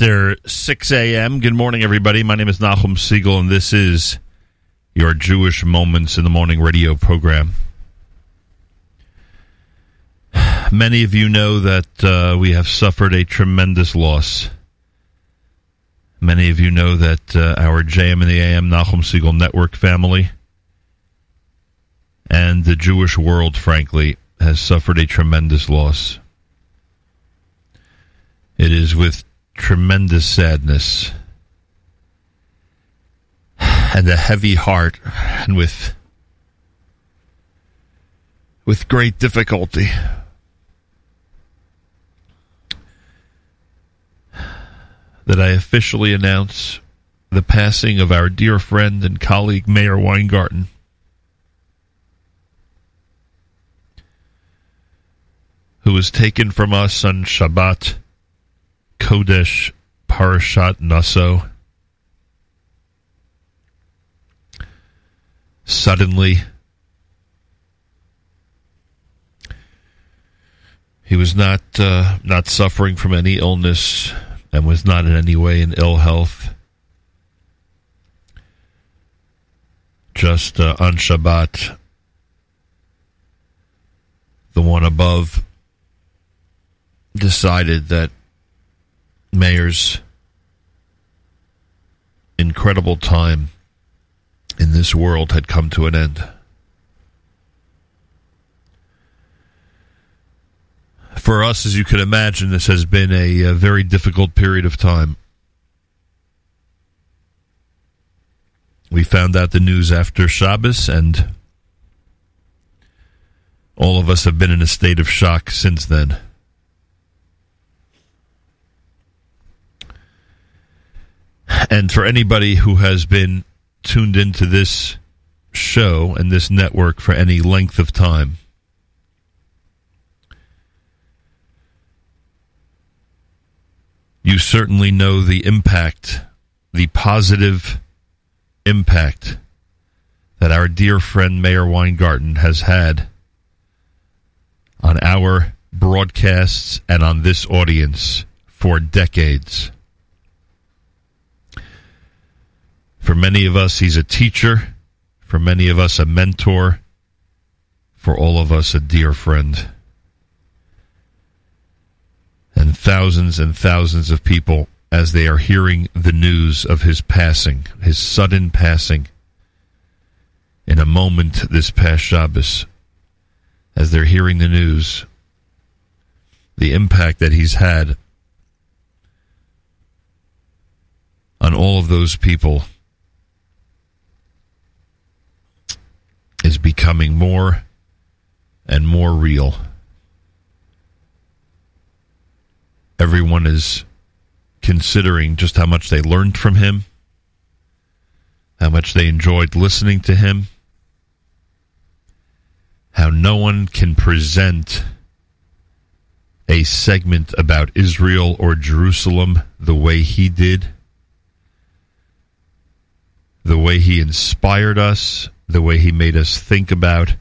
after 6 a.m. Good morning, everybody. My name is Nachum Segal, and this is your Jewish Moments in the Morning radio program. Many of you know that uh, we have suffered a tremendous loss. Many of you know that uh, our JM in the AM Nachum Segal Network family and the Jewish world, frankly, has suffered a tremendous loss. It is with tremendous sadness. And a heavy heart and with with great difficulty. That I officially announce the passing of our dear friend and colleague Meir Weingarten. Who was taken from us on Shabbat Kodesh Parashat Naso. Suddenly, he was not uh, not suffering from any illness and was not in any way in ill health. Just uh, on Shabbat, the one above decided that Meir's incredible time in this world had come to an end. For us, as you can imagine, this has been a, a very difficult period of time. We found out the news after Shabbos, and all of us have been in a state of shock since then. And for anybody who has been tuned into this show and this network for any length of time, you certainly know the impact, the positive impact that our dear friend Meir Weingarten has had on our broadcasts and on this audience for decades. For many of us, he's a teacher. For many of us, a mentor. For all of us, a dear friend. And thousands and thousands of people, as they are hearing the news of his passing, his sudden passing, in a moment this past Shabbos, as they're hearing the news, the impact that he's had on all of those people is becoming more and more real. Everyone is considering just how much they learned from him, how much they enjoyed listening to him, how no one can present a segment about Israel or Jerusalem the way he did, the way he inspired us the way he made us think about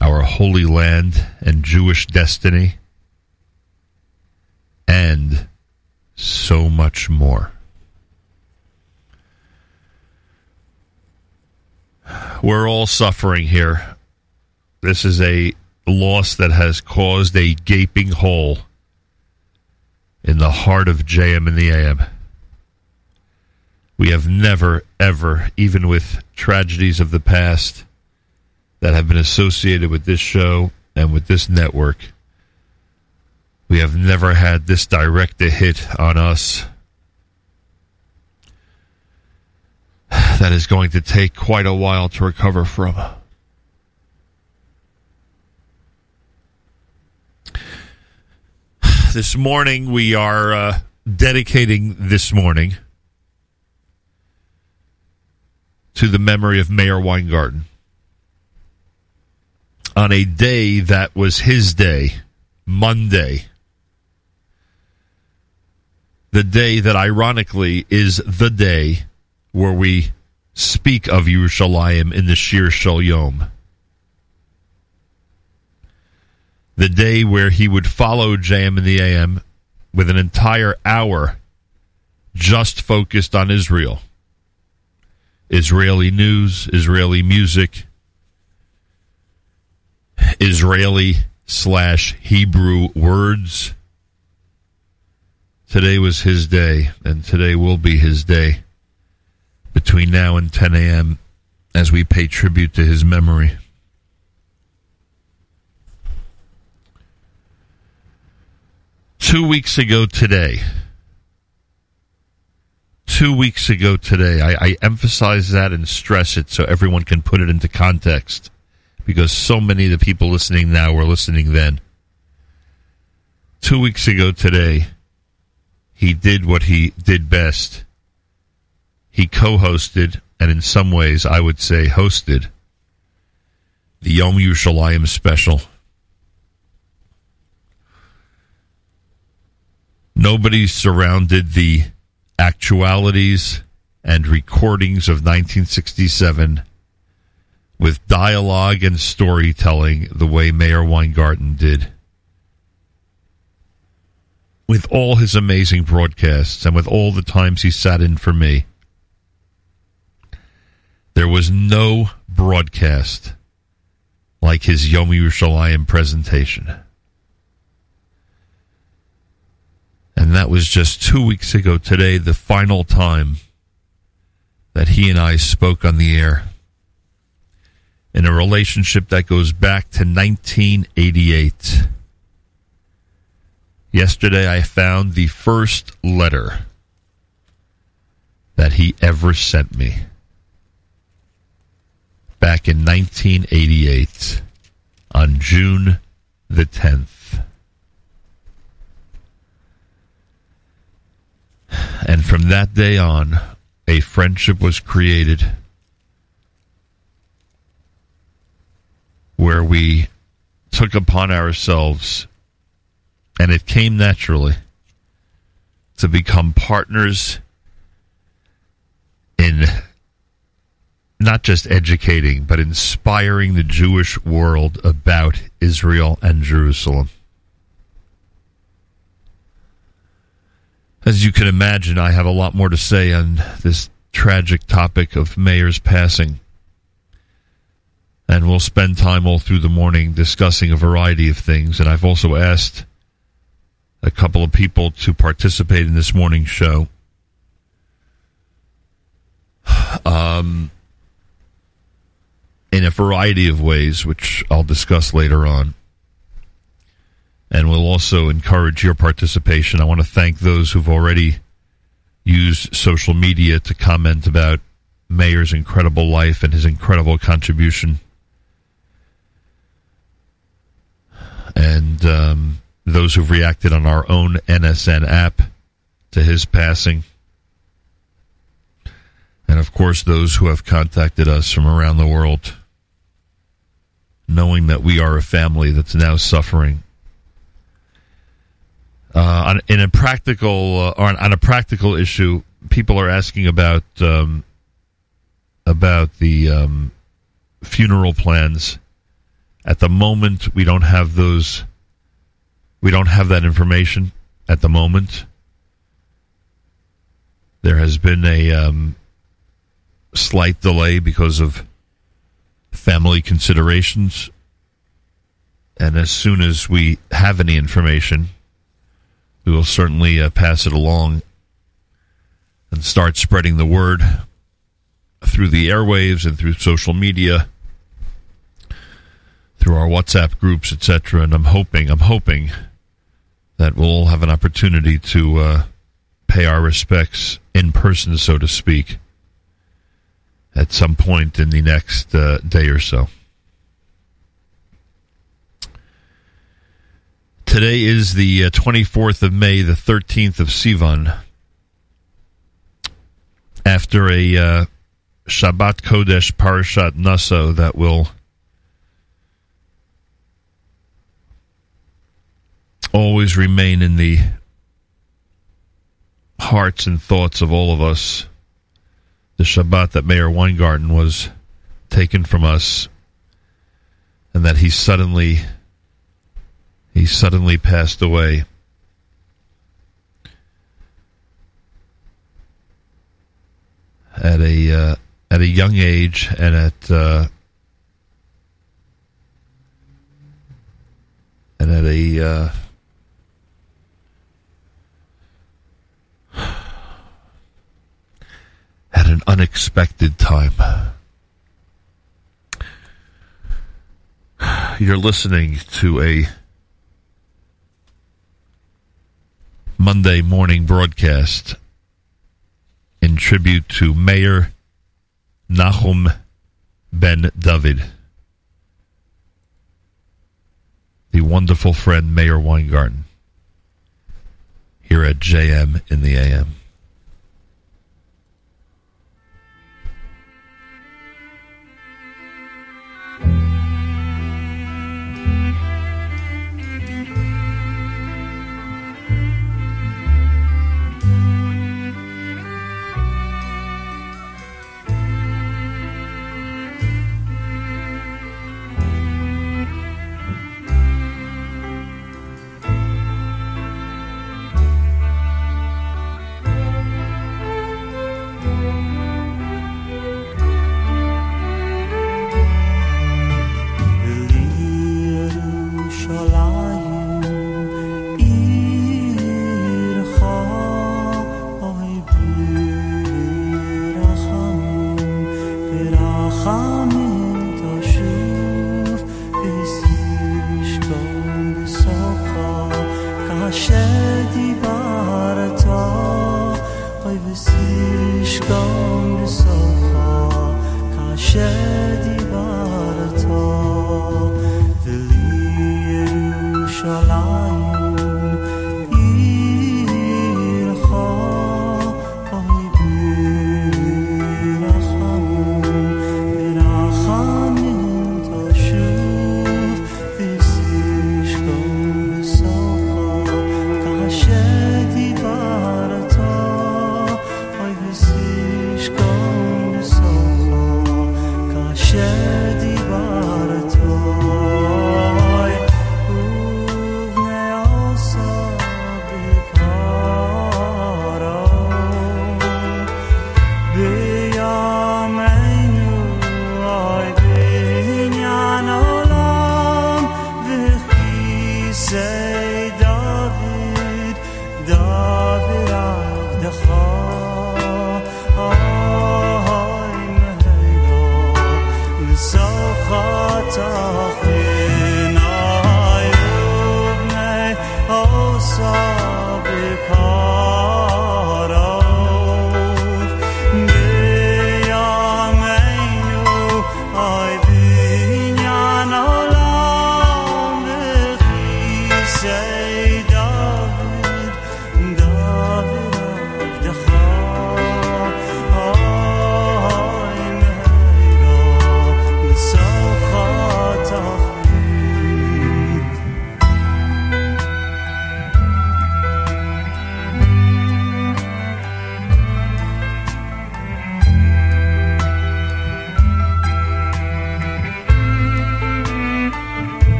our holy land and Jewish destiny, and so much more. We're all suffering here. This is a loss that has caused a gaping hole in the heart of JM in the AM. We have never, ever, even with tragedies of the past that have been associated with this show and with this network, we have never had this direct a hit on us. That is going to take quite a while to recover from. This morning, we are uh, dedicating this morning to the memory of Meir Weingarten on a day that was his day, Monday. The day that ironically is the day where we speak of Yerushalayim in the Shir Shel Yom. The day where he would follow JM in the AM with an entire hour just focused on Israel. Israeli news, Israeli music, Israeli slash Hebrew words. Today was his day, and today will be his day between now and 10 a.m. as we pay tribute to his memory. Two weeks ago today, two weeks ago today, I, I emphasize that and stress it so everyone can put it into context because so many of the people listening now were listening then. Two weeks ago today, he did what he did best. He co hosted, and in some ways, I would say hosted, the Yom Yerushalayim special. Nobody surrounded the actualities and recordings of 1967 with dialogue and storytelling the way Meir Weingarten did. With all his amazing broadcasts and with all the times he sat in for me, there was no broadcast like his Yom Yerushalayim presentation. And that was just two weeks ago today, the final time that he and I spoke on the air in a relationship that goes back to 1988. Yesterday, I found the first letter that he ever sent me back in 1988 on June the 10th. And from that day on, a friendship was created where we took upon ourselves, and it came naturally, to become partners in not just educating, but inspiring the Jewish world about Israel and Jerusalem. As you can imagine, I have a lot more to say on this tragic topic of Meir's passing. And we'll spend time all through the morning discussing a variety of things. And I've also asked a couple of people to participate in this morning's show. Um, in a variety of ways, which I'll discuss later on. And we'll also encourage your participation. I want to thank those who've already used social media to comment about Meir's incredible life and his incredible contribution. And um, those who've reacted on our own NSN app to his passing. And of course, those who have contacted us from around the world knowing that we are a family that's now suffering. Uh, on, in a practical uh, on, on, a practical issue, people are asking about um, about the um, funeral plans. At the moment, we don't have those. We don't have that information at the moment. There has been a um, slight delay because of family considerations. And as soon as we have any information, we will certainly uh, pass it along and start spreading the word through the airwaves and through social media, through our WhatsApp groups, etc. And I'm hoping, I'm hoping that we'll all have an opportunity to uh, pay our respects in person, so to speak at some point in the next uh, day or so. Today is the uh, 24th of May, the 13th of Sivan. After a uh, Shabbat Kodesh Parashat Naso that will always remain in the hearts and thoughts of all of us the Shabbat that Meir Weingarten was taken from us, and that he suddenly he suddenly passed away. At a uh, at a young age, and at uh, and at a uh, at an unexpected time. You're listening to a Monday morning broadcast in tribute to Meir Nachum Ben David, the wonderful friend Meir Weingarten, here at JM in the AM.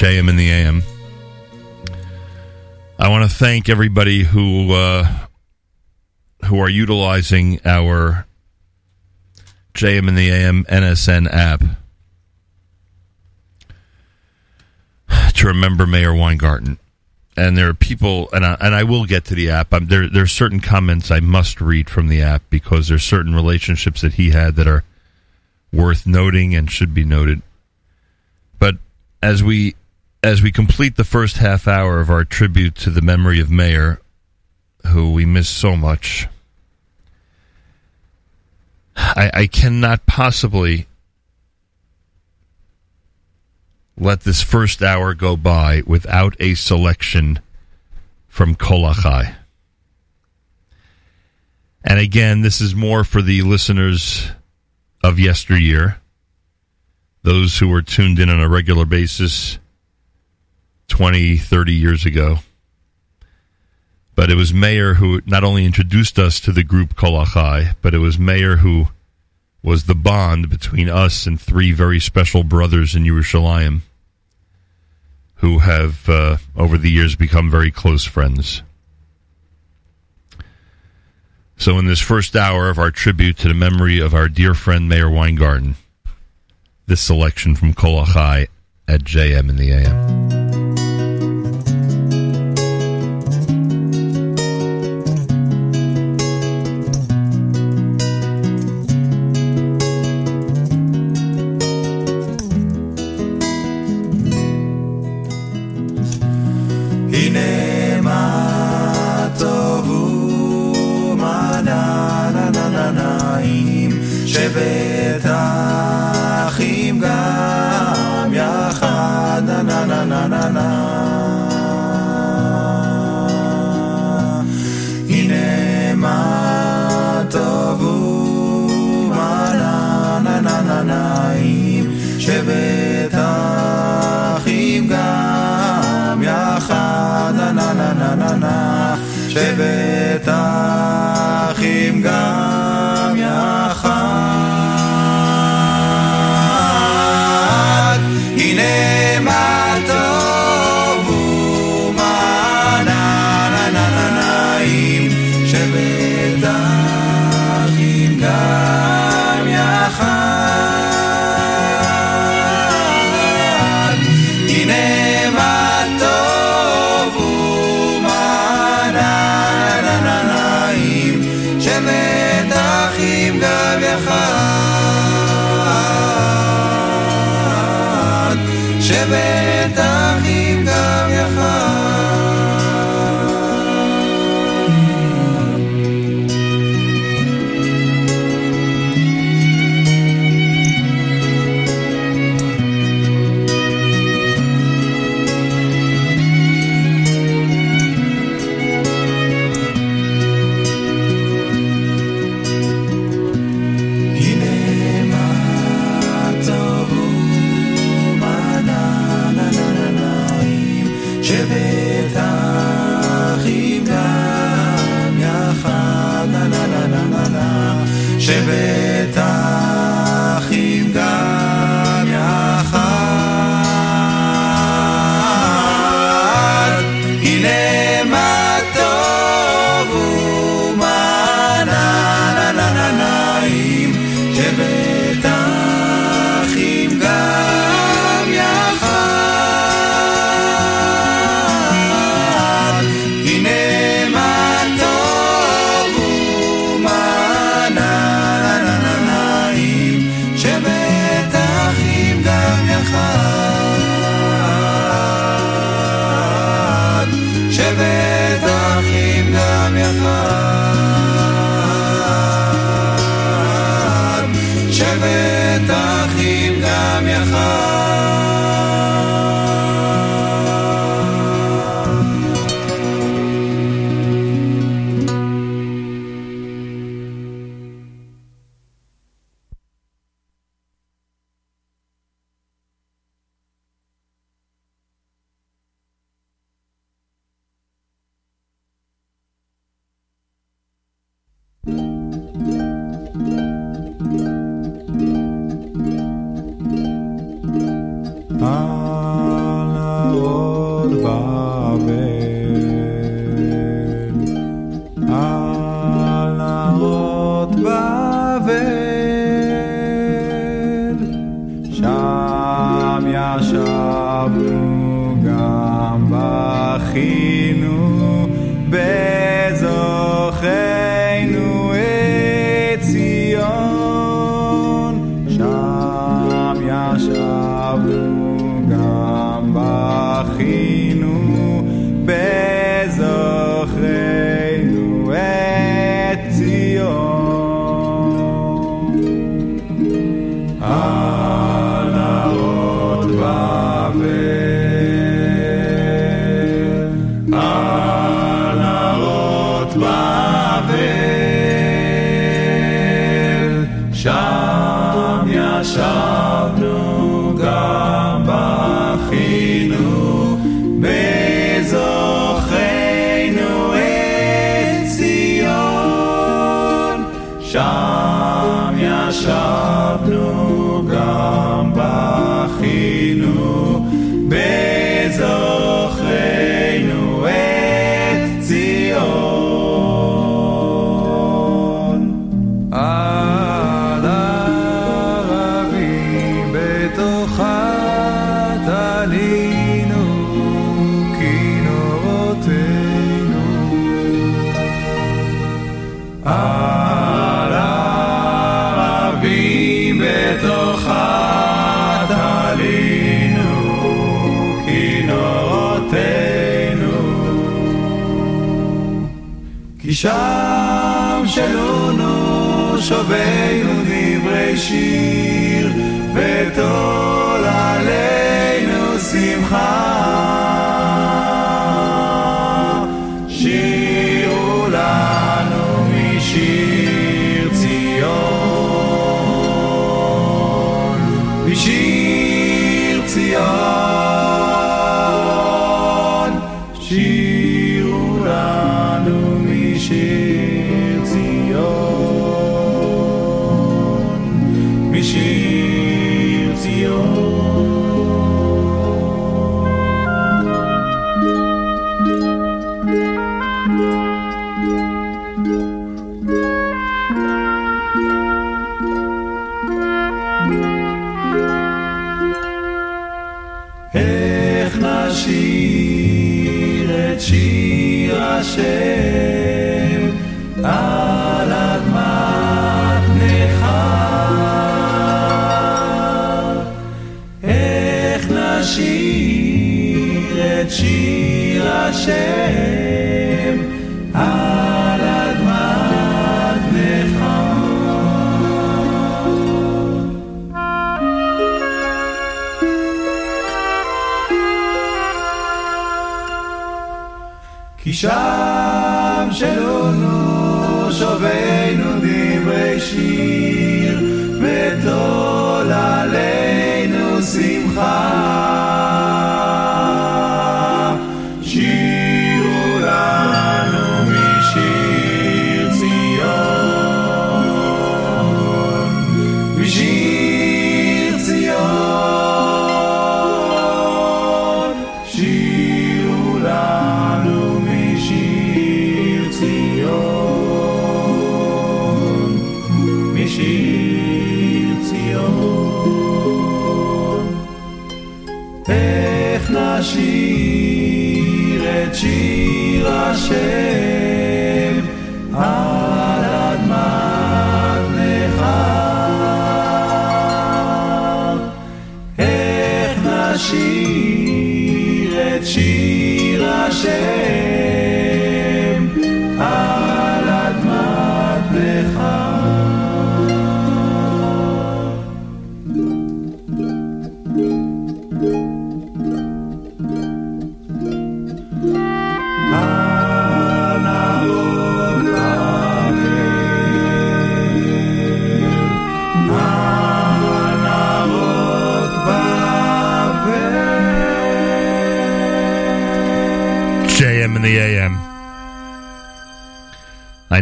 JM in the AM. I want to thank everybody who uh, who are utilizing our JM in the AM NSN app to remember Meir Weingarten. And there are people, and I, and I will get to the app. I'm, there, there are certain comments I must read from the app because there's certain relationships that he had that are worth noting and should be noted. But as we as we complete the first half hour of our tribute to the memory of Meir, who we miss so much, I, I cannot possibly let this first hour go by without a selection from Kolachai. And again, this is more for the listeners of yesteryear, those who were tuned in on a regular basis 20, 30 years ago. But it was Meir who not only introduced us to the group Kolachai, but it was Meir who was the bond between us and three very special brothers in Yerushalayim who have, uh, over the years, become very close friends. So, in this first hour of our tribute to the memory of our dear friend Meir Weingarten, this selection from Kolachai at JM in the AM.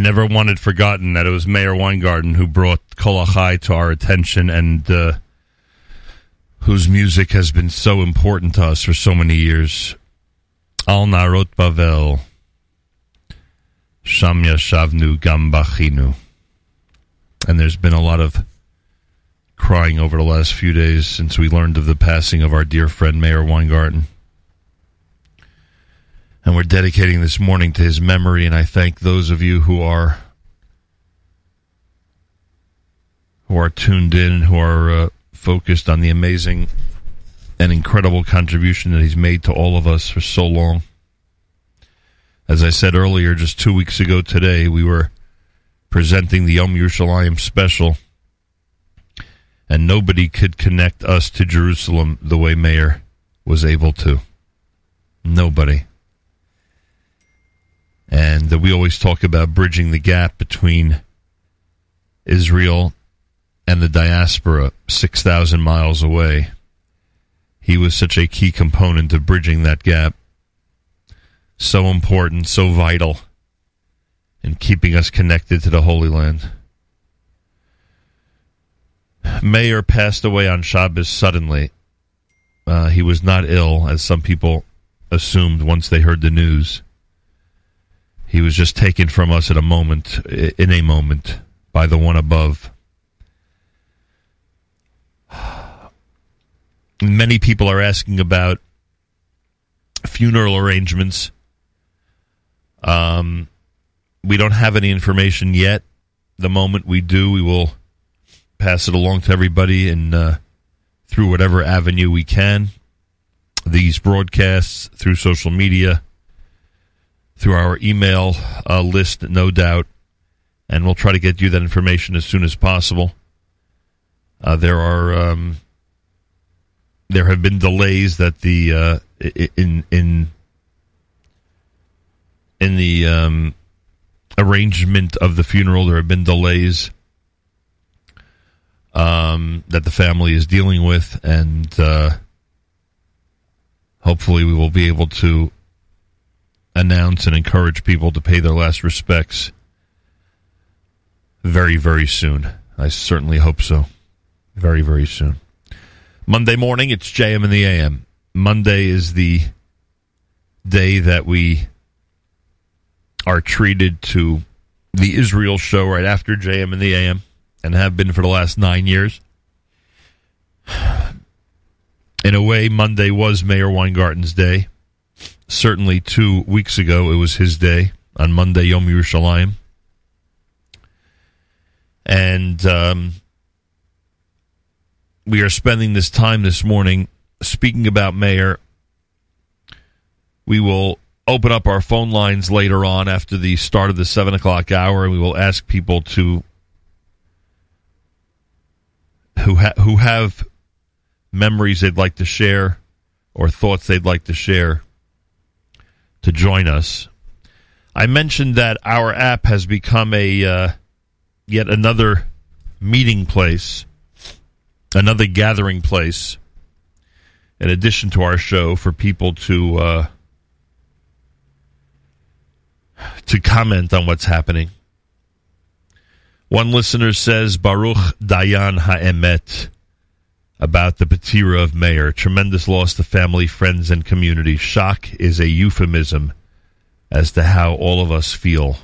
Never wanted forgotten that it was Meir Weingarten who brought Kolachai to our attention and uh, whose music has been so important to us for so many years. Al Narot Bavel. Sham Yashavnu Gam Bachinu. And there's been a lot of crying over the last few days since we learned of the passing of our dear friend Meir Weingarten. We're dedicating this morning to his memory, and I thank those of you who are who are tuned in, who are uh, focused on the amazing and incredible contribution that he's made to all of us for so long. As I said earlier, just two weeks ago today, we were presenting the Yom Yerushalayim special, and nobody could connect us to Jerusalem the way Meir was able to. Nobody. And we always talk about bridging the gap between Israel and the diaspora 6,000 miles away. He was such a key component of bridging that gap. So important, so vital in keeping us connected to the Holy Land. Meir passed away on Shabbos suddenly. Uh, he was not ill, as some people assumed once they heard the news. He was just taken from us at a moment, in a moment, by the one above. Many people are asking about funeral arrangements. Um, we don't have any information yet. The moment we do, we will pass it along to everybody and uh, through whatever avenue we can. These broadcasts through social media, through our email uh, list, no doubt, and we'll try to get you that information as soon as possible. Uh, there are um, there have been delays that the uh, in in in the um, arrangement of the funeral. There have been delays um, that the family is dealing with, and uh, hopefully, we will be able to announce and encourage people to pay their last respects very, very soon. I certainly hope so. Very, very soon. Monday morning, it's JM in the AM. Monday is the day that we are treated to the Israel show right after JM in the AM and have been for the last nine years. In a way, Monday was Meir Weingarten's day. Certainly, two weeks ago, it was his day on Monday, Yom Yerushalayim. And um, we are spending this time this morning speaking about Meir. We will open up our phone lines later on after the start of the seven o'clock hour, and we will ask people to who ha- who have memories they'd like to share or thoughts they'd like to share to join us. I mentioned that our app has become a uh, yet another meeting place, another gathering place, in addition to our show for people to uh, to comment on what's happening. One listener says Baruch Dayan Ha'emet about the Patira of Meir. Tremendous loss to family, friends, and community. Shock is a euphemism as to how all of us feel.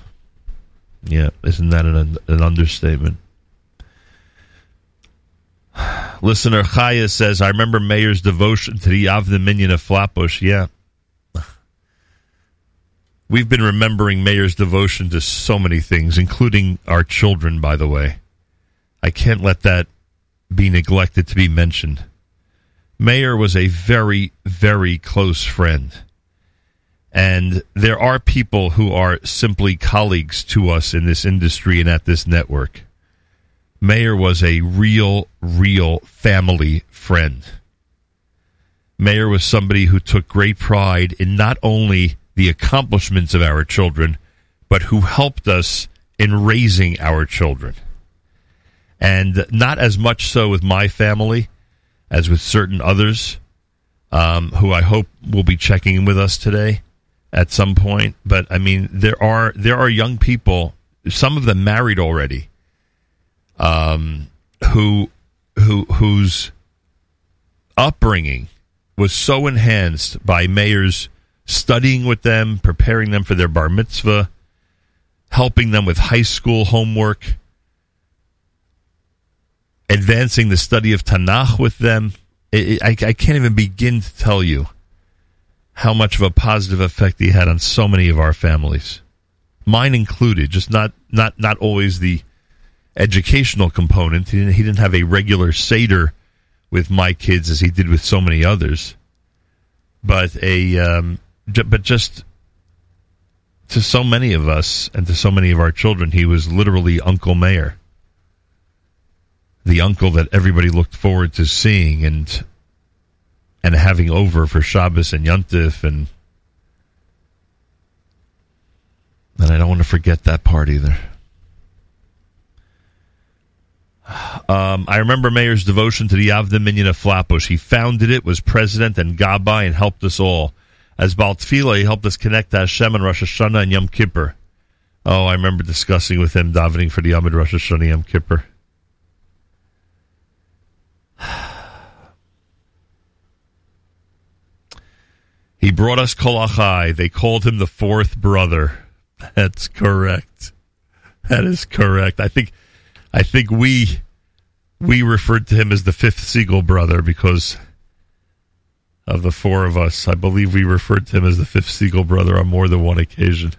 Yeah, isn't that an, an understatement? Listener Chaya says, I remember Meir's devotion to the Avda Minyan of Flatbush. Yeah. We've been remembering Meir's devotion to so many things, including our children, by the way. I can't let that be neglected to be mentioned. Meir was a very, very close friend. And there are people who are simply colleagues to us in this industry and at this network. Meir was a real, real family friend. Meir was somebody who took great pride in not only the accomplishments of our children, but who helped us in raising our children. And not as much so with my family as with certain others um, who I hope will be checking in with us today at some point. But I mean, there are there are young people, some of them married already, um, who who whose upbringing was so enhanced by Meir's studying with them, preparing them for their bar mitzvah, helping them with high school homework, advancing the study of Tanakh with them. It, it, I, I can't even begin to tell you how much of a positive effect he had on so many of our families, mine included. Just not not not always the educational component. He didn't, he didn't have a regular seder with my kids as he did with so many others, but a um, j- but just to so many of us and to so many of our children, he was literally Uncle Meir, the uncle that everybody looked forward to seeing and and having over for Shabbos and Yontif and and I don't want to forget that part either. Um, I remember Meir's devotion to the Avda Minyan of Flatbush. He founded it, was president and Gabbai, and helped us all. As Baltfila, he helped us connect to Hashem and Rosh Hashanah and Yom Kippur. Oh, I remember discussing with him davening for the Yom Rosh Hashanah and Yom Kippur. He brought us Kolachai. They called him the fourth brother. That's correct. That is correct. I think I think we we referred to him as the fifth Segal brother because of the four of us. I believe we referred to him as the fifth Segal brother on more than one occasion.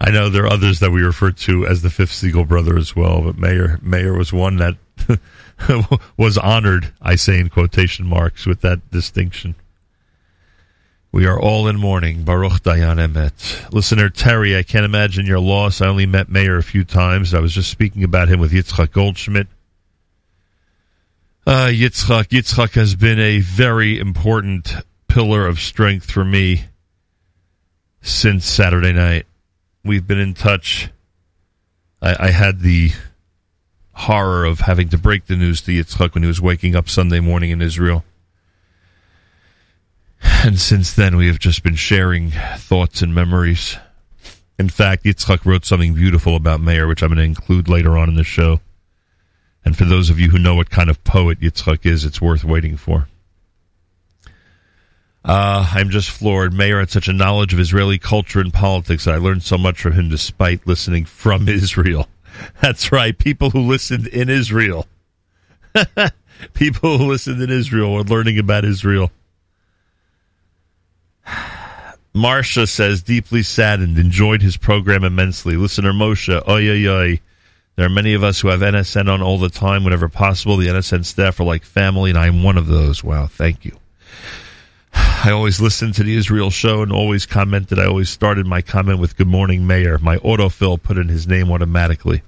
I know there are others that we refer to as the fifth Segal brother as well, but Meir Meir was one that was honored, I say in quotation marks, with that distinction. We are all in mourning. Baruch Dayan Emet. Listener Terry, I can't imagine your loss. I only met Meir a few times. I was just speaking about him with Yitzchak Goldschmidt. Uh, Yitzchak, Yitzchak has been a very important pillar of strength for me since Saturday night. We've been in touch. I, I had the horror of having to break the news to Yitzchak when he was waking up Sunday morning in Israel. And since then, we have just been sharing thoughts and memories. In fact, Yitzchak wrote something beautiful about Meir, which I'm going to include later on in the show. And for those of you who know what kind of poet Yitzchak is, it's worth waiting for. Uh, I'm just floored. Meir had such a knowledge of Israeli culture and politics. I learned so much from him despite listening from Israel. That's right. People who listened in Israel. People who listened in Israel were learning about Israel. Marsha says, deeply saddened, enjoyed his program immensely. Listener Moshe, oy, oy, oy. There are many of us who have NSN on all the time whenever possible. The NSN staff are like family, and I am one of those. Wow, thank you. I always listened to the Israel show and always commented. I always started my comment with Good Morning Meir. My autofill put in his name automatically.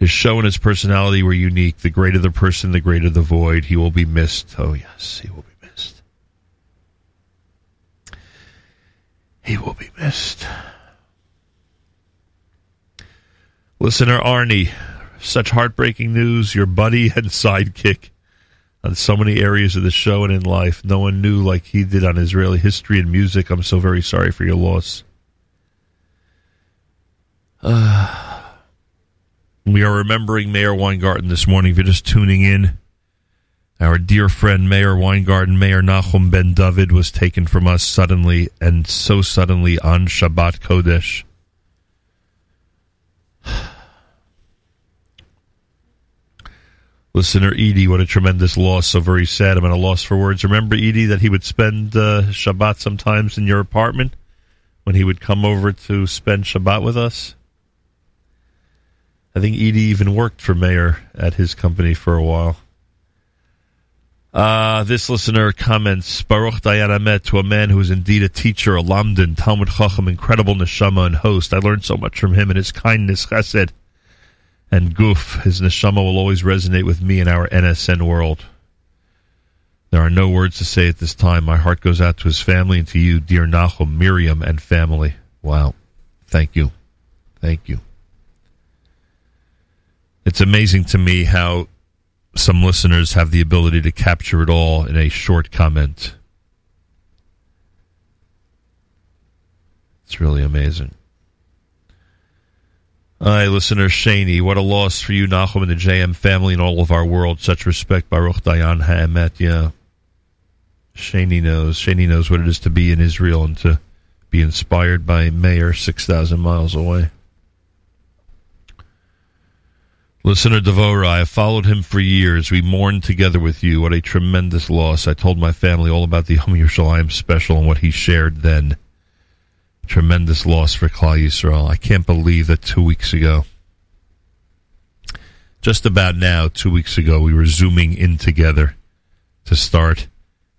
His show and his personality were unique. The greater the person, the greater the void. He will be missed. Oh, yes, he will be missed. He will be missed. Listener Arnie, such heartbreaking news. Your buddy and sidekick on so many areas of the show and in life. No one knew like he did on Israeli history and music. I'm so very sorry for your loss. Uh, we are remembering Meir Weingarten this morning. If you're just tuning in, our dear friend Meir Weingarten, Meir Nachum Ben David, was taken from us suddenly and so suddenly on Shabbat Kodesh. Listener Edie, what a tremendous loss. So very sad. I'm at a loss for words. Remember, Edie, that he would spend uh, Shabbat sometimes in your apartment when he would come over to spend Shabbat with us? I think Edie even worked for Meir at his company for a while. Uh, this listener comments, Baruch Dayan Amet, to a man who is indeed a teacher, a Lamdan, Talmud Chacham, incredible neshama and host. I learned so much from him and his kindness, chesed, and goof. His neshama will always resonate with me in our NSN world. There are no words to say at this time. My heart goes out to his family and to you, dear Nachum, Miriam, and family. Wow. Thank you. Thank you. It's amazing to me how some listeners have the ability to capture it all in a short comment. It's really amazing. Hi, listener Shaney. What a loss for you, Nachum, and the JM family and all of our world. Such respect, Baruch Dayan Ha'emet. Yeah. Shaney knows. Shaney knows what it is to be in Israel and to be inspired by Meir 6,000 miles away. Listener Devora, I have followed him for years. We mourned together with you. What a tremendous loss. I told my family all about the Yom Yerushalayim special and what he shared then. Tremendous loss for Klal Yisrael. I can't believe that two weeks ago, just about now, two weeks ago, we were zooming in together to start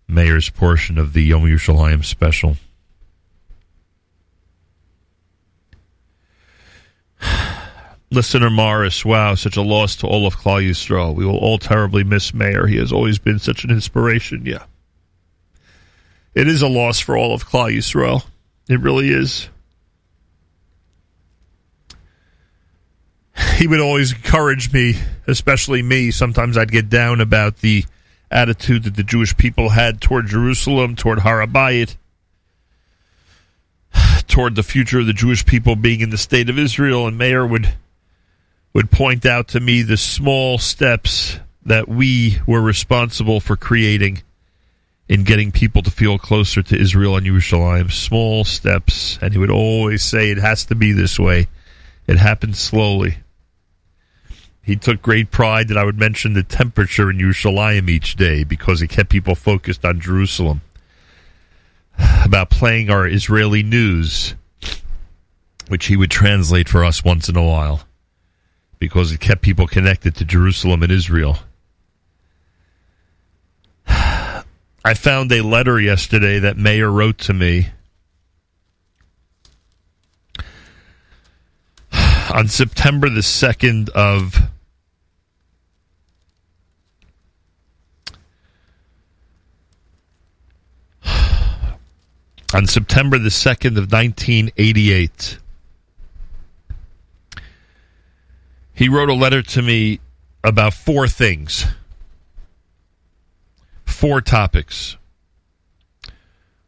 Meir's portion of the Yom Yerushalayim special. Listener Morris, wow, such a loss to of Klal We will all terribly miss Meir. He has always been such an inspiration. Yeah, it is a loss for all of Klal. It really is. He would always encourage me, especially me. Sometimes I'd get down about the attitude that the Jewish people had toward Jerusalem, toward Har HaBayit, toward the future of the Jewish people being in the state of Israel. And Meir would would point out to me the small steps that we were responsible for creating in getting people to feel closer to Israel and Yerushalayim. Small steps. And he would always say it has to be this way. It happened slowly. He took great pride that I would mention the temperature in Yerushalayim each day because it kept people focused on Jerusalem. About playing our Israeli news, which he would translate for us once in a while because it kept people connected to Jerusalem and Israel. I found a letter yesterday that Meir wrote to me on September the 2nd of on September the 2nd of 1988 he wrote a letter to me about four things four topics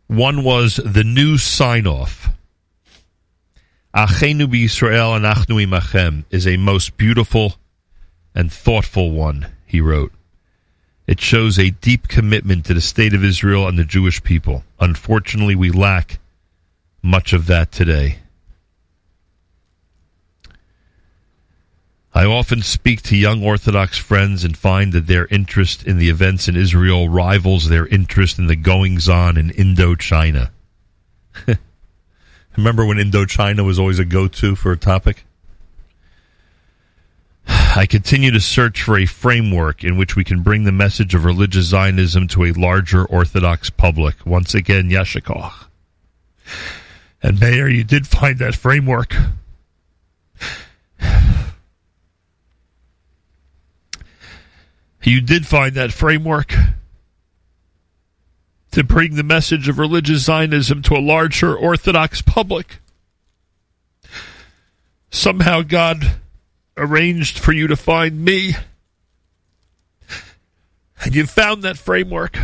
one was the new sign off Achenu b'Yisrael anachnu imachem is a most beautiful and thoughtful one, he wrote. It shows a deep commitment to the state of Israel and the Jewish people. Unfortunately, we lack much of that today. I often speak to young Orthodox friends and find that their interest in the events in Israel rivals their interest in the goings on in Indochina. Remember when Indochina was always a go to for a topic? I continue to search for a framework in which we can bring the message of religious Zionism to a larger Orthodox public. Once again, Yashikoch. And Meir, you did find that framework. You did find that framework to bring the message of religious Zionism to a larger Orthodox public. Somehow God arranged for you to find me. And you found that framework.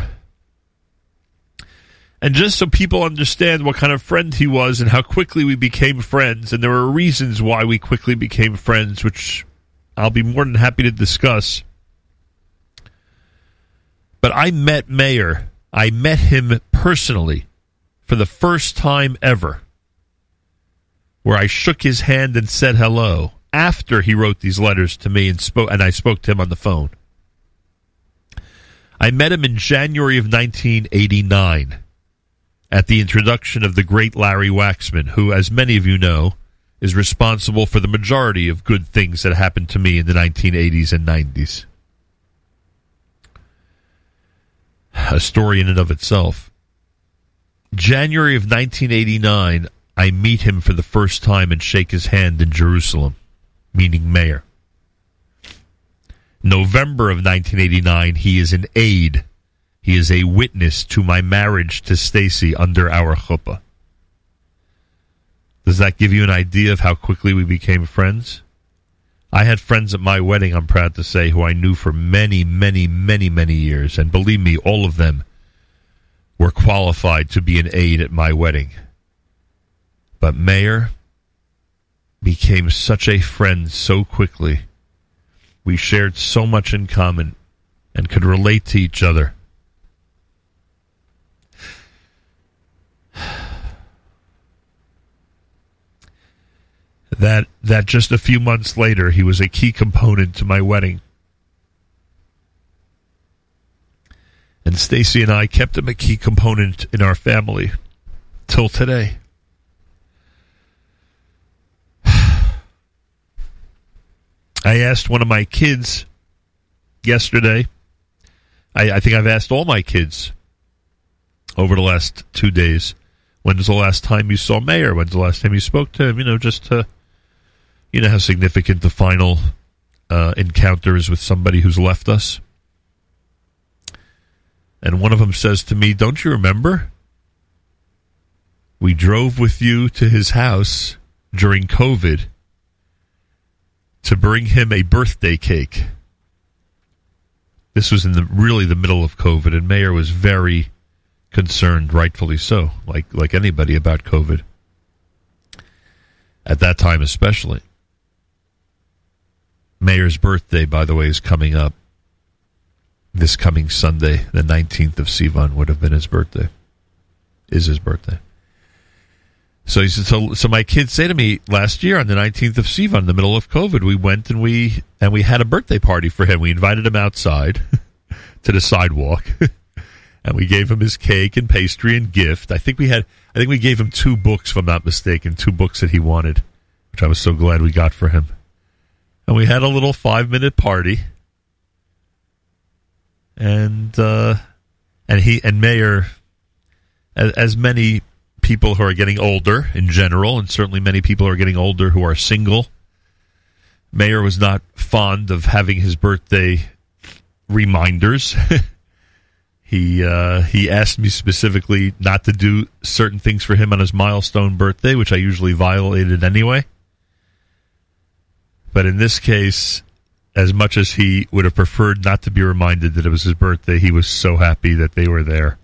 And just so people understand what kind of friend he was and how quickly we became friends, and there were reasons why we quickly became friends, which I'll be more than happy to discuss. But I met Meir I met him personally for the first time ever, where I shook his hand and said hello after he wrote these letters to me and spoke, and I spoke to him on the phone. I met him in January of 1989 at the introduction of the great Larry Waxman, who, as many of you know, is responsible for the majority of good things that happened to me in the 1980s and 90s. A story in and of itself. January of 1989, I meet him for the first time and shake his hand in Jerusalem, meaning Meir. November of 1989, he is an aide. He is a witness to my marriage to Stacy under our chuppah. Does that give you an idea of how quickly we became friends? I had friends at my wedding, I'm proud to say, who I knew for many, many, many, many years. And believe me, all of them were qualified to be an aide at my wedding. But Meir became such a friend so quickly. We shared so much in common and could relate to each other. That that just a few months later he was a key component to my wedding. And Stacy and I kept him a key component in our family till today. I asked one of my kids yesterday. I, I think I've asked all my kids over the last two days. When's the last time you saw Meir? When's the last time you spoke to him? You know, just to, you know, how significant the final uh, encounter is with somebody who's left us. And one of them says to me, Don't you remember? We drove with you to his house during COVID to bring him a birthday cake. This was in the really the middle of COVID, and Meir was very concerned, rightfully so, like like anybody about COVID. At that time, especially. Meir's birthday, by the way, is coming up this coming Sunday, the nineteenth of Sivan, would have been his birthday. Is his birthday. So he said, so, so my kids say to me last year on the 19th of Sivan, in the middle of COVID, we went and we, and we had a birthday party for him. We invited him outside to the sidewalk and we gave him his cake and pastry and gift. I think we had, I think we gave him two books, if I'm not mistaken, two books that he wanted, which I was so glad we got for him. And we had a little five minute party. And, uh, and he, and Meir, as, as many people who are getting older in general, and certainly many people are getting older who are single. Meir was not fond of having his birthday reminders. he uh, he asked me specifically not to do certain things for him on his milestone birthday, which I usually violated anyway. But in this case, as much as he would have preferred not to be reminded that it was his birthday, he was so happy that they were there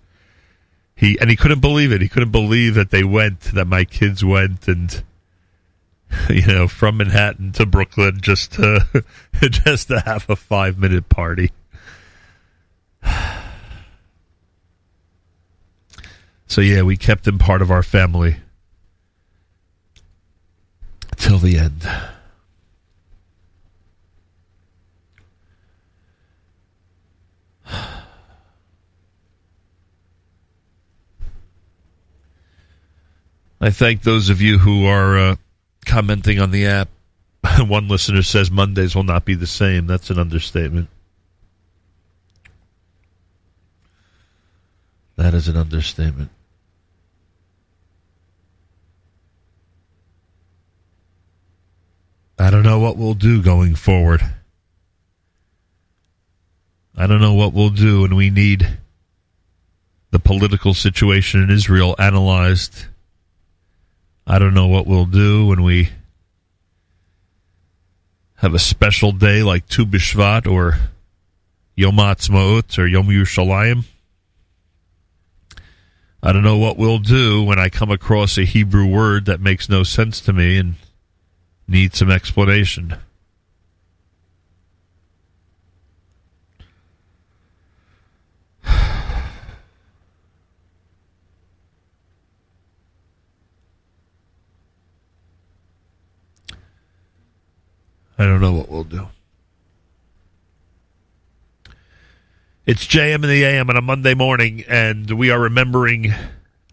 he and he couldn't believe it. He couldn't believe that they went, that my kids went, and you know, from Manhattan to Brooklyn just to just to have a five minute party. So yeah, we kept him part of our family till the end. I thank those of you who are uh, commenting on the app. One listener says Mondays will not be the same. That's an understatement. That is an understatement. I don't know what we'll do going forward. I don't know what we'll do, and we need the political situation in Israel analyzed I don't know what we'll do when we have a special day like Tu B'Shvat or Yom Ha'atzmaut or Yom Yerushalayim. I don't know what we'll do when I come across a Hebrew word that makes no sense to me and needs some explanation. I don't know what we'll do. It's JM in the AM on a Monday morning, and we are remembering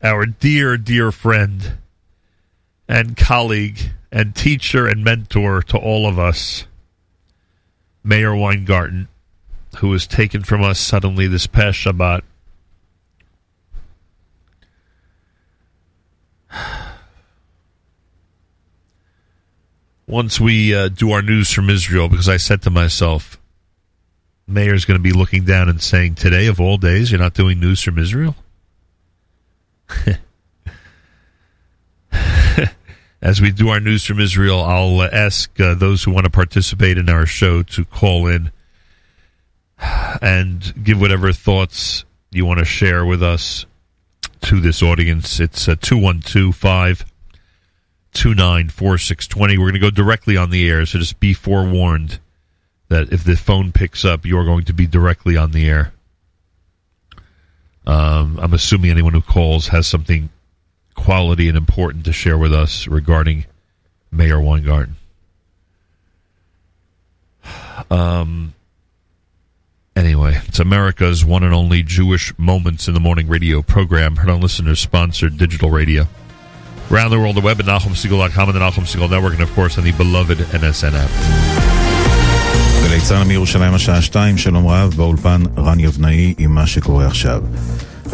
our dear, dear friend and colleague and teacher and mentor to all of us, Meir Weingarten, who was taken from us suddenly this past Shabbat. Once we uh, do our news from Israel, because I said to myself, Meir's going to be looking down and saying, Today, of all days, you're not doing news from Israel? As we do our news from Israel, I'll uh, ask uh, those who want to participate in our show to call in and give whatever thoughts you want to share with us to this audience. It's uh, 2125 294620. We're going to go directly on the air, so just be forewarned that if the phone picks up, you're going to be directly on the air. Um, I'm assuming anyone who calls has something quality and important to share with us regarding Meir Weingarten. Um. Anyway, it's America's one and only Jewish Moments in the Morning radio program, heard on listeners sponsored digital radio around the world, the web at NachumSegal.com and the Nachum Segal Network, and of course on the beloved NSN app. מירושלים השעה 2, שלום רב, באולפן רן יבנאי עם מה שקורה עכשיו.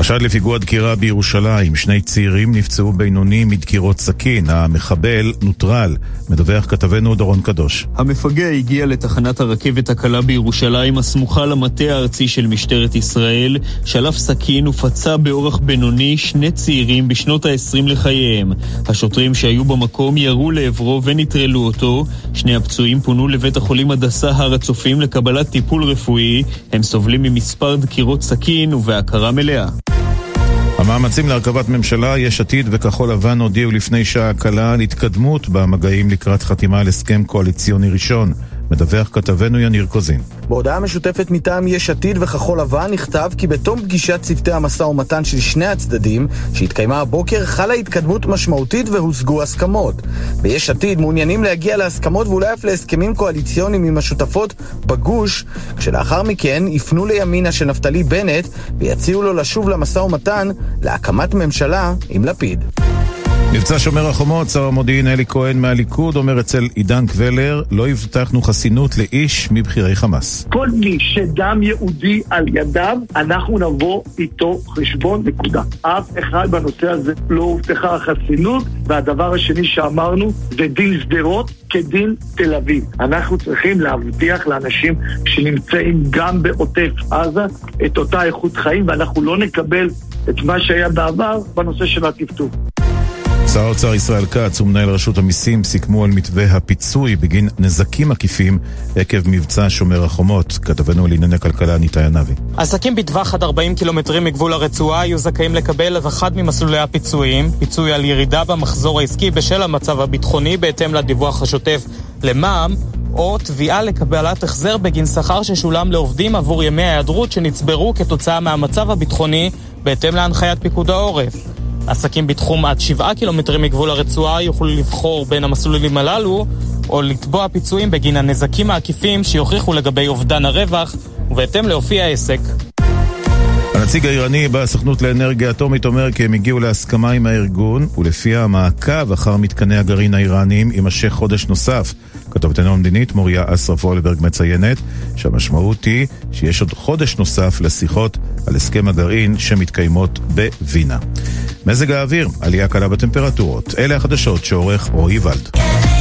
חשד לפיגוע דקירה בירושלים, שני צעירים נפצעו בינוני מדקירות סכין, המחבל נוטרל, מדווח כתבנו דורון קדוש. המפגע הגיע לתחנת הרכבת הקלה בירושלים, הסמוכה למטה הארצי של משטרת ישראל, שלף סכין ופצע באורח בינוני שני צעירים בשנות ה-20 לחייהם. השוטרים שהיו במקום ירו לעברו ונטרלו אותו. שני הפצועים פונו לבית החולים הדסה הר הצופים לקבלת טיפול רפואי. הם סובלים ממספר דקירות סכין ובהכרה מלאה. המאמצים להרכבת ממשלה, יש עתיד וכחול לבן הודיעו לפני שעה קלה על התקדמות במגעים לקראת חתימה על הסכם קואליציוני ראשון. מדווח כתבנו יניר קוזין. בהודעה משותפת מטעם יש עתיד וכחול לבן נכתב כי בתום פגישת צוותי המשא ומתן של שני הצדדים, שהתקיימה הבוקר, חלה התקדמות משמעותית והושגו הסכמות. ביש עתיד מעוניינים להגיע להסכמות ואולי אף להסכמים קואליציוניים עם השותפות בגוש, כשלאחר מכן יפנו לימינה של נפתלי בנט ויציעו לו לשוב למשא ומתן להקמת ממשלה עם לפיד. מבצע שומר החומות, שר המודיעין אלי כהן מהליכוד אומר אצל עידן קבלר לא הבטחנו חסינות לאיש מבכירי חמאס. כל מי שדם יהודי על ידיו, אנחנו נבוא איתו חשבון, נקודה. אף אחד בנושא הזה לא הובטחה החסינות, והדבר השני שאמרנו זה דין שדרות כדין תל אביב. אנחנו צריכים להבטיח לאנשים שנמצאים גם בעוטף עזה את אותה איכות חיים, ואנחנו לא נקבל את מה שהיה בעבר בנושא של הטפטוף. שר האוצר ישראל כץ ומנהל רשות המיסים סיכמו על מתווה הפיצוי בגין נזקים עקיפים עקב מבצע שומר החומות. כתבנו לענייני כלכלה ניתאי ענבי. עסקים בטווח עד 40 קילומטרים מגבול הרצועה יהיו זכאים לקבל את אחד ממסלולי הפיצויים, פיצוי על ירידה במחזור העסקי בשל המצב הביטחוני בהתאם לדיווח השוטף למע"מ, או תביעה לקבלת החזר בגין שכר ששולם לעובדים עבור ימי ההיעדרות שנצברו כתוצאה מהמצב הביטחוני בהתאם להנחיית פיקוד העורף. עסקים בתחום עד 7 קילומטרים מגבול הרצועה יוכלו לבחור בין המסלולים הללו או לתבוע פיצויים בגין הנזקים העקיפים שיוכיחו לגבי אובדן הרווח ובהתאם לאופי העסק. הנציג האיראני בסוכנות לאנרגיה אטומית אומר כי הם הגיעו להסכמה עם הארגון ולפיה המעקב אחר מתקני הגרעין האיראניים יימשך חודש נוסף. כתובתנו המדינית מוריה אסרף וולברג מציינת שהמשמעות היא שיש עוד חודש נוסף לשיחות על הסכם הגרעין שמתקיימות בווינה. מזג האוויר, עלייה קלה בטמפרטורות. אלה החדשות שעורך רועי ולד.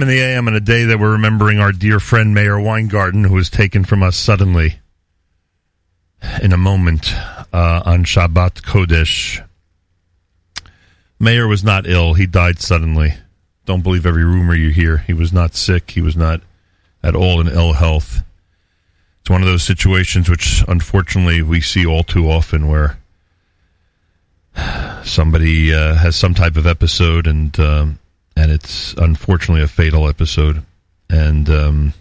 And the AM on a day that we're remembering our dear friend Meir Weingarten, who was taken from us suddenly in a moment uh, on Shabbat Kodesh. Meir was not ill. He died suddenly. Don't believe every rumor you hear. He was not sick. He was not at all in ill health. It's one of those situations which, unfortunately, we see all too often where somebody uh, has some type of episode and um, and it's unfortunately a fatal episode. And um,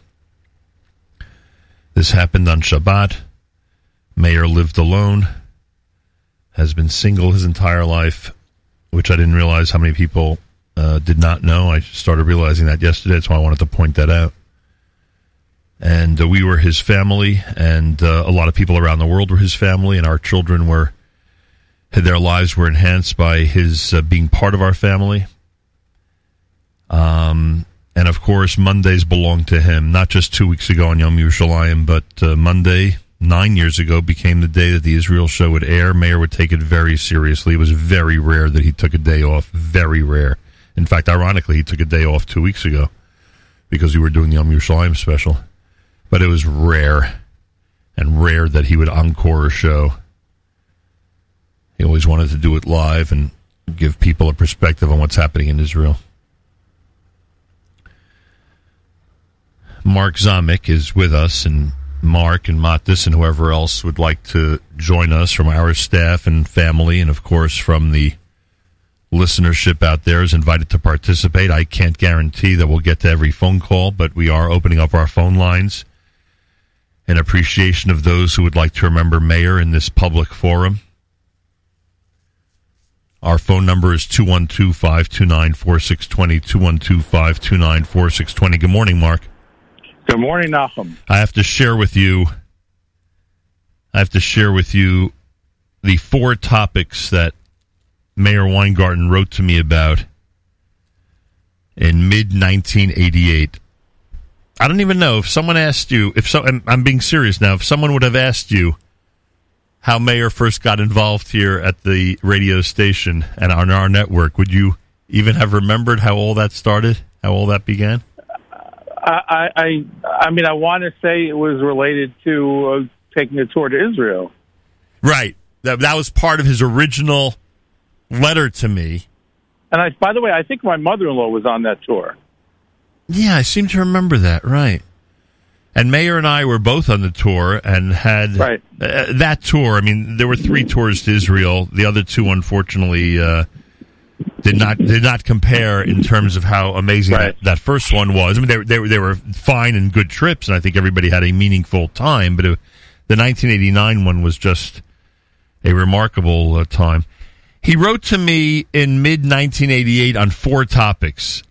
this happened on Shabbat. Meir lived alone, has been single his entire life, which I didn't realize how many people uh, did not know. I started realizing that yesterday. That's why I wanted to point that out. And uh, we were his family, and uh, a lot of people around the world were his family, and our children were their lives were enhanced by his uh, being part of our family. Um, and of course, Mondays belong to him. Not just two weeks ago on Yom Yerushalayim, but uh, Monday, nine years ago, became the day that the Israel show would air. Meir would take it very seriously. It was very rare that he took a day off. Very rare. In fact, ironically, he took a day off two weeks ago because we were doing the Yom Yerushalayim special. But it was rare, and rare that he would encore a show. He always wanted to do it live and give people a perspective on what's happening in Israel. Mark Zamek is with us, and Mark and Matis and whoever else would like to join us from our staff and family, and of course from the listenership out there is invited to participate. I can't guarantee that we'll get to every phone call, but we are opening up our phone lines in appreciation of those who would like to remember Meir in this public forum. Our phone number is 212 529 4620. 212 529 4620. Good morning, Mark. Good morning, Nachum. I have to share with you. I have to share with you the four topics that Meir Weingarten wrote to me about in mid 1988. I don't even know if someone asked you if so. I'm being serious now. If someone would have asked you how Meir first got involved here at the radio station and on our network, would you even have remembered how all that started? How all that began? I, I, I mean, I want to say it was related to uh, taking a tour to Israel. Right. That, that was part of his original letter to me. And I, by the way, I think my mother-in-law was on that tour. Yeah, I seem to remember that. Right. And Meir and I were both on the tour and had Right. uh, that tour. I mean, there were three tours to Israel. The other two, unfortunately, uh, did not did not compare in terms of how amazing Right. that, that first one was. I mean, they, were- they, were- they were fine and good trips, and I think everybody had a meaningful time. But it, the 1989 one was just a remarkable uh, time. He wrote to me in mid 1988 on four topics,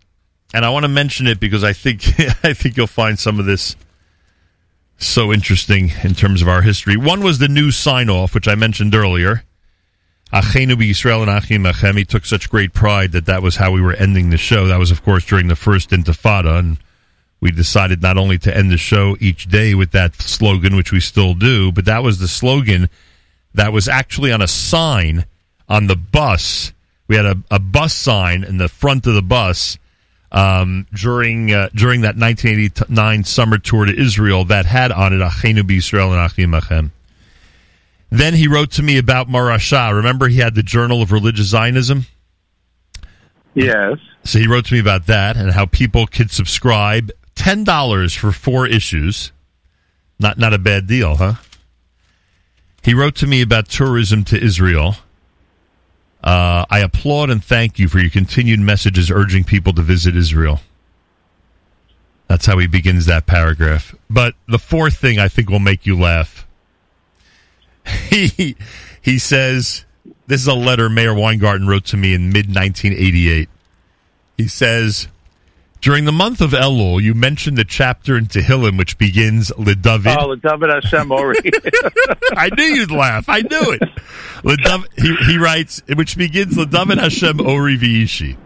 and I want to mention it because I think I think you'll find some of this so interesting in terms of our history. One was the new sign off, which I mentioned earlier. Achenu Yisrael and Achim Achem. He took such great pride that that was how we were ending the show. That was, of course, during the first Intifada, and we decided not only to end the show each day with that slogan, which we still do, but that was the slogan that was actually on a sign on the bus. We had a, a bus sign in the front of the bus um, during uh, during that 1989 summer tour to Israel that had on it Achenu B'Yisrael and Achim Achem. Then he wrote to me about Marasha. Remember, he had the Journal of Religious Zionism. Yes. So he wrote to me about that and how people could subscribe ten dollars for four issues. Not not a bad deal, huh? He wrote to me about tourism to Israel. Uh, I applaud and thank you for your continued messages urging people to visit Israel. That's how he begins that paragraph. But the fourth thing I think will make you laugh. He he says this is a letter Meir Weingarten wrote to me in mid 1988. He says, during the month of Elul, you mentioned the chapter in Tehillim which begins Lidavid. Oh, Hashem oh, Ori. I knew you'd laugh. I knew it. Lidav- he, he writes, which begins Lidavid Hashem Ori V'ishi.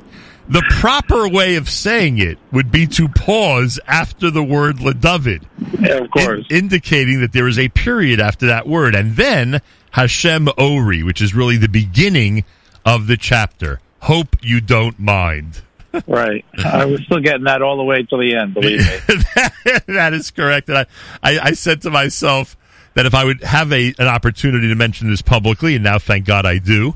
The proper way of saying it would be to pause after the word Lidavid, yeah, of course. in- indicating that there is a period after that word, and then Hashem Ori, which is really the beginning of the chapter. Hope you don't mind. right. I was still getting that all the way to the end. Believe me. that is correct. And I, I, I said to myself that if I would have a an opportunity to mention this publicly, and now thank God I do,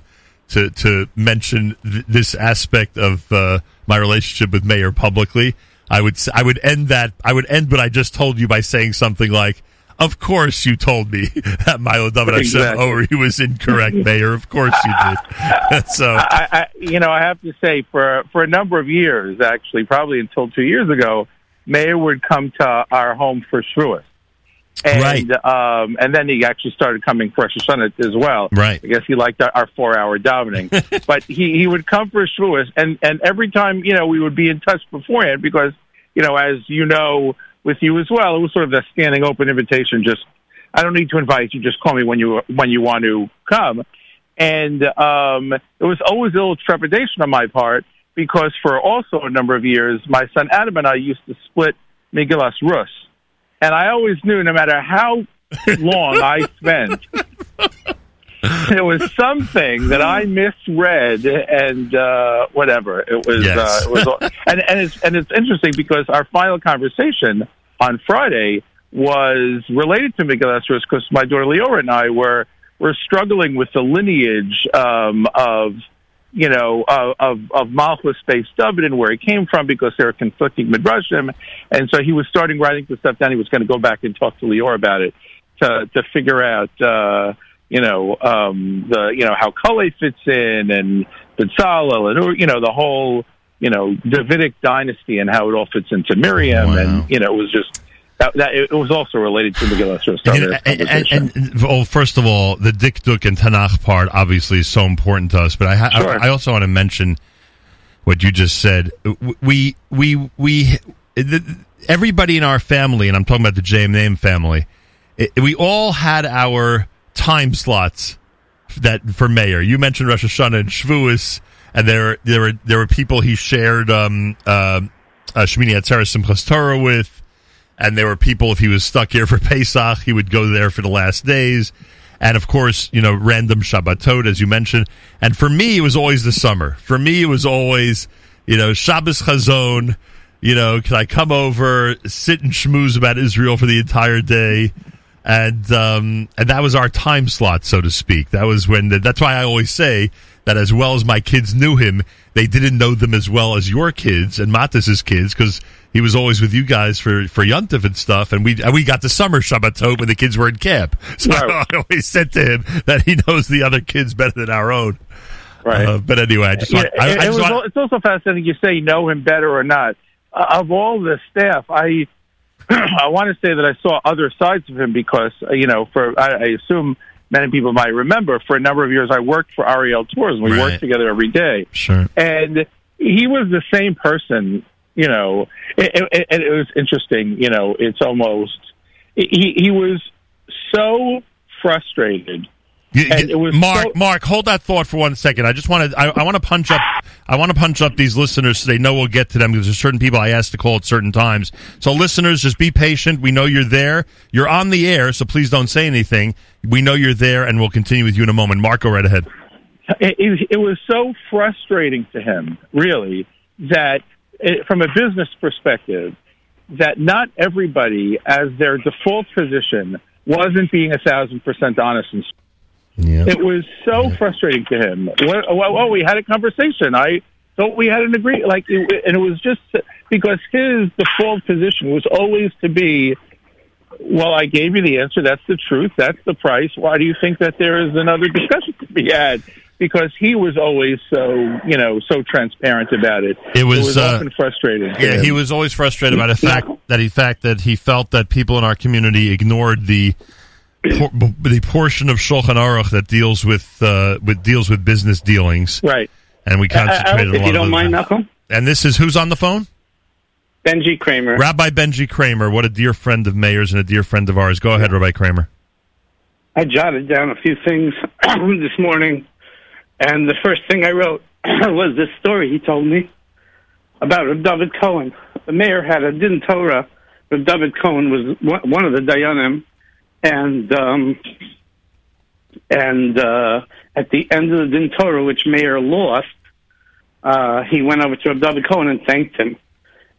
to to mention th- this aspect of uh, my relationship with Meir publicly, I would I would end that I would end what I just told you by saying something like. Of course, you told me that Milo David Hashem Exactly. oh, he was incorrect, Meir. Of course you did. so I, I, you know, I have to say, for for a number of years, actually, probably until two years ago, Meir would come to our home for Shavuos. And, um, and then he actually started coming for Rosh Hashanah as well. Right. I guess he liked our, our four-hour davening. but he, he would come for Shavuos, and, and every time, you know, we would be in touch beforehand because, you know, as you know, with you as well, it was sort of a standing open invitation. Just, I don't need to invite you. Just call me when you when you want to come. And um, it was always a little trepidation on my part because for also a number of years, my son Adam and I used to split Megillas Rus. And I always knew no matter how long I spent, there was something that I misread and uh, whatever. It was, Yes. uh, it was and, and, it's, and it's interesting because our final conversation on Friday was related to Megillas Rus because my daughter Leora and I were were struggling with the lineage um, of you know of of, of Malchus based David and where he came from because there were conflicting midrashim, and so he was starting writing the stuff down. He was going to go back and talk to Leora about it to to figure out uh, you know um, the you know how Kale fits in and Bezalel and you know the whole you know Davidic dynasty and how it all fits into Miriam Wow. and you know it was just. That, that, it was also related to Megillah Rus. And, and, and, and well, first of all, the Dikduk and Tanakh part obviously is so important to us. But I, ha- Sure. I, I also want to mention what you just said. We we we the, everybody in our family, and I'm talking about the JM Name family. It, we all had our time slots that for Meir. You mentioned Rosh Hashanah and Shavuos, and there there were there were people he shared um, uh, uh, Shemini Atzeres Simchas Torah with and there were people if he was stuck here for Pesach, he would go there for the last days, and of course, you know, random Shabbatot as you mentioned. And for me, it was always the summer. For me, it was always you know Shabbos Chazon. You know, can I come over, sit and schmooze about Israel for the entire day? And um, and that was our time slot, so to speak. That was when. The, that's why I always say that as well as my kids knew him, they didn't know them as well as your kids and Matis's kids because he was always with you guys for for Yontif and stuff, and we and we got the summer Shabbatot when the kids were in camp. So I always said to him that he knows the other kids better than our own. Right. Uh, but anyway, I just Yeah, want. I, it- I it just was want it's also fascinating you say know him better or not. Uh, of all the staff, I I want to say that I saw other sides of him because uh, you know, for I, I assume many people might remember for a number of years I worked for Ariel Tours and we Right. worked together every day. sure. and he was the same person. You know, it, it, was interesting. You know, it's almost he he was so frustrated. And it was Mark, so- Mark, hold that thought for one second. I just want to, I, I want to punch up, I want to punch up these listeners so they know we'll get to them because there's certain people I asked to call at certain times. So listeners, just be patient. We know you're there. You're on the air, so please don't say anything. We know you're there, and we'll continue with you in a moment. Mark, go right ahead. it, it, it was so frustrating to him, really, that Uh, from a business perspective, that not everybody, as their default position, wasn't being a thousand percent honest. And Yeah. it was so frustrating to him. Well, well, we had a conversation. I thought we had an agreement, like, it, and it was just because his default position was always to be. Well, I gave you the answer. That's the truth. That's the price. Why do you think that there is another discussion to be had? Because he was always so, you know, so transparent about it. It was, uh, often frustrating. Yeah, him. he was always frustrated by the fact that he fact that he felt that people in our community ignored the por- the portion of Shulchan Aruch that deals with uh, with deals with business dealings, right. and we concentrated. if a lot you don't of mind, those- Nachum, And this is who's on the phone? Benji Kramer. Rabbi Benji Kramer. What a dear friend of Meir's and a dear friend of ours. Go ahead, Rabbi Kramer. I jotted down a few things this morning, and the first thing I wrote was this story he told me about Reb David Cohen. The Meir had a din Torah. Reb David Cohen was one of the Dayanim, and um, and uh, at the end of the din Torah, which Meir lost, uh, he went over to Reb David Cohen and thanked him.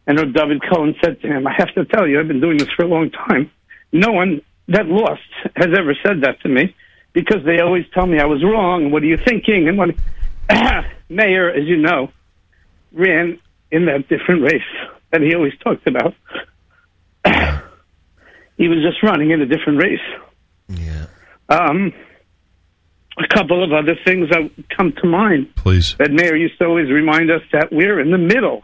And Reb David Cohen said to him, I have to tell you, I've been doing this for a long time. No one that lost has ever said that to me because they always tell me I was wrong. What are you thinking? And what Meir, as you know, ran in that different race that he always talked about. he was just running in a different race. Yeah. Um, a couple of other things that come to mind. Please. That Meir used to always remind us that we're in the middle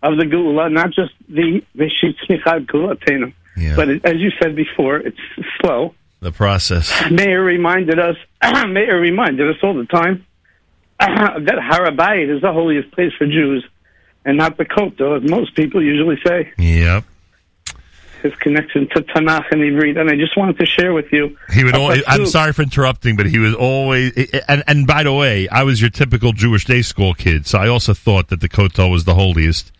of the Geula, not just the Veshit Smichad Gulatenu. Yeah. But it, as you said before, it's slow. The process. Meir reminded us, Meir reminded us all the time that Har HaBayit is the holiest place for Jews and not the Kotel, as most people usually say. Yep. His connection to Tanakh and Ivrit. And I just wanted to share with you. He would always. I'm sorry for interrupting, but he was always. And and by the way, I was your typical Jewish day school kid, so I also thought that the Kotel was the holiest,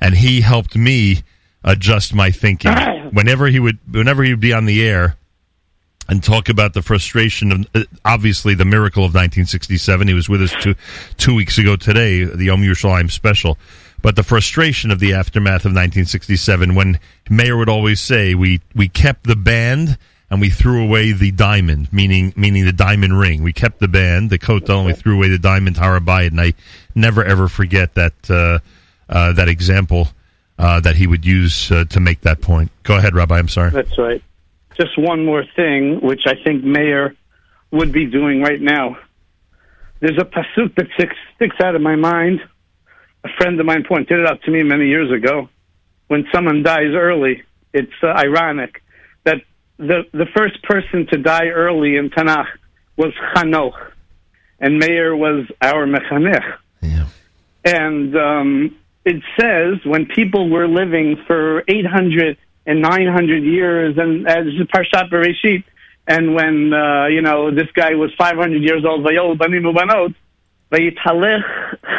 and he helped me adjust my thinking. whenever he would, whenever he would be on the air and talk about the frustration of uh, obviously the miracle of 1967. He was with us two two weeks ago today, the Yom Yerushalayim special. But the frustration of the aftermath of 1967, when Meir would always say, "We we kept the band and we threw away the diamond," meaning meaning the diamond ring. We kept the band, the kotel, and we threw away the diamond Har HaBayit. And I never ever forget that uh, uh, that example uh, that he would use uh, to make that point. Go ahead, Rabbi. I'm sorry. That's right. Just one more thing, which I think Meir would be doing right now. There's a pasuk that sticks, sticks out of my mind. A friend of mine pointed it out to me many years ago. When someone dies early, it's uh, ironic that the the first person to die early in Tanakh was Chanoch, and Meir was our mechanech. Yeah. And um, it says when people were living for 800 and 900 years, and as Parshat Bereshit, and when uh, you know this guy was 500 years old, Vayol banim ubanot, Vayitalech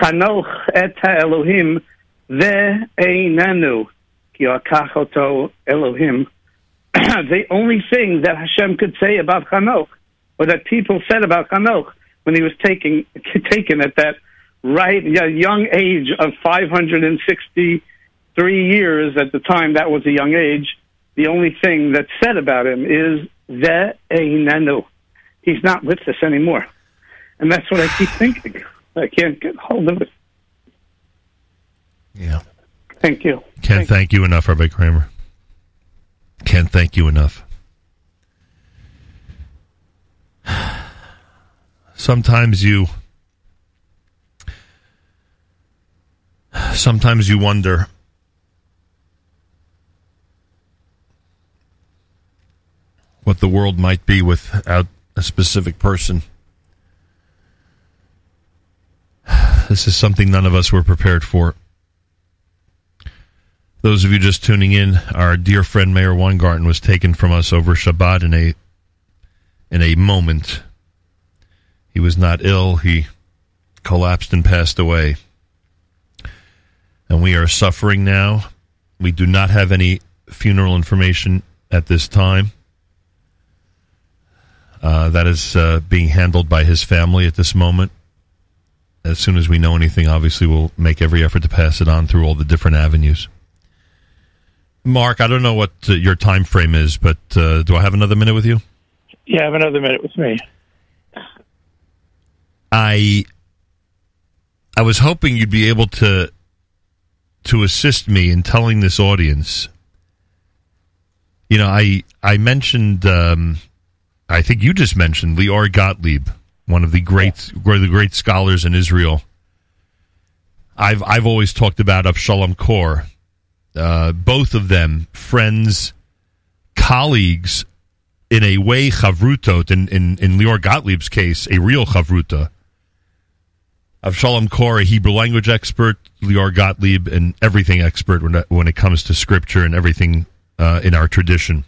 Chanoch et Elohim ve'einenu ki akach oto Elohim. the only thing that Hashem could say about Chanoch, or that people said about Chanoch when he was taking taken at that right young age of 563 years at the time, that was a young age. The only thing that's said about him is ve'einenu. He's not with us anymore. And that's what I keep thinking. I can't get hold of it. Yeah. Thank you. Can't thank you enough, Rabbi Kramer. Can't thank you enough. Sometimes you sometimes you wonder what the world might be without a specific person. This is something none of us were prepared for. Those of you just tuning in, our dear friend Meir Weingarten was taken from us over Shabbat in a in a moment. He was not ill; he collapsed and passed away, and we are suffering now. We do not have any funeral information at this time. Uh, that is uh, being handled by his family at this moment. As soon as we know anything, obviously, we'll make every effort to pass it on through all the different avenues. Mark, I don't know what uh, your time frame is, but uh, do I have another minute with you? Yeah, have another minute with me. I I was hoping you'd be able to to assist me in telling this audience. You know, I I mentioned um, I think you just mentioned Lior Gottlieb, one of the great one of the great scholars in Israel. I've I've always talked about Avshalom Kor. Uh, both of them friends, colleagues, in a way chavrutot. In, in in Lior Gottlieb's case, a real chavruta. Avshalom Kor, a Hebrew language expert, Lior Gottlieb, an everything expert when it, when it comes to scripture and everything uh, in our tradition.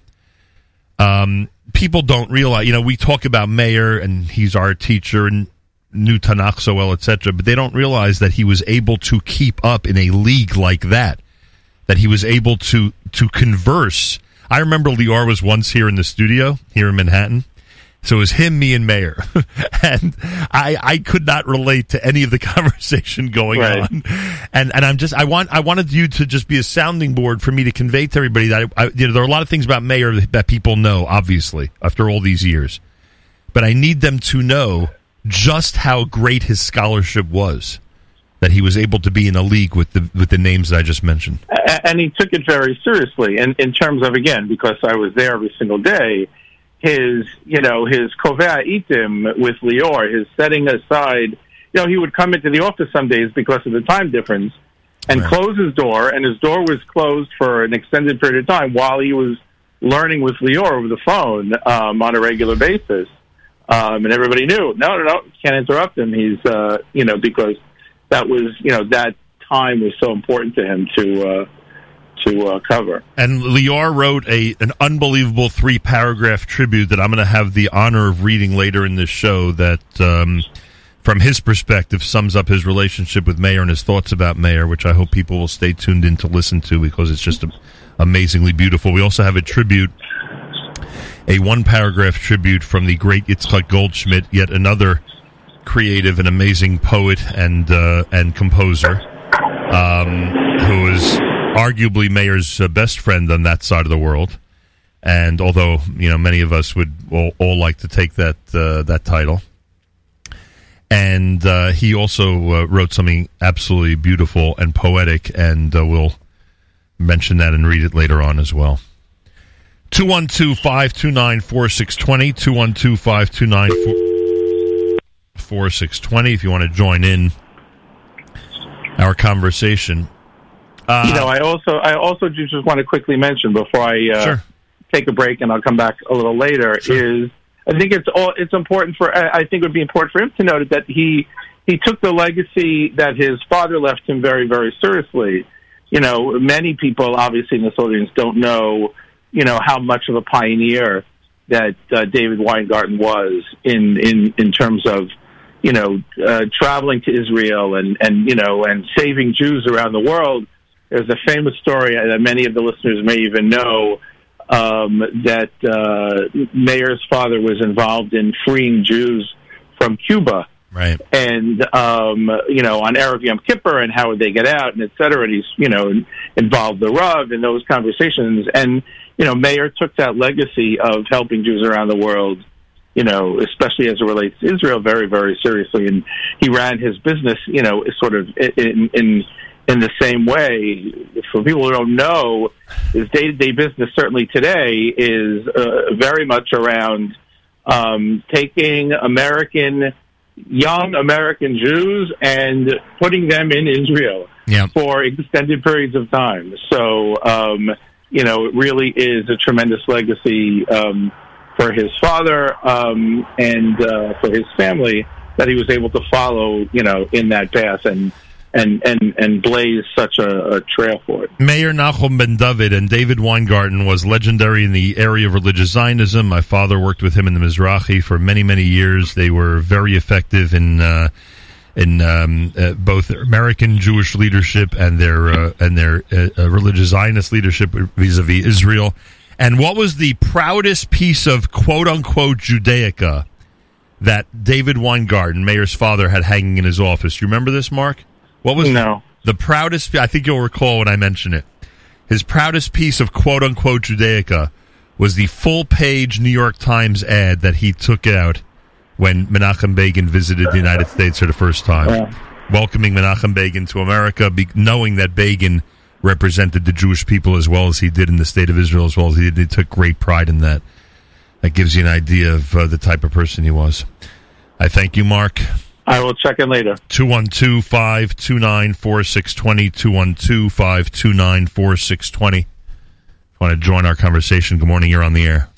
Um, people don't realize, you know, we talk about Meir and he's our teacher and knew Tanakh so well, etc., but they don't realize that he was able to keep up in a league like that. That he was able to to converse. I remember Lior was once here in the studio here in Manhattan, So it was him, me, and Meir, and I I could not relate to any of the conversation going Right. on, and and I'm just I want I wanted you to just be a sounding board for me to convey to everybody that I, I, you know there are a lot of things about Meir that people know, obviously, after all these years, but I need them to know just how great his scholarship was, that he was able to be in a league with the with the names that I just mentioned. And he took it very seriously. And in terms of again, because I was there every single day, his you know his kovea itim with Lior, his setting aside. You know, he would come into the office some days because of the time difference, and Right. close his door, and his door was closed for an extended period of time while he was learning with Lior over the phone um, on a regular basis. Um, and everybody knew, no, no, no, can't interrupt him. He's, uh, you know, because that was, you know, that time was so important to him to uh, to uh, cover. And Lior wrote a an unbelievable three paragraph tribute that I'm going to have the honor of reading later in this show. That, um, from his perspective, sums up his relationship with Meir and his thoughts about Meir, which I hope people will stay tuned in to listen to because it's just amazingly beautiful. We also have a tribute, a one paragraph tribute from the great Yitzchak Goldschmidt, yet another creative and amazing poet and uh, and composer um, who is arguably Meir's uh, best friend on that side of the world. And although you know many of us would all, all like to take that uh, that title, and uh, he also uh, wrote something absolutely beautiful and poetic, and uh, we'll mention that and read it later on as well. 212-529-4620, 212-529-4620 if you want to join in our conversation. Uh, you know, I also I also just want to quickly mention before I uh, Sure. take a break and I'll come back a little later is I think it's all it's important for I I think it would be important for him to note that he he took the legacy that his father left him very very seriously. You know, many people obviously in this audience don't know you know how much of a pioneer that uh, David Weingarten was in in in terms of you know uh, traveling to Israel and and you know and saving Jews around the world. There's a famous story that many of the listeners may even know um, that uh, Meir's father was involved in freeing Jews from Cuba right. and um, you know on Erev Yom Kippur and how would they get out and et cetera. And he's you know involved the Rav in those conversations, and you know Mayer took that legacy of helping Jews around the world, you know, especially as it relates to Israel, very very seriously, and he ran his business, you know, sort of in in in the same way. For people who don't know, his day to day business certainly today is uh, very much around um, taking American young American Jews and putting them in Israel Yeah. for extended periods of time. So, um, you know, it really is a tremendous legacy um, for his father um, and uh, for his family that he was able to follow, you know, in that path and and and and blaze such a, a trail for it. Meir Nachum Ben David and David Weingarten was legendary in the area of religious Zionism. My father worked with him in the Mizrahi for many, many years. They were very effective in uh, in um, uh, both American Jewish leadership and their uh, and their uh, uh, religious Zionist leadership vis-a-vis Israel. And what was the proudest piece of quote unquote Judaica that David Weingarten, Meir's father, had hanging in his office? Do you remember this, Mark? What was No. the proudest? I think you'll recall when I mention it. His proudest piece of quote unquote Judaica was the full page New York Times ad that he took out when Menachem Begin visited the United States for the first time, welcoming Menachem Begin to America, be, knowing that Begin represented the Jewish people as well as he did in the state of Israel as well as he did. He took great pride in that. That gives you an idea of uh, the type of person he was. I thank you, Mark. I will check in later. 212 529 4620. 212 529 4620. Want to join our conversation? Good morning. You're on the air.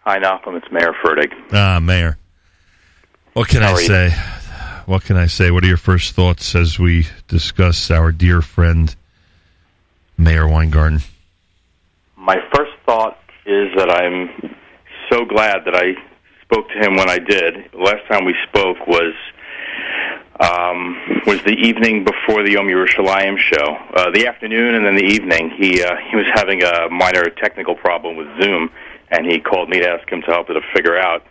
Hi, Nachum. It's Meir Fertig. Ah, Meir. What can How I are you? say? What can I say? What are your first thoughts as we discuss our dear friend, Meir Weingarten? My first thought is that I'm so glad that I spoke to him when I did. Last time we spoke was um, was the evening before the Yom Yerushalayim show. Uh, the afternoon and then the evening, he uh, he was having a minor technical problem with Zoom, and he called me to ask him to help to figure out.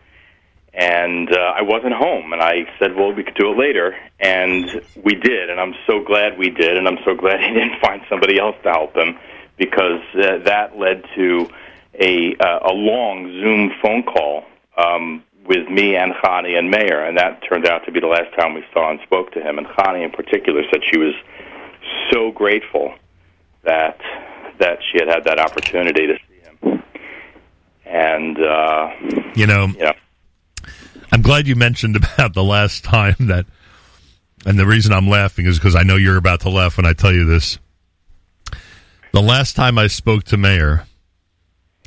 and uh, I wasn't home. And I said, "Well, we could do it later," and we did. And I'm so glad we did, and I'm so glad he didn't find somebody else to help him because uh, that led to a uh, a long Zoom phone call um, with me and Chani and Meir, and that turned out to be the last time we saw and spoke to him. And Chani, in particular, said she was so grateful that that she had had that opportunity to see him. And uh, You know, yeah. I'm glad you mentioned about the last time that, and the reason I'm laughing is because I know you're about to laugh when I tell you this. The last time I spoke to Meir,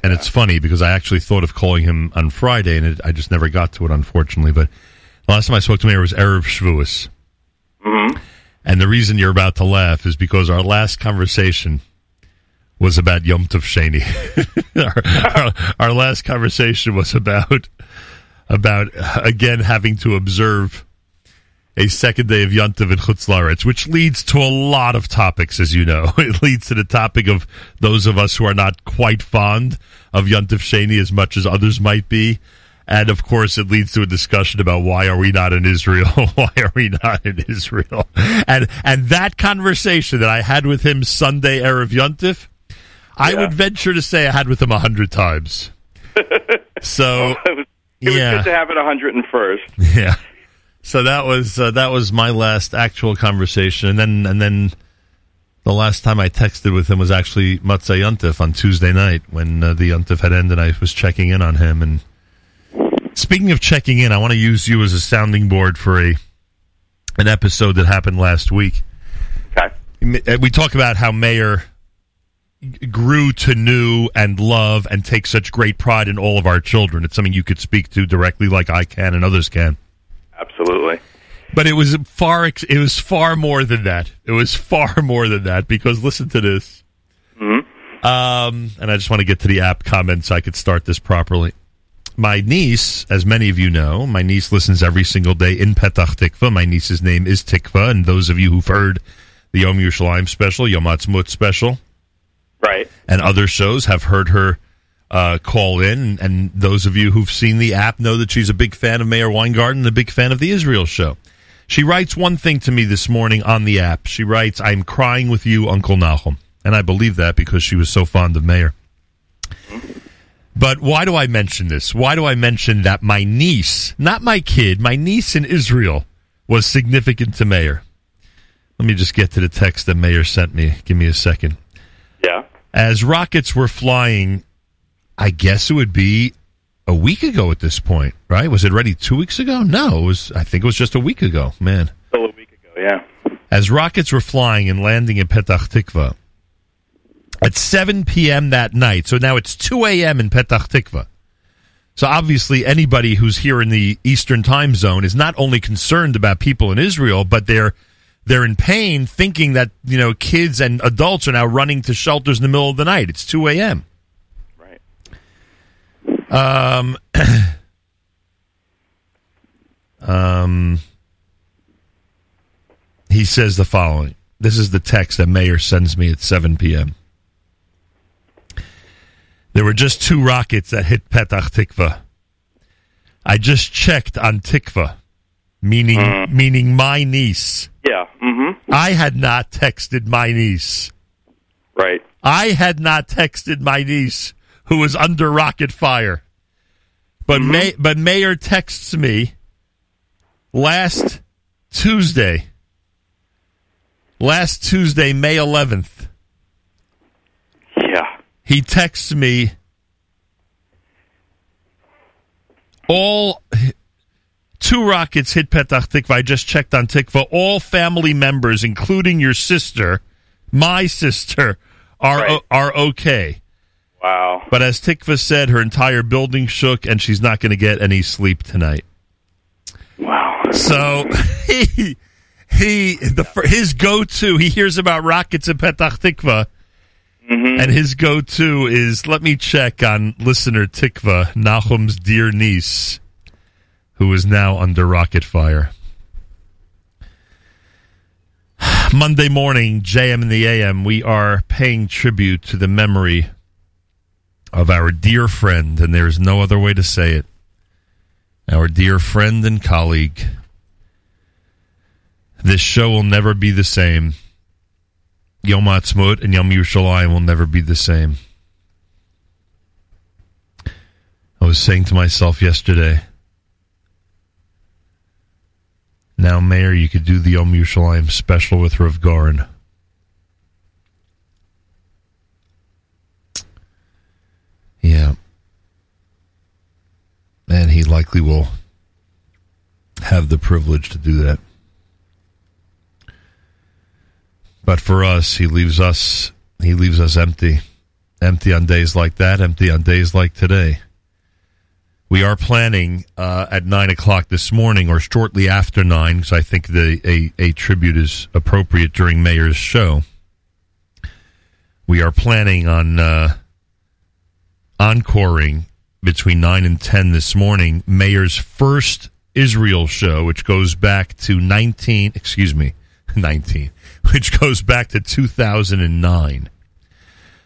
and it's funny because I actually thought of calling him on Friday, and it, I just never got to it, unfortunately. But the last time I spoke to Meir was Erev Shavuos. Mm-hmm. And the reason you're about to laugh is because our last conversation was about Yom Tov Sheni. our, our, our last conversation was about about again having to observe a second day of Yom Tov in Chutz Laretz, which leads to a lot of topics, as you know. It leads to the topic of those of us who are not quite fond of Yom Tov Sheni as much as others might be. And of course, it leads to a discussion about why are we not in Israel? why are we not in Israel? And and that conversation that I had with him Sunday erev Yontif, I would venture to say I had with him a hundred times. So it was, it was yeah. good to have it 101st. yeah. So that was uh, that was my last actual conversation, and then and then the last time I texted with him was actually Motzei Yontif on Tuesday night when uh, the Yontif had ended. And I was checking in on him, and speaking of checking in, I want to use you as a sounding board for a an episode that happened last week. Okay. We talk about how Meir grew to know and love and take such great pride in all of our children. It's something you could speak to directly, like I can and others can. Absolutely. But it was far. It was far more than that. It was far more than that because listen to this. Um, and I just want to get to the app comments so I could start this properly. My niece, as many of you know, my niece listens every single day in Petach Tikva. My niece's name is Tikva, and those of you who've heard the Yom Yerushalayim special, Yom Ha'atzmaut special, Right. and other shows have heard her uh, call in. And those of you who've seen the app know that she's a big fan of Meir Weingarten and a big fan of the Israel show. She writes one thing to me this morning on the app. She writes, I'm crying with you, Uncle Nachum. And I believe that because she was so fond of Meir. But why do I mention this? Why do I mention that my niece, not my kid, my niece in Israel was significant to Meir? Let me just get to the text that Meir sent me. Give me a second Yeah. as rockets were flying, I guess it would be a week ago at this point, right? Was it ready two weeks ago? No, it was. I think it was just a week ago. Man, Still a week ago. Yeah. as rockets were flying and landing in Petach Tikva at 7 p.m. that night. So now it's 2 a.m. in Petach Tikva. So obviously, anybody who's here in the Eastern Time Zone is not only concerned about people in Israel, but they're they're in pain, thinking that you know kids and adults are now running to shelters in the middle of the night. It's 2 a.m. Um, um, he says the following. This is the text that Meir sends me at 7 p.m. There were just two rockets that hit Petach Tikva. I just checked on Tikva, meaning meaning my niece. Yeah. Mm-hmm. I had not texted my niece. Right. I had not texted my niece who was under rocket fire. But mm-hmm. May, but Meir texts me last Tuesday. Last Tuesday, May 11th. Yeah. He texts me all two rockets hit Petach Tikva. I just checked on Tikva. All family members, including your sister, my sister, are are okay. Wow. But as Tikva said, her entire building shook, and she's not going to get any sleep tonight. Wow. So he he the his go to he hears about rockets in Petach Tikva, mm-hmm. and his go to is let me check on listener Tikva Nachum's dear niece, who is now under rocket fire. Monday morning, JM in the AM, we are paying tribute to the memory of our dear friend, and there's no other way to say it. our dear friend and colleague. This show will never be the same. Yom and Yom Yerushalayim will never be the same. I was saying to myself yesterday, now, Meir, you could do the Yom Yerushalayim special with Rav. Yeah. And he likely will have the privilege to do that. But for us, he leaves us he leaves us empty. Empty on days like that, empty on days like today. We are planning uh, at nine o'clock this morning, or shortly after nine, because I think the a, a tribute is appropriate during Meir's show. We are planning on uh, encoring between nine and ten this morning Meir's first Israel show, which goes back to nineteen. Excuse me, nineteen, which goes back to two thousand and nine.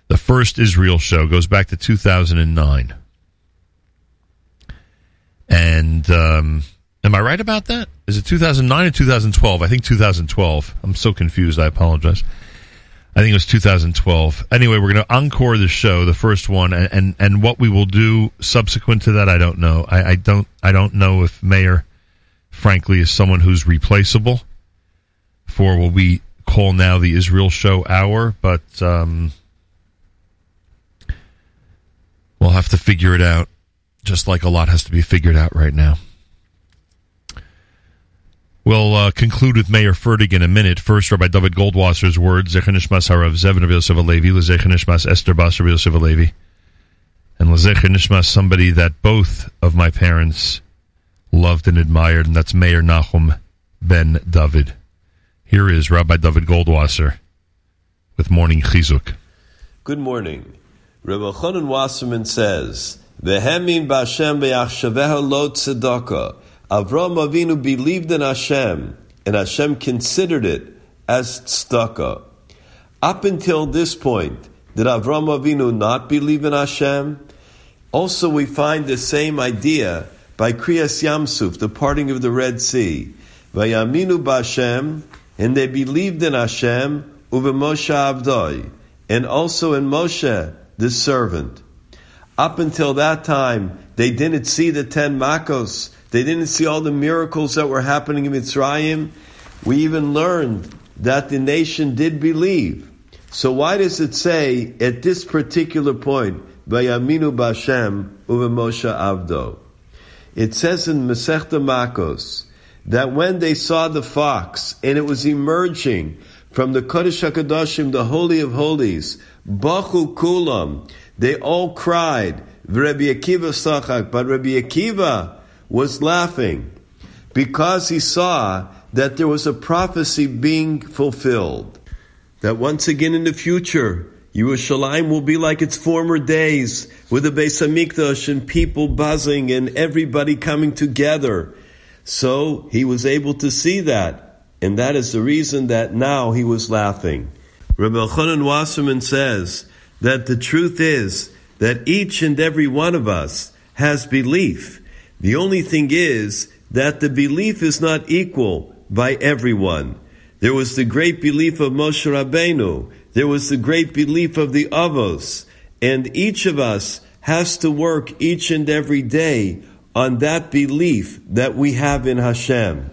The first Israel show goes back to two thousand and nine. And um, am I right about that? Is it 2009 or 2012? I think 2012. I'm so confused. I apologize. I think it was 2012. Anyway, we're going to encore the show, the first one, and, and, and what we will do subsequent to that, I don't know. I, I don't I don't know if Meir, frankly, is someone who's replaceable for what we call now the Israel Show Hour, but um, we'll have to figure it out just like a lot has to be figured out right now. We'll uh, conclude with Meir Fertig in a minute. First, Rabbi David Goldwasser's words, Zechanishmas Harav Zevin Rabbi Yosef Alevi, Lezechanishmas Esther Bas Yosef Alevi, and Lezechanishmas, somebody that both of my parents loved and admired, and that's Meir Nachum Ben David. Here is Rabbi David Goldwasser with Morning Chizuk. Good morning. Rabbi Chonan Wasserman says, Vehemin b'Hashem be'achshaveha lo tzedakah. Avram Avinu believed in Hashem, and Hashem considered it as tzedakah. Up until this point, did Avram Avinu not believe in Hashem? Also, we find the same idea by Kriyas Yamsuf, the parting of the Red Sea. Vayaminu b'Hashem, and they believed in Hashem, uve Moshe Avdoi, and also in Moshe, the servant. Up until that time, they didn't see the ten makos. They didn't see all the miracles that were happening in Mitzrayim. We even learned that the nation did believe. So why does it say at this particular point, Vayaminu Bashem Moshe Avdo? It says in Masechta Makos that when they saw the fox and it was emerging from the Kodesh HaKadoshim, the Holy of Holies, Bachu Kulam, they all cried, Rabbi Akiva Sachak, but Rabbi Akiva was laughing because he saw that there was a prophecy being fulfilled. That once again in the future, Yerushalayim will be like its former days, with the Beis Hamikdash and people buzzing and everybody coming together. So he was able to see that, and that is the reason that now he was laughing. Rabbi Elchanan Wasserman says that the truth is that each and every one of us has belief. The only thing is that the belief is not equal by everyone. There was the great belief of Moshe Rabbeinu. There was the great belief of the Avos. And each of us has to work each and every day on that belief that we have in Hashem.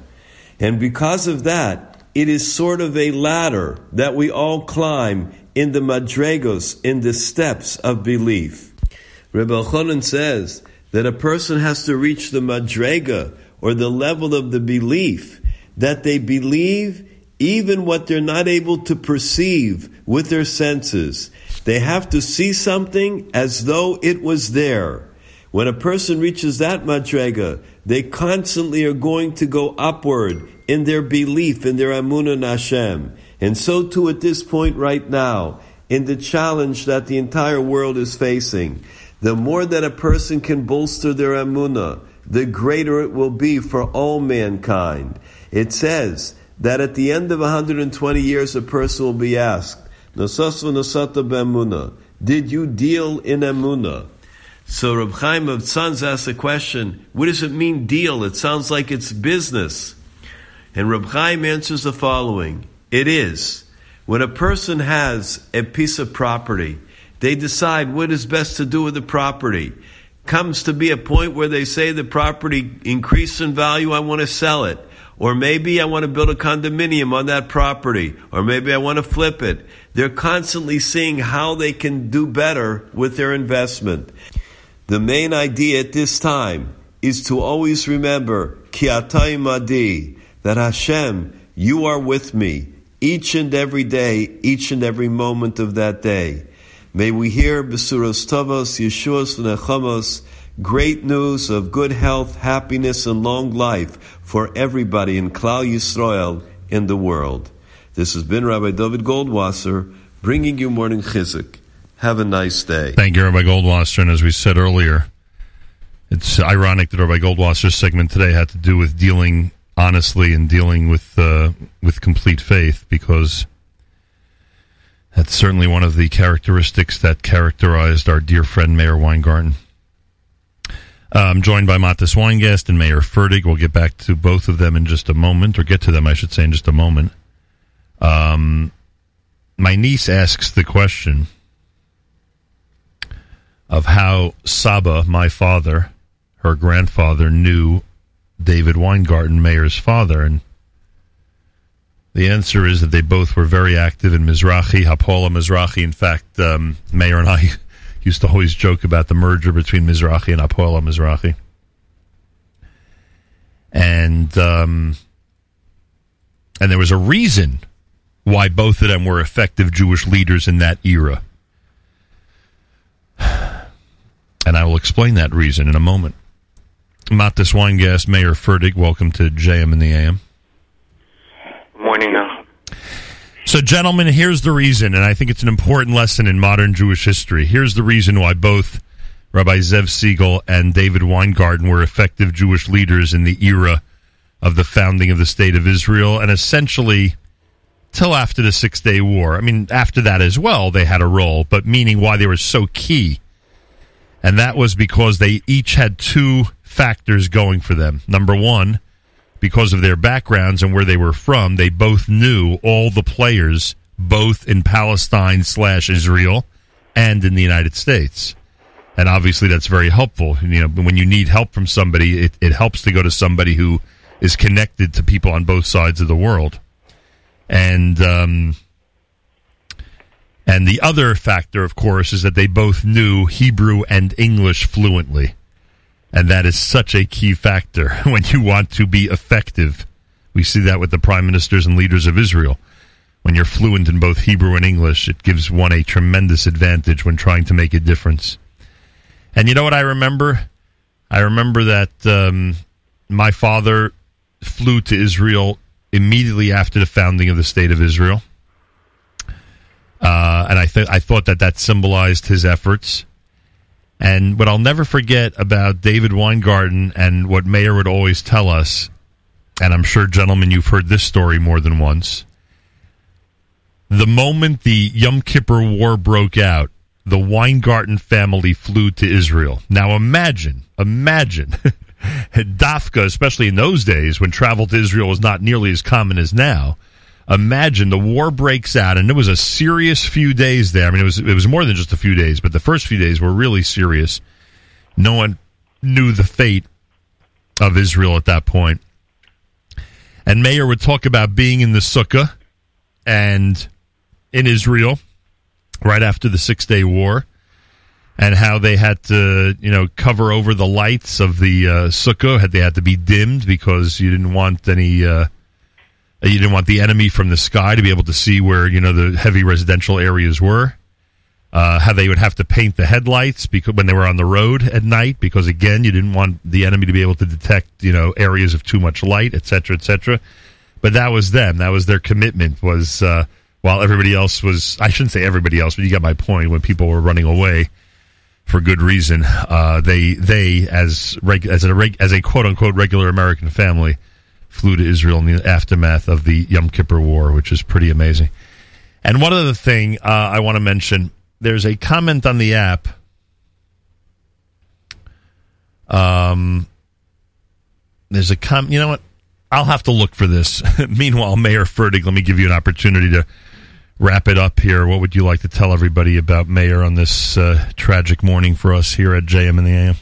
And because of that, it is sort of a ladder that we all climb in the madregos, in the steps of belief. Rebbe Elchanan says that a person has to reach the madrega, or the level of the belief, that they believe even what they're not able to perceive with their senses. They have to see something as though it was there. When a person reaches that madrega, they constantly are going to go upward in their belief, in their amunah in Hashem. And so too at this point right now, in the challenge that the entire world is facing. The more that a person can bolster their amunah, the greater it will be for all mankind. It says that at the end of 120 years, a person will be asked, Nasasva nasata b'emunah, did you deal in emunah? So Reb Chaim of Tzanz asked the question, what does it mean deal? It sounds like it's business. And Reb Chaim answers the following, it is. When a person has a piece of property, they decide what is best to do with the property. Comes to be a point where they say the property increased in value, I want to sell it. Or maybe I want to build a condominium on that property. Or maybe I want to flip it. They're constantly seeing how they can do better with their investment. The main idea at this time is to always remember, madi, that Hashem, you are with me each and every day, each and every moment of that day. May we hear Besuros Tavos, Yeshuas V'nechamos, great news of good health, happiness, and long life for everybody in Klal Yisrael in the world. This has been Rabbi David Goldwasser bringing you morning chizuk. Have a nice day. Thank you, Rabbi Goldwasser. And as we said earlier, it's ironic that Rabbi Goldwasser's segment today had to do with dealing honestly and dealing with uh, with complete faith because that's certainly one of the characteristics that characterized our dear friend Meir Weingarten. I'm joined by Matis Weingast and Meir Fertig. We'll get back to both of them in just a moment, or get to them, I should say, in just a moment. Um, my niece asks the question of how Saba, my father, her grandfather, knew David Weingarten, Meir's father, and the answer is that they both were very active in Mizrahi, Hapola Mizrahi. In fact, um, Meir and I used to always joke about the merger between Mizrahi and Hapola Mizrahi. And um, and there was a reason why both of them were effective Jewish leaders in that era. And I will explain that reason in a moment. Matis Weingast, Meir Fertig, welcome to JM in the AM. Morning now. So, gentlemen, here's the reason, and I think it's an important lesson in modern Jewish history. Here's the reason why both Rabbi Zev Segal and David Weingarten were effective Jewish leaders in the era of the founding of the State of Israel, and essentially till after the Six Day War. I mean, after that as well, they had a role, but meaning why they were so key. And that was because they each had two factors going for them. Number one, because of their backgrounds and where they were from, they both knew all the players, both in Palestine slash Israel and in the United States. And obviously, that's very helpful. You know, when you need help from somebody, it, it helps to go to somebody who is connected to people on both sides of the world. And um, and the other factor, of course, is that they both knew Hebrew and English fluently. And that is such a key factor when you want to be effective. We see that with the prime ministers and leaders of Israel. When you're fluent in both Hebrew and English, it gives one a tremendous advantage when trying to make a difference. And you know what I remember? I remember that um, my father flew to Israel immediately after the founding of the state of Israel. Uh, and I, th- I thought that that symbolized his efforts. And what I'll never forget about David Weingarten and what Meir would always tell us, and I'm sure, gentlemen, you've heard this story more than once. The moment the Yom Kippur War broke out, the Weingarten family flew to Israel. Now imagine, imagine, Dafka, especially in those days when travel to Israel was not nearly as common as now imagine the war breaks out and it was a serious few days there. I mean, it was it was more than just a few days, but the first few days were really serious. No one knew the fate of Israel at that point. And Meir would talk about being in the sukkah and in Israel right after the Six Day War, and how they had to, you know, cover over the lights of the uh, sukkah. Had they had to be dimmed because you didn't want any. Uh, you didn't want the enemy from the sky to be able to see where you know the heavy residential areas were. Uh, how they would have to paint the headlights because when they were on the road at night, because again, you didn't want the enemy to be able to detect you know areas of too much light, etc., etc. But that was them. That was their commitment. Was uh, while everybody else was, I shouldn't say everybody else, but you got my point. When people were running away for good reason, uh, they they as reg, as a reg, as a quote unquote regular American family flew to Israel in the aftermath of the Yom Kippur War, which is pretty amazing. And one other thing uh, I want to mention there's a comment on the app Um, there's a com. You know what? I'll have to look for this. Meanwhile, Meir Fertig, let me give you an opportunity to wrap it up here. What would you like to tell everybody about Meir on this uh, tragic morning for us here at JM in the AM?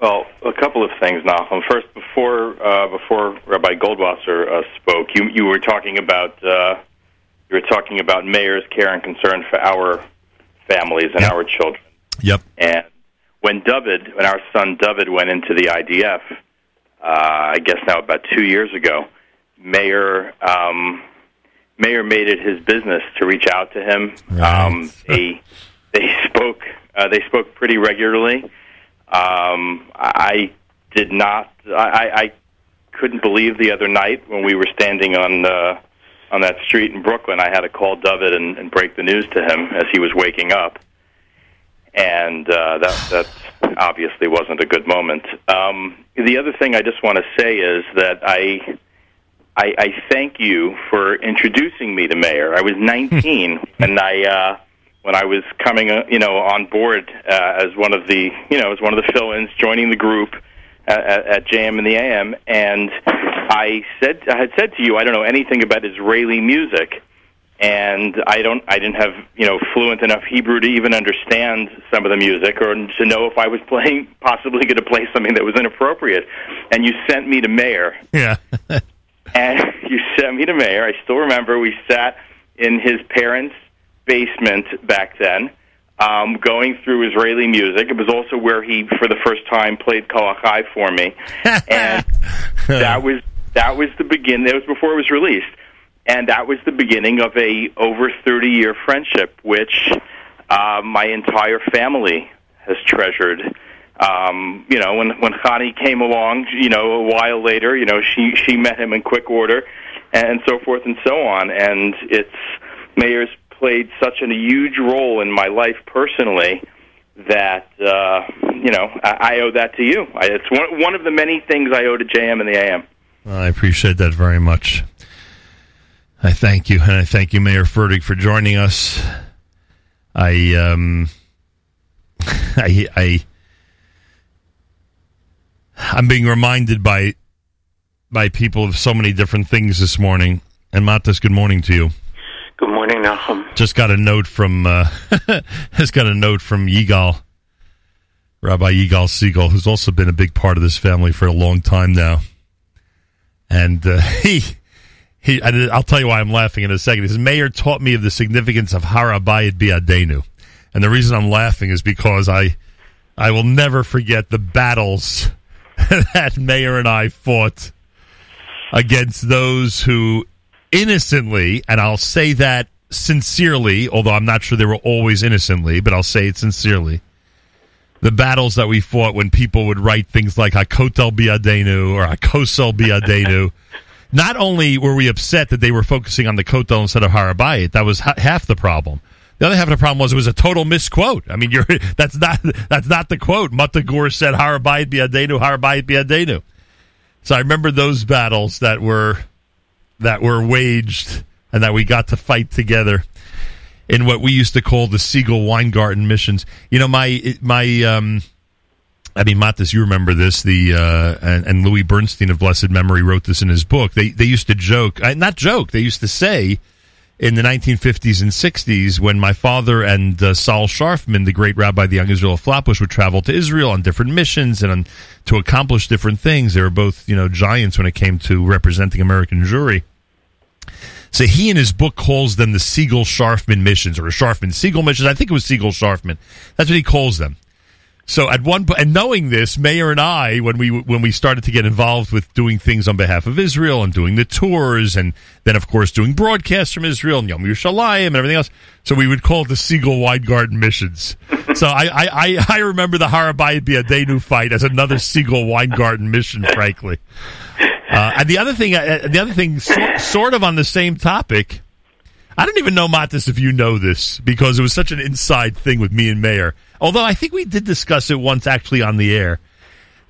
Well, a couple of things, Nachum. First, before uh, before Rabbi Goldwasser uh, spoke, you you were talking about uh, you were talking about Meir's care and concern for our families and our children. Yep. And when David, when our son David went into the IDF, uh, I guess now about two years ago, Meir um, Meir made it his business to reach out to him. Um, they they spoke uh, they spoke pretty regularly. Um, I did not. I, I couldn't believe the other night when we were standing on uh, on that street in Brooklyn. I had to call David and, and break the news to him as he was waking up, and uh, that that obviously wasn't a good moment. Um, the other thing I just want to say is that I. I, I thank you for introducing me to Meir. I was 19 and I uh, when I was coming, uh, you know, on board uh, as one of the, you know, as one of the fill-ins, joining the group at, at, at JM in the AM, and I said, I had said to you, I don't know anything about Israeli music, and I don't, I didn't have, you know, fluent enough Hebrew to even understand some of the music, or to know if I was playing, possibly going to play something that was inappropriate, and you sent me to Meir, Yeah. and you sent me to Meir. I still remember we sat in his parents' basement back then, um, going through Israeli music. It was also where he, for the first time, played Kalachai for me, and that was that was the begin. That was before it was released, and that was the beginning of a over thirty year friendship, which uh, my entire family has treasured. Um, you know, when when Khani came along, you know, a while later, you know, she she met him in quick order, and so forth and so on. And it's Meir's played such a huge role in my life personally that uh, you know I, I owe that to you. I, it's one one of the many things I owe to JM in the AM. I appreciate that very much. I thank you, and I thank you, Meir Fertig, for joining us. I um, I I I'm being reminded by by people of so many different things this morning. And Matis, good morning to you. Morning. Just got a note from uh, got a note from Yigal, Rabbi Yigal Siegel, who's also been a big part of this family for a long time now. And uh, he he, I, I'll tell you why I'm laughing in a second. His Meir taught me of the significance of Har HaBayit Biadenu, and the reason I'm laughing is because I I will never forget the battles that Meir and I fought against those who innocently, and I'll say that sincerely, although I'm not sure they were always innocently, but I'll say it sincerely. The battles that we fought when people would write things like Hakotel Biadenu or Hakosel Biadenu. Not only were we upset that they were focusing on the Kotel instead of Har HaBayit, that was ha- half the problem. The other half of the problem was it was a total misquote. I mean, you're that's not that's not the quote. Motta Gur said Har HaBayit Biadenu, Har HaBayit Biadenu. So I remember those battles that were that were waged and that we got to fight together in what we used to call the Segal Weingarten missions. You know, my my um I mean, Matis, you remember this? The uh, and, and Louis Bernstein of blessed memory wrote this in his book. They they used to joke, uh, not joke. They used to say in the 1950s and 60s when my father and uh, Saul Sharfman, the great rabbi the Young Israel of Flatbush, would travel to Israel on different missions and on, to accomplish different things. They were both, you know, giants when it came to representing American Jewry. So he in his book calls them the Segal Sharfman missions or Sharfman Segal missions. I think it was Segal Sharfman. That's what he calls them. So at one point, and knowing this, Meir and I, when we when we started to get involved with doing things on behalf of Israel and doing the tours, and then of course doing broadcasts from Israel and Yom Yerushalayim and everything else, so we would call it the Segal Weingarten missions. so I, I, I, remember the Har HaBayit Biadenu fight as another Segal Weingarten mission, frankly. Uh, and the other thing, uh, the other thing, so, sort of on the same topic. I don't even know, Matis, if you know this because it was such an inside thing with me and Meir. Although I think we did discuss it once actually on the air.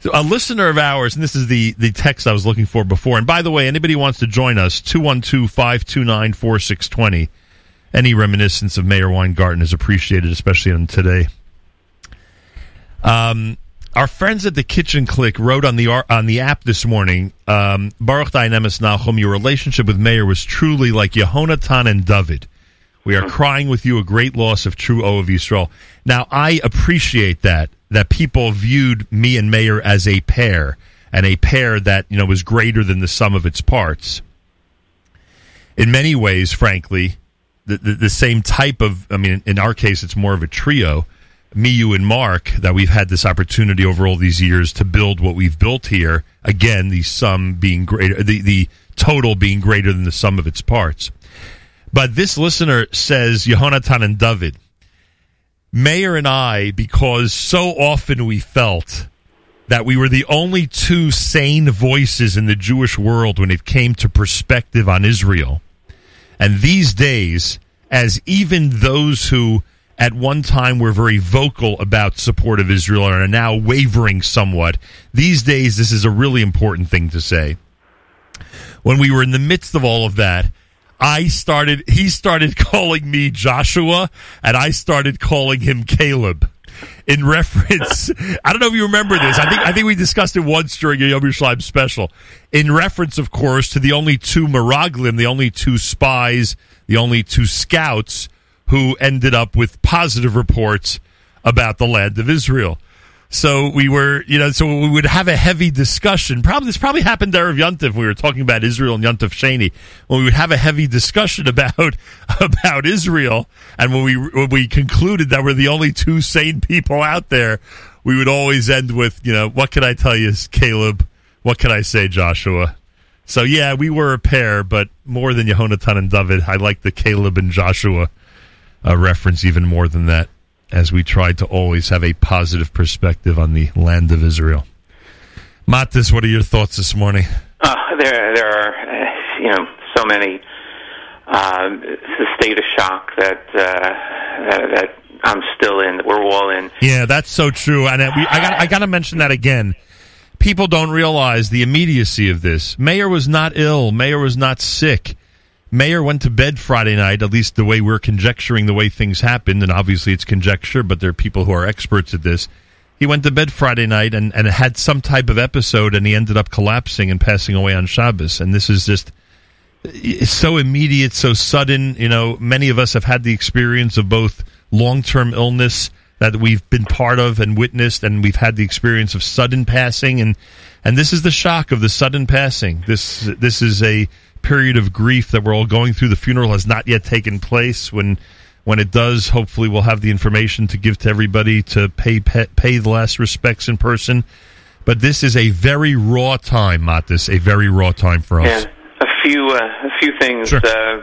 So a listener of ours, and this is the, the text I was looking for before. And by the way, anybody wants to join us, 212 529 4620. Any reminiscence of Meir Weingarten is appreciated, especially on today. Um, our friends at the Kitchen Click wrote on the on the app this morning, um, Baruch Dynamis Nachum, your relationship with Meir was truly like Yehonatan and David. We are crying with you a great loss of true O of Yisrael. Now, I appreciate that, that people viewed me and Meir as a pair, and a pair that, you know, was greater than the sum of its parts. In many ways, frankly, the, the, the same type of, I mean, in our case, it's more of a trio me, you, and Mark that we've had this opportunity over all these years to build what we've built here. Again, the sum being greater, the, the total being greater than the sum of its parts. But this listener says Yehonatan and David. Meir and I, because so often we felt that we were the only two sane voices in the Jewish world when it came to perspective on Israel. And these days, as even those who at one time we were very vocal about support of Israel and are now wavering somewhat. These days, this is a really important thing to say. When we were in the midst of all of that, I started, he started calling me Joshua, and I started calling him Caleb. In reference, I don't know if you remember this. I think I think we discussed it once during a Yom Yerushalayim special. In reference, of course, to the only two Miraglim, the only two spies, the only two scouts who ended up with positive reports about the land of Israel. So we were, you know, so we would have a heavy discussion. Probably this probably happened there of Yontif. We were talking about Israel and Yontif Shani. When we would have a heavy discussion about about Israel, and when we when we concluded that we're the only two sane people out there, we would always end with, you know, what can I tell you, Caleb? What can I say, Joshua? So yeah, we were a pair, but more than Yehonatan and David, I like the Caleb and Joshua uh, reference even more than that, as we try to always have a positive perspective on the land of Israel. Matis, what are your thoughts this morning? Uh, there, there are, uh, you know, so many. Uh, it's a state of shock that uh, that, that I'm still in. That we're all in. Yeah, that's so true. And we, I got I got to mention that again. People don't realize the immediacy of this. Meir was not ill. Meir was not sick. Meir went to bed Friday night, at least the way we're conjecturing the way things happened, and obviously it's conjecture, but there are people who are experts at this. He went to bed Friday night and, and had some type of episode, and he ended up collapsing and passing away on Shabbos. And this is just it's so immediate, so sudden. You know, many of us have had the experience of both long term illness that we've been part of and witnessed, and we've had the experience of sudden passing, and and this is the shock of the sudden passing. This this is a period of grief that we're all going through. The funeral has not yet taken place. When when it does, hopefully we'll have the information to give to everybody to pay pay, pay the last respects in person. But this is a very raw time, Matis, a very raw time for us. Yeah, a few, uh, a few things, Sure. uh,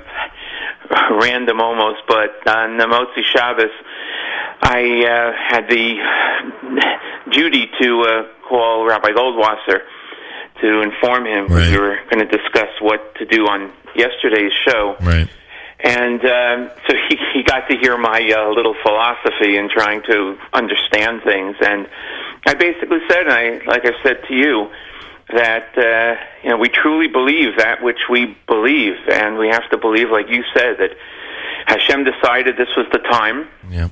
random almost, but on the Motzei Shabbos, I uh, had the duty to uh, call Rabbi Goldwasser to inform him Right. we were going to discuss what to do on yesterday's show. Right. And um, so he, he got to hear my uh, little philosophy in trying to understand things. And I basically said, and I, like I said to you, that uh, you know we truly believe that which we believe, and we have to believe, like you said, that Hashem decided this was the time. Yeah.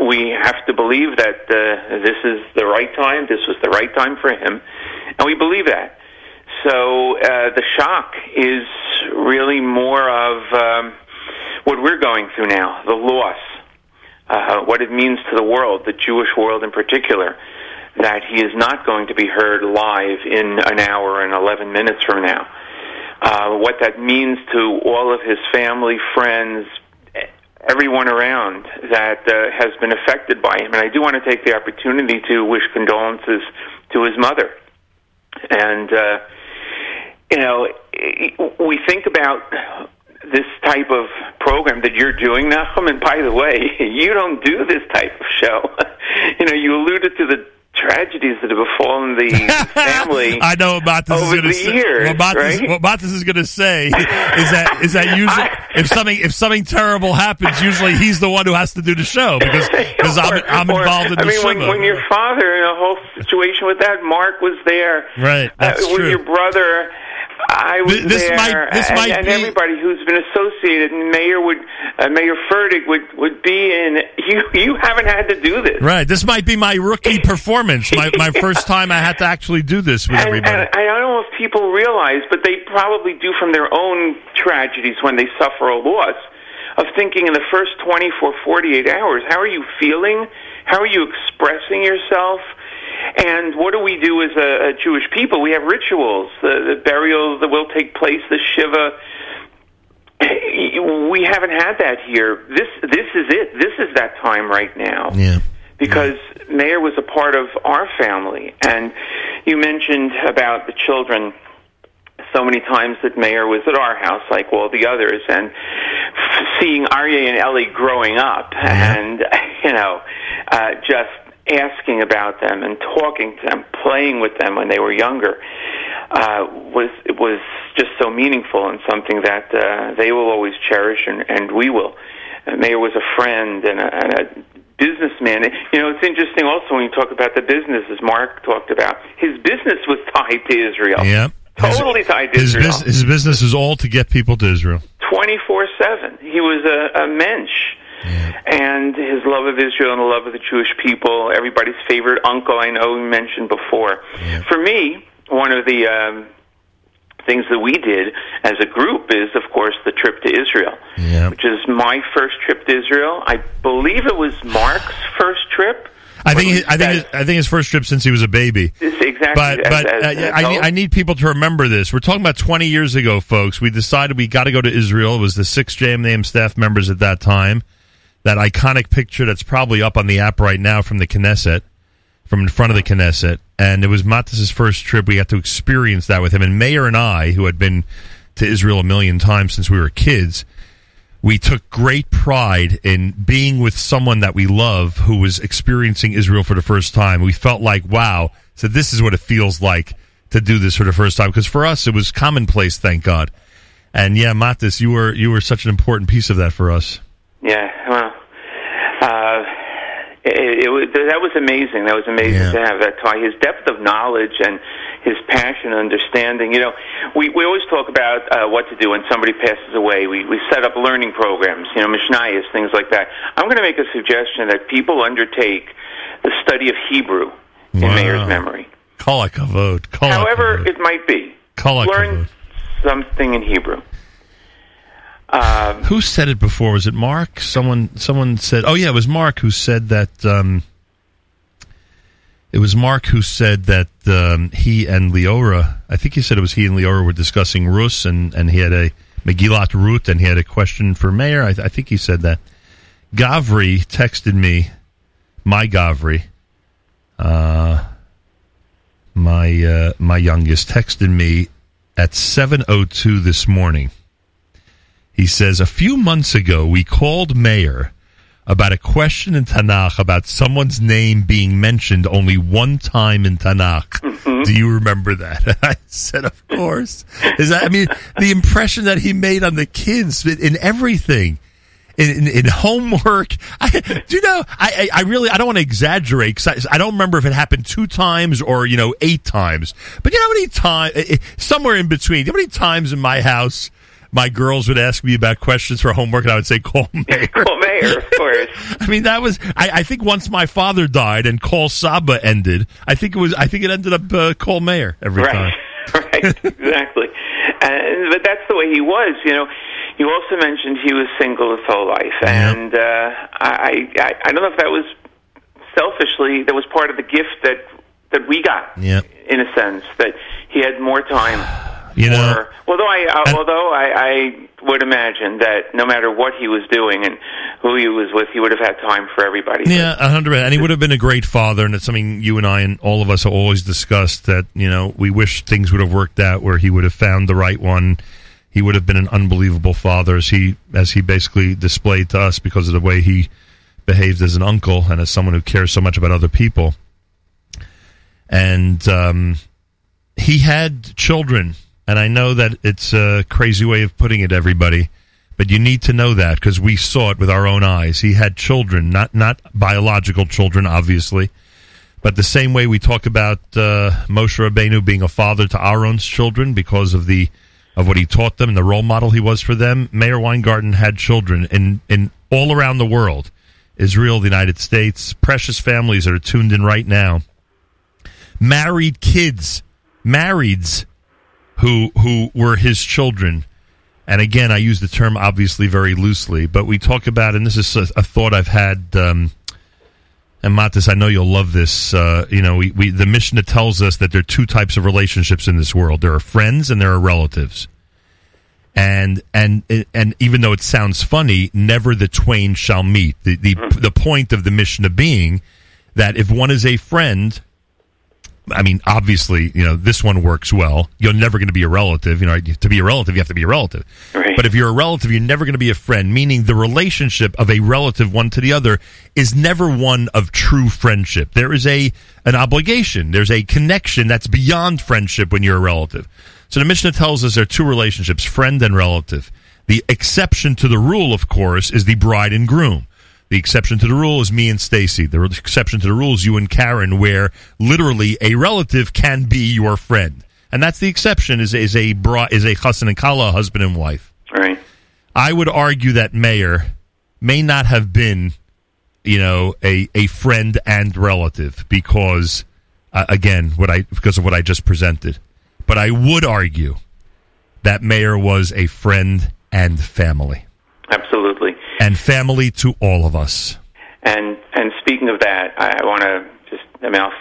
We have to believe that uh, this is the right time. This was the right time for him, and we believe that. So uh, the shock is really more of um, what we're going through now, the loss, uh, what it means to the world, the Jewish world in particular, that he is not going to be heard live in an hour and 11 minutes from now. Uh, what that means to all of his family, friends, everyone around that uh, has been affected by him. And I do want to take the opportunity to wish condolences to his mother. And, uh, you know, we think about this type of program that you're doing now. And by the way, you don't do this type of show. you know, you alluded to the tragedies that have befallen the family. I know what Matis is over going to the say. years, what Matis, right? what Matis is going to say is that is that usually if something if something terrible happens, usually he's the one who has to do the show because because I'm I'm Or- involved in the I mean, show. when, when your father, in a whole situation with that, Mark was there. Right, that's uh, with true. your brother. I was this there, might- this and, might and be- everybody who's been associated. And Meir would, uh, Meir Fertig would would be in you you haven't had to do this. Right. This might be my rookie performance. My my first time I had to actually do this with And, everybody. and I don't know if people realize, but they probably do from their own tragedies when they suffer a loss, of thinking in the first 24, 48 hours, how are you feeling? How are you expressing yourself? And what do we do as a, a Jewish people? We have rituals. The, the burial that will take place, the Shiva. We haven't had that here. This this is it. This is that time right now yeah. because Meir was a part of our family. And you mentioned about the children so many times that Meir was at our house, like all the others, and f- seeing Aryeh and Ellie growing up, and you know, uh, just asking about them and talking to them, playing with them when they were younger, uh, was was just so meaningful and something that uh, they will always cherish, and, and we will. Uh, Meir was a friend and a, and a businessman. You know, it's interesting also when you talk about the business, as Mark talked about. His business was tied to Israel. Yep. Totally tied to His, Israel. bus- his business is all to get people to Israel. 24 7. He was a, a mensch. And his love of Israel and the love of the Jewish people, everybody's favorite uncle, I know we mentioned before. For me, one of the um, things that we did as a group is, of course, the trip to Israel, which is my first trip to Israel. I believe it was Mark's first trip. I think I think his, I think his first trip since he was a baby. Exactly. But as- but as- uh, as I, need. I need people to remember this. We're talking about 20 years ago, folks. We decided we got to go to Israel. It was the six JM Name staff members at that time. That iconic picture that's probably up on the app right now from the Knesset, from in front of the Knesset. And it was Matis's first trip. We got to experience that with him. And Mayor and I, who had been to Israel a million times since we were kids, we took great pride in being with someone that we love who was experiencing Israel for the first time. We felt like, wow, so this is what it feels like to do this for the first time. Because for us, it was commonplace, thank God. And yeah, Matis, you were you were such an important piece of that for us. Yeah, it, it was that was amazing. That was amazing to have that tie. His depth of knowledge and his passion and understanding. You know, we we always talk about uh, what to do when somebody passes away. We we set up learning programs. You know, mishnayos, things like that. I'm going to make a suggestion that people undertake the study of Hebrew in Wow. Meir's memory. Kol hakavod. Kol However, it might be. Kol Learn something in Hebrew. Um, Who said it before? Was it Mark? Someone someone said. Oh yeah, it was Mark who said that. Um, it was Mark who said that um, he and Leora. I think he said it was he and Leora were discussing Rus, and and he had a Megillat Ruth, and he had a question for Meir. I, I think he said that. Gavri texted me, my Gavri, uh, my uh, my youngest texted me at seven oh two this morning. He says, A few months ago, we called Meir about a question in Tanakh about someone's name being mentioned only one time in Tanakh. Mm-hmm. Do you remember that? I said, Of course. Is that, I mean, the impression that he made on the kids in, in everything. In, in, in homework, I, do you know? I, I, I really I don't want to exaggerate because I, I don't remember if it happened two times or you know eight times. But you know how many times eh, eh, somewhere in between? You know how many times in my house my girls would ask me about questions for homework, and I would say, "Call Meir." Call Meir, of course. I mean, that was. I, I think once my father died and Call Saba ended, I think it was. I think it ended up uh, Call Meir every Right. time. right, exactly. And but that's the way he was. You know, you also mentioned he was single his whole life, and uh, I, I I don't know if that was selfishly that was part of the gift that that we got Yeah. in a sense that he had more time. You know, for, although I uh, although I, I would imagine that no matter what he was doing and who he was with, he would have had time for everybody. Yeah, a hundred. percent. And he would have been a great father, and it's something you and I and all of us have always discussed. That you know, we wish things would have worked out where he would have found the right one. He would have been an unbelievable father, as he as he basically displayed to us because of the way he behaved as an uncle and as someone who cares so much about other people. And um, he had children, and I know that it's a crazy way of putting it, everybody. But you need to know that because we saw it with our own eyes. He had children, not not biological children, obviously, but the same way we talk about uh, Moshe Rabbeinu being a father to Aaron's children because of the of what he taught them and the role model he was for them. Meir Weingarten had children in in all around the world Israel, the United States, precious families that are tuned in right now, married kids, marrieds who who were his children. And again, I use the term obviously very loosely, but we talk about, and this is a, a thought I've had. Um, and Matis, I know you'll love this. Uh, you know, we, we the Mishnah tells us that there are two types of relationships in this world: there are friends and there are relatives. And and and even though it sounds funny, never the twain shall meet. The the the point of the Mishnah being that if one is a friend, I mean, obviously, you know, this one works well. You're never going to be a relative. You know, to be a relative, you have to be a relative. But if you're a relative, you're never going to be a friend, meaning the relationship of a relative one to the other is never one of true friendship. There is a an obligation. There's a connection that's beyond friendship when you're a relative. So the Mishnah tells us there are two relationships, friend and relative. The exception to the rule, of course, is the bride and groom. The exception to the rule is me and Stacy. The exception to the rule is you and Karen, where literally a relative can be your friend, and that's the exception. Is is a bra, is a chassan and kala, husband and wife. Right. I would argue that Meir may not have been, you know, a a friend and relative because, uh, again, what I because of what I just presented. But I would argue that Meir was a friend and family Absolutely. And family to all of us. And and speaking of that, I, I want to just I mean I'll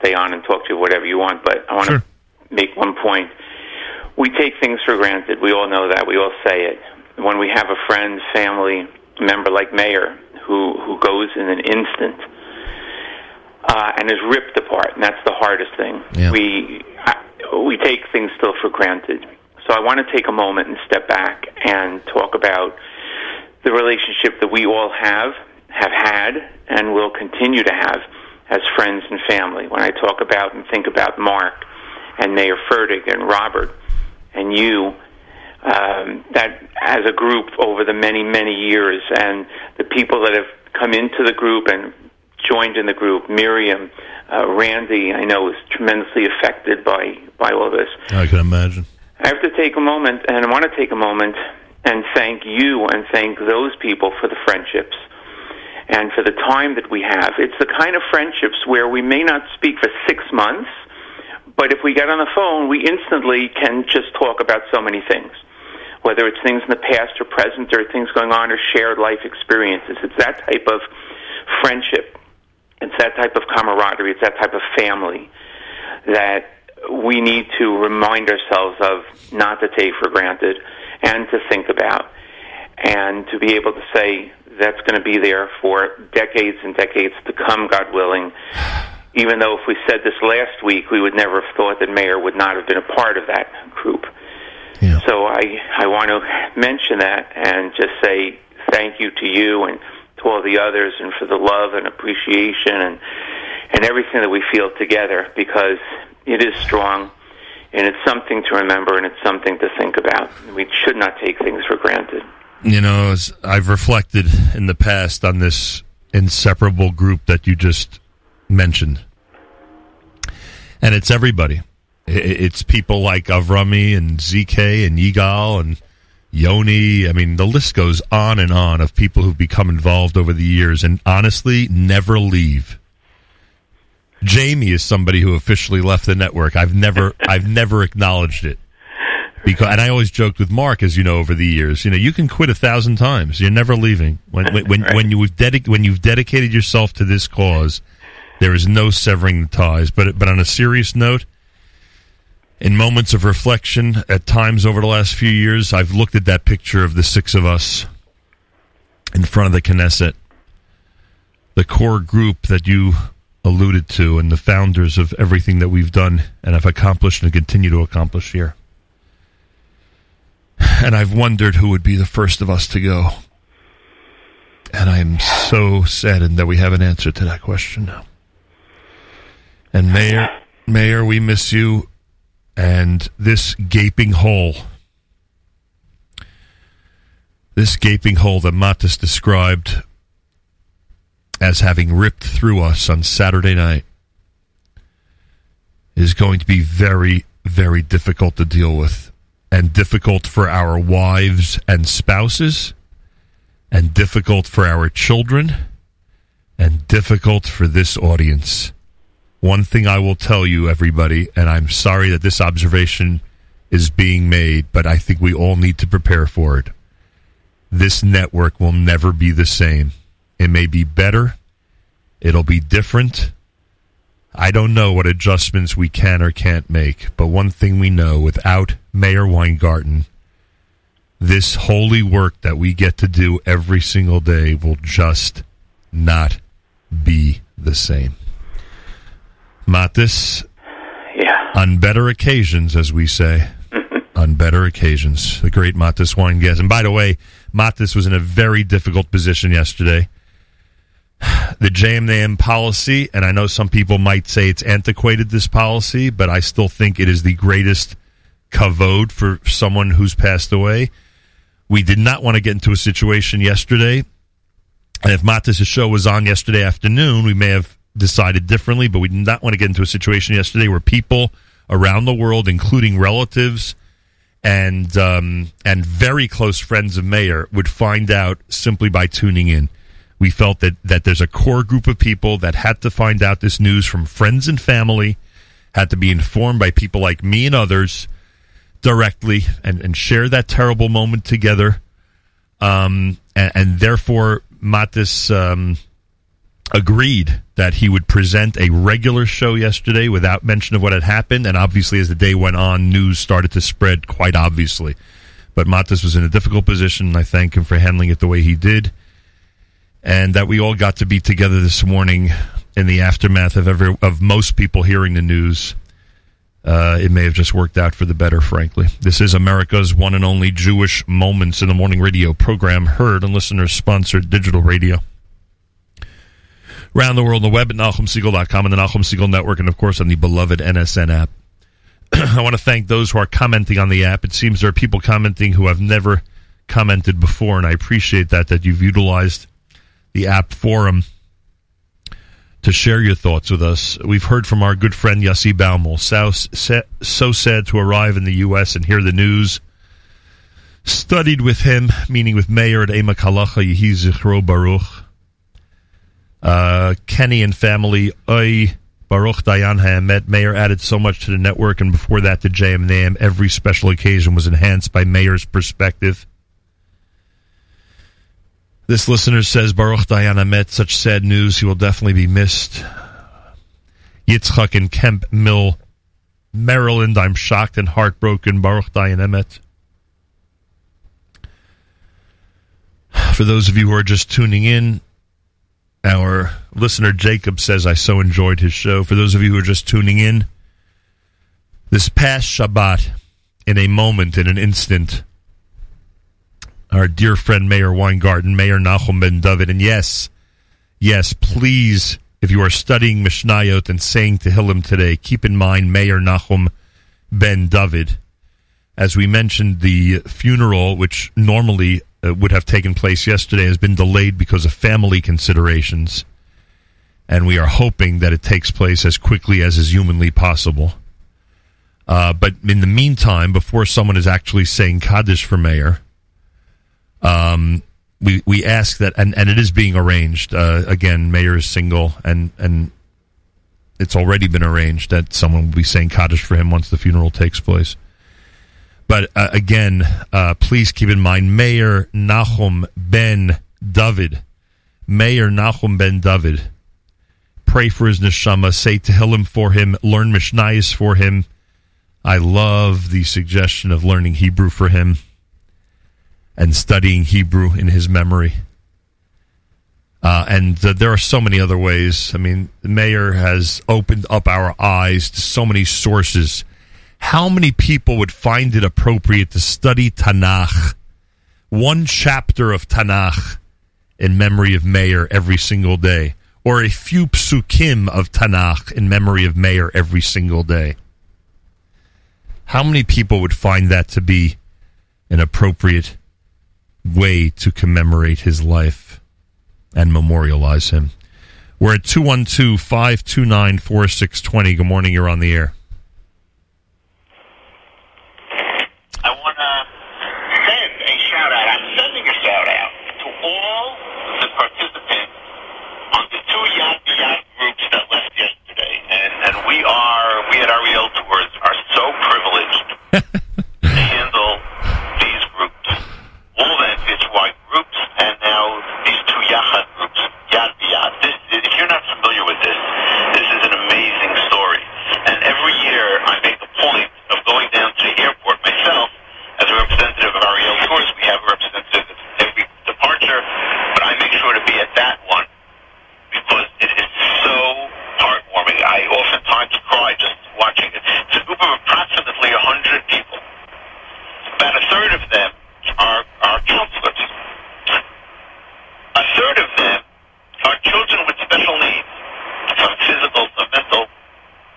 stay on and talk to you whatever you want, but I want to make one point. We take things for granted. We all know that. We all say it. When we have a friend, family member like Meir who who goes in an instant uh, and is ripped apart, and that's the hardest thing. Yeah. We I, we take things still for granted. So I want to take a moment and step back and talk about the relationship that we all have, have had, and will continue to have as friends and family. When I talk about and think about Mark and Meir Fertig and Robert and you, um, that as a group over the many, many years, and the people that have come into the group and joined in the group, Miriam, uh, Randy, I know was tremendously affected by, by all this. I can imagine. I have to take a moment, and I want to take a moment and thank you and thank those people for the friendships and for the time that we have. It's the kind of friendships where we may not speak for six months, but if we get on the phone, we instantly can just talk about so many things. Whether it's things in the past or present, or things going on, or shared life experiences. It's that type of friendship. It's that type of camaraderie. It's that type of family that we need to remind ourselves of not to take for granted and to think about and to be able to say that's going to be there for decades and decades to come, God willing. Even though if we said this last week, we would never have thought that Meir would not have been a part of that group. So I, I want to mention that and just say thank you to you and to all the others and for the love and appreciation and, and everything that we feel together because it is strong and it's something to remember and it's something to think about. We should not take things for granted. You know, I've reflected in the past on this inseparable group that you just mentioned, and it's everybody. It's people like Avrami and ZK and Yigal and Yoni. I mean, the list goes on and on of people who've become involved over the years and honestly never leave. Jamie is somebody who officially left the network. I've never, I've never acknowledged it because, and I always joked with Mark, as you know, over the years. You know, you can quit a thousand times. You're never leaving. When when when, when you've dedic- when you've dedicated yourself to this cause, there is no severing the ties. But but on a serious note, in moments of reflection, at times over the last few years, I've looked at that picture of the six of us in front of the Knesset, the core group that you alluded to, and the founders of everything that we've done and have accomplished and continue to accomplish here. And I've wondered who would be the first of us to go. And I am so saddened that we have an answer to that question now. And Meir, Meir, we miss you. And this gaping hole, this gaping hole that Matis described as having ripped through us on Saturday night, is going to be very, very difficult to deal with. And difficult for our wives and spouses, and difficult for our children, and difficult for this audience. One thing I will tell you, everybody, and I'm sorry that this observation is being made, but I think we all need to prepare for it. This network will never be the same. It may be better, it'll be different. I don't know what adjustments we can or can't make, but one thing we know without Meir Weingarten, this holy work that we get to do every single day will just not be the same. Matis, Yeah. on better occasions, as we say, on better occasions, the great Matis Weingas. And by the way, Matis was in a very difficult position yesterday. The JM in the AM policy, and I know some people might say it's antiquated, this policy, but I still think it is the greatest kavod for someone who's passed away. We did not want to get into a situation yesterday and if Matis' show was on yesterday afternoon, we may have decided differently, but we did not want to get into a situation yesterday where people around the world, including relatives and um, and very close friends of Meir, would find out simply by tuning in. We felt that that there's a core group of people that had to find out this news from friends and family, had to be informed by people like me and others directly, and, and share that terrible moment together um, and, and therefore Matis um, agreed that he would present a regular show yesterday without mention of what had happened. And obviously, as the day went on, news started to spread quite obviously. But Matis was in a difficult position, and I thank him for handling it the way he did. And that we all got to be together this morning in the aftermath of every, of most people hearing the news. Uh, it may have just worked out for the better, frankly. This is America's one and only Jewish Moments in the Morning radio program, heard on listeners sponsored digital radio. Around the world on the web at NachumSegal.com and the Nachum Segal Network, and of course on the beloved NSN app. I want to thank those who are commenting on the app. It seems there are people commenting who have never commented before, and I appreciate that, that you've utilized the app forum to share your thoughts with us. We've heard from our good friend Yossi Baumel. So, so sad to arrive in the U.S. and hear the news. Studied with him, meaning with Meir at Emek Halacha Yehi Zichro Baruch. Uh, Kenny and family, Oy Baruch Dayan Hamet. Meir added so much to the network, and before that to JM in the AM. Every special occasion was enhanced by Meir's perspective. This listener says Baruch Dayan Amet, such sad news. He will definitely be missed. Yitzchak in Kemp Mill, Maryland. I'm shocked and heartbroken. Baruch Dayan Emet. For those of you who are just tuning in, our listener Jacob says, I so enjoyed his show. For those of you who are just tuning in, this past Shabbat, in a moment, in an instant, our dear friend Meir Weingarten, Meir Nachum Ben David, and yes, yes, please, if you are studying Mishnayot and saying Tehillim today, keep in mind Meir Nachum Ben David. As we mentioned, the funeral, which normally uh, would have taken place yesterday, has been delayed because of family considerations, and we are hoping that it takes place as quickly as is humanly possible. Uh, but in the meantime, before someone is actually saying Kaddish for Meir, um, we we ask that, and, and it is being arranged. Uh, again, Meir is single, and and it's already been arranged that someone will be saying Kaddish for him once the funeral takes place. But uh, again, uh, please keep in mind, Meir Nachum Ben David, Meir Nachum Ben David. Pray for his neshama. Say Tehillim for him. Learn Mishnayos for him. I love the suggestion of learning Hebrew for him and studying Hebrew in his memory. Uh, and uh, there are so many other ways. I mean, the mayor has opened up our eyes to so many sources. How many people would find it appropriate to study Tanakh, one chapter of Tanakh, in memory of Meir every single day, or a few psukim of Tanakh in memory of Meir every single day? How many people would find that to be an appropriate way to commemorate his life and memorialize him. We're at 212 529 4620. Good morning. You're on the air. I want to send a shout out. I'm sending a shout out to all the participants on the two yacht yacht groups that left yesterday. And, and we are, we at Ariel Tours are so privileged to handle these Wolven fits Y groups, and now these two Yachad groups, Yad B'Yad. This, if you're not familiar with this, this is an amazing story. And every year I make a point of going down to the airport myself as a representative of Ariel Tours. We have a representative at every departure, but I make sure to be at that one because it is so heartwarming. I oftentimes cry just watching it. It's a group of approximately 100 people. About a third of them counselors. A third of them are children with special needs, some physical, some mental,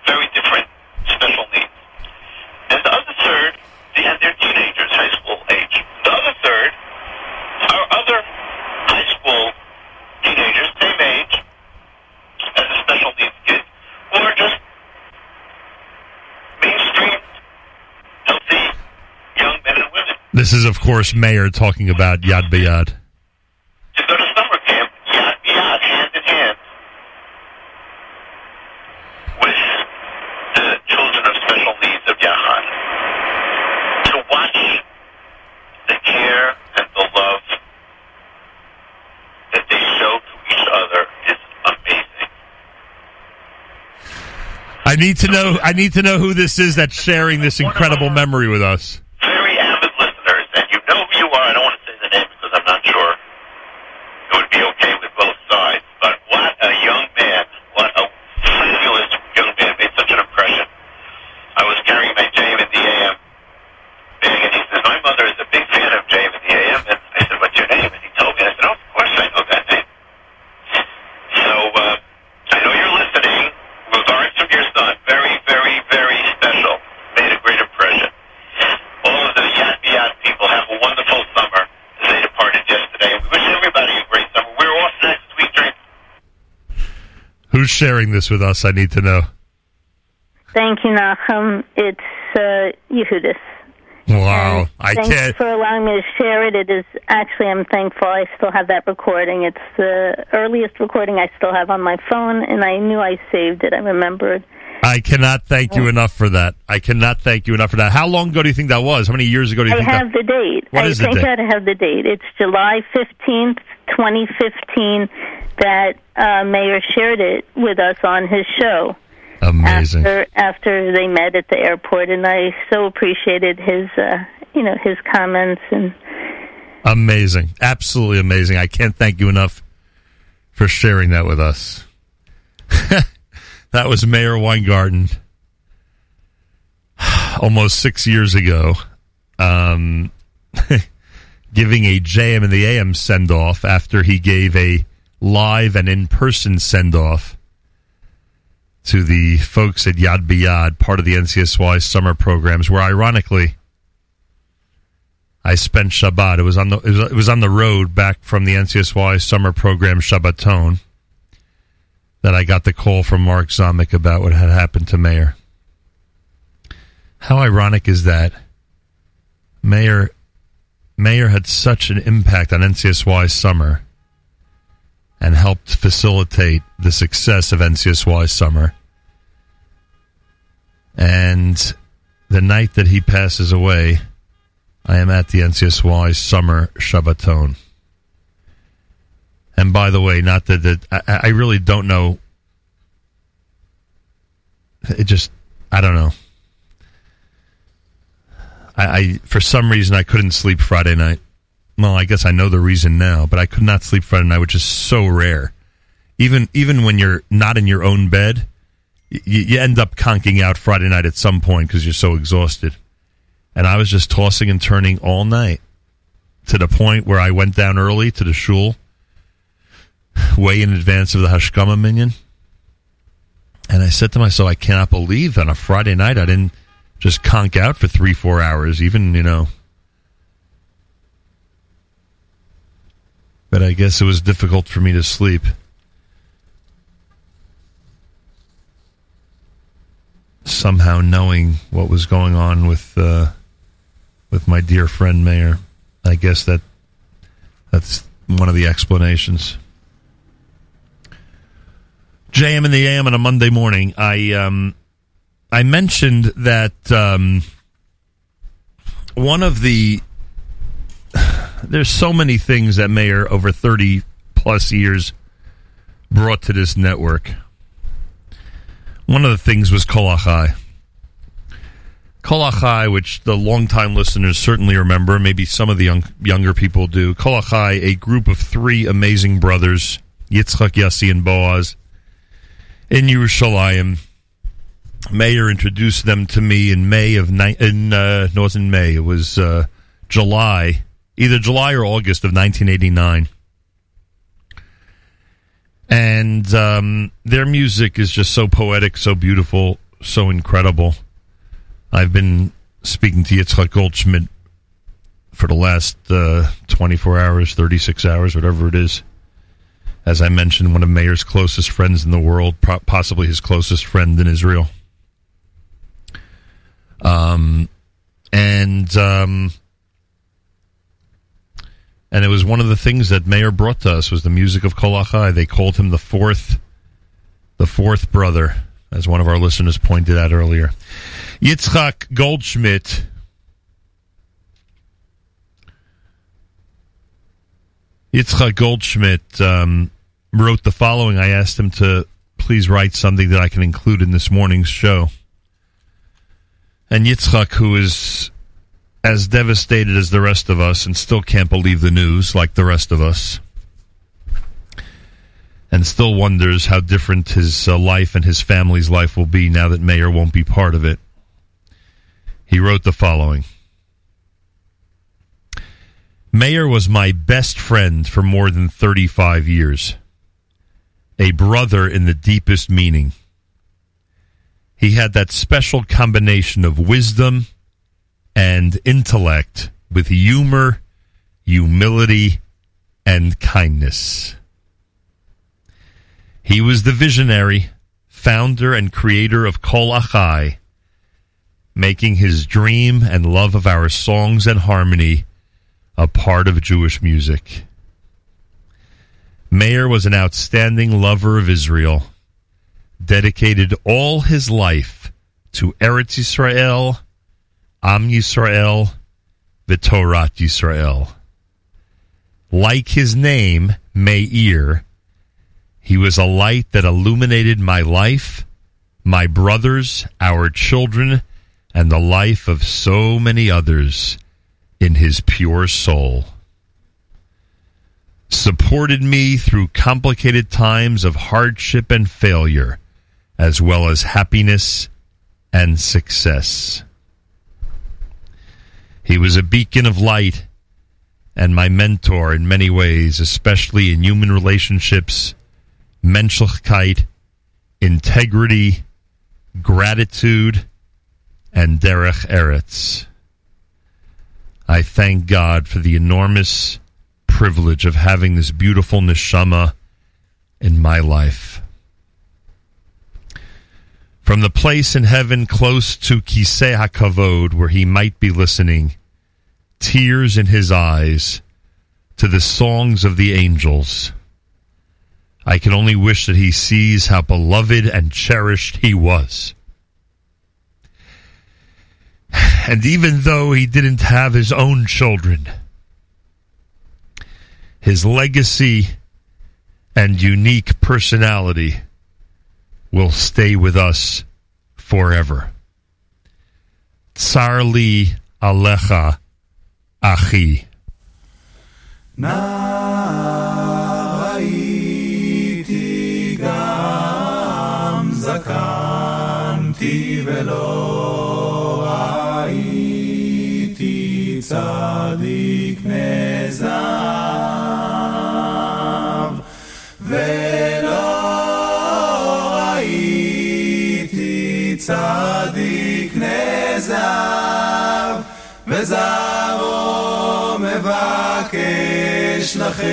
very different special needs. And the other third, they- and they're teenagers, high school age. The other third are other high school teenagers, same age as a special needs kid, who are just mainstream, healthy young men and women. This is, of course, Meir talking about Yad B'Yad. to go to summer camp, yad b'yad, hand in hand, with the children of special needs of Yahan. To watch the care and the love that they show to each other is amazing. I need to know. I need to know who this is that's sharing this incredible memory with us. Very avid listeners, and you know who you are. I don't want to say the name because I'm not sure it would be okay with both sides. But what a young man! What a fabulous young man! Made such an impression. I was carrying my JM in the AM bag, and he said, "My mother is a big fan of JM in the AM." And I said, "What's your name?" And he told me. I said, "Oh, of course I know that name." So uh, I know you're listening. Regards from your son. Very, very, very special. Made a great impression. All of the Yad B'Yad people have a wonderful summer as they departed yesterday. We wish everybody a great summer. We're off next week during Who's sharing this with us? I need to know. Thank you, Nachum. It's uh, Yehudis. Wow, I Thanks can't. for allowing me to share it. It is actually, I'm thankful I still have that recording. It's the earliest recording I still have on my phone, and I knew I saved it. I remembered. I cannot thank you enough for that. I cannot thank you enough for that. How long ago do you think that was? How many years ago do you I think have that? the date. What I is the think date? that I have the date. It's July 15th, 2015, that uh, Meir shared it with us on his show. Amazing. After, after they met at the airport, and I so appreciated his, uh, you know, his comments and Amazing. Absolutely amazing. I can't thank you enough for sharing that with us. that was Meir Weingarten almost six years ago, um, giving a JM and the AM send off after he gave a live and in person send off to the folks at Yad B'Yad, part of the NCSY summer programs, where ironically, I spent Shabbat. It was on the it was, it was on the road back from the NCSY summer program Shabbaton that I got the call from Mark Zomick about what had happened to Meir. How ironic is that? Meir Meir had such an impact on NCSY summer and helped facilitate the success of NCSY summer. And the night that he passes away, I am at the NCSY Summer Shabbaton. And by the way, not that, that I, I really don't know. It just, I don't know. I, I, for some reason, I couldn't sleep Friday night. Well, I guess I know the reason now, but I could not sleep Friday night, which is so rare. Even, even when you're not in your own bed, you, you end up conking out Friday night at some point because you're so exhausted and I was just tossing and turning all night to the point where I went down early to the shul, way in advance of the Hashkama minyan. And I said to myself, I cannot believe that on a Friday night I didn't just conk out for three, four hours, even, you know. But I guess it was difficult for me to sleep. Somehow knowing what was going on with uh, with my dear friend Meir. I guess that that's one of the explanations. JM in the AM on a Monday morning. I um I mentioned that um one of the there's so many things that Meir over 30 plus years brought to this network. One of the things was Kol Achai. Kolachai, which the longtime listeners certainly remember, maybe some of the young, younger people do. Kol Achai, a group of three amazing brothers, Yitzchak, Yossi, and Boaz, in Yerushalayim. Meir introduced them to me in May of ni- in uh, it wasn't May. It was uh, July either July or August of 1989. And um, their music is just so poetic, so beautiful, so incredible. I've been speaking to Yitzhak Goldschmidt for the last uh, 24 hours, 36 hours, whatever it is. As I mentioned, one of Meir's closest friends in the world, possibly his closest friend in Israel. Um, and um, and it was one of the things that Meir brought to us was the music of Kol Achai. They called him the fourth, the fourth brother, as one of our listeners pointed out earlier. Yitzchak Goldschmidt. Yitzchak Goldschmidt um, wrote the following. I asked him to please write something that I can include in this morning's show. And Yitzchak, who is as devastated as the rest of us and still can't believe the news like the rest of us, and still wonders how different his uh, life and his family's life will be now that Meir won't be part of it. He wrote the following Meir was my best friend for more than 35 years, a brother in the deepest meaning. He had that special combination of wisdom and intellect with humor, humility, and kindness. He was the visionary, founder, and creator of Kol Achai, making his dream and love of our songs and harmony a part of Jewish music. Meir was an outstanding lover of Israel, dedicated all his life to Eretz Yisrael, Am Yisrael, V'Torat Yisrael. Like his name, Meir, he was a light that illuminated my life, my brothers, our children, and the life of so many others in his pure soul. Supported me through complicated times of hardship and failure, as well as happiness and success. He was a beacon of light and my mentor in many ways, especially in human relationships, menschlichkeit, integrity, gratitude, and derech eretz. I thank God for the enormous privilege of having this beautiful neshama in my life. From the place in heaven close to Kisei HaKavod, where he might be listening, tears in his eyes, to the songs of the angels. I can only wish that he sees how beloved and cherished he was. And even though he didn't have his own children, his legacy and unique personality will stay with us forever. Tsar li alecha achi. Na zakanti velo מבקש לכם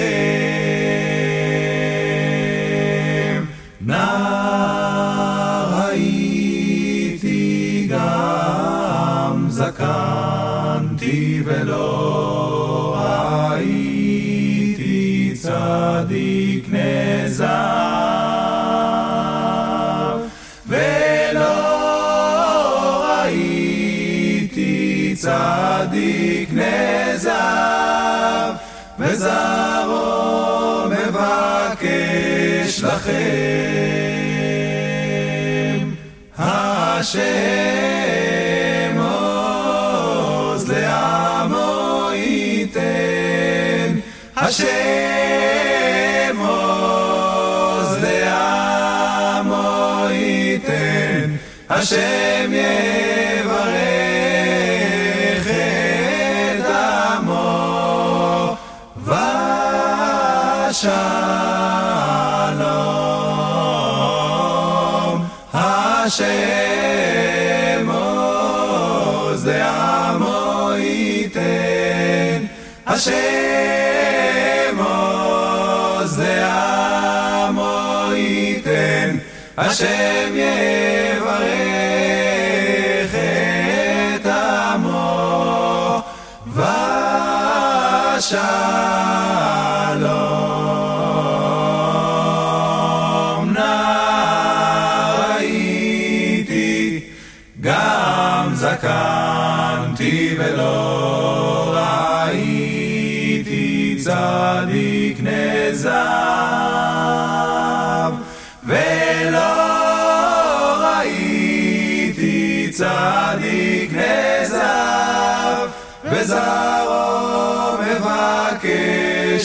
נער הייתי גם זקנתי ולא הייתי צדיק נזב וזרעו מבקש לכם השם עוז לעמו ייתן השם עוז לעמו ייתן השם יברך Shalom, Hashem oz de'amo iten, Hashem oz de'amo iten, Hashem yeh.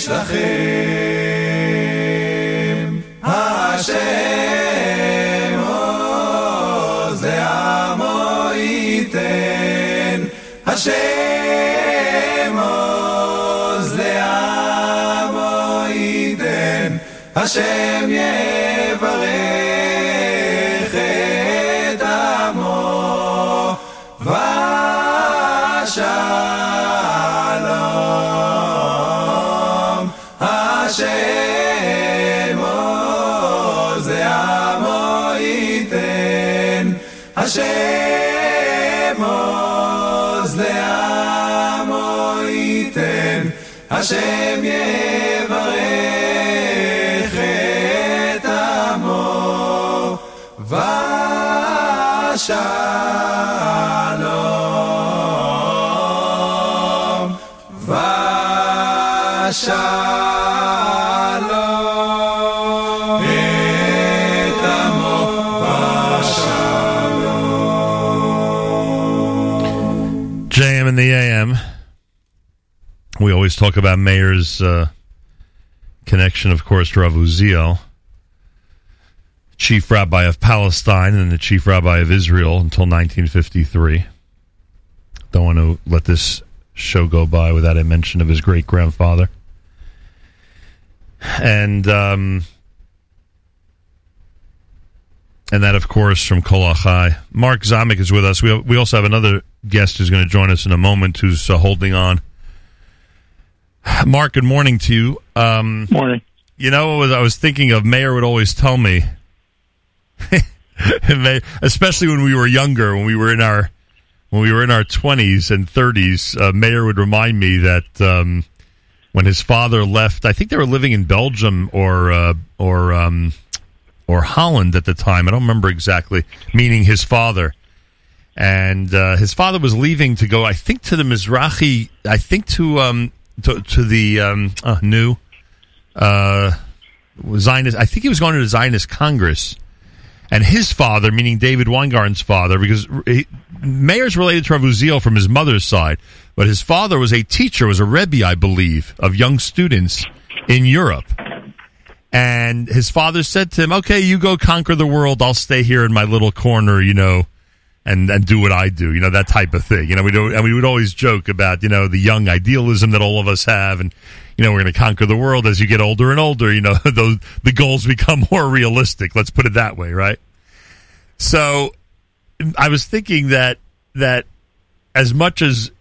מבקש לכם. השם עוז לעמו ייתן, השם עוז לעמו ייתן, השם gente. Talk about Meir's uh, connection, of course, to Rav chief rabbi of Palestine and the chief rabbi of Israel until 1953. Don't want to let this show go by without a mention of his great grandfather. And um, and that, of course, from Kol Achai. Mark Zamek is with us. We we also have another guest who's going to join us in a moment who's uh, holding on. Mark, good morning to you. Um, morning. You know, what I was thinking of, Meir would always tell me, especially when we were younger, when we were in our when we were in our twenties and thirties, uh, Meir would remind me that um, when his father left, I think they were living in Belgium or uh, or um, or Holland at the time. I don't remember exactly. Meaning his father, and uh, his father was leaving to go. I think to the Mizrahi. I think to um, to, to the um, uh, new uh, Zionist. I think he was going to the Zionist Congress. And his father, meaning David Weingarten's father, because he, Meir's related to Rav Uziel from his mother's side, but his father was a teacher, was a rebbe, I believe, of young students in Europe. And his father said to him, "Okay, you go conquer the world. I'll stay here in my little corner, you know, and and do what I do, you know, that type of thing. You know, we do, and we would always joke about, you know, the young idealism that all of us have, and you know, we're going to conquer the world as you get older and older. You know, the goals become more realistic. Let's put it that way, right? So, I was thinking that that as much as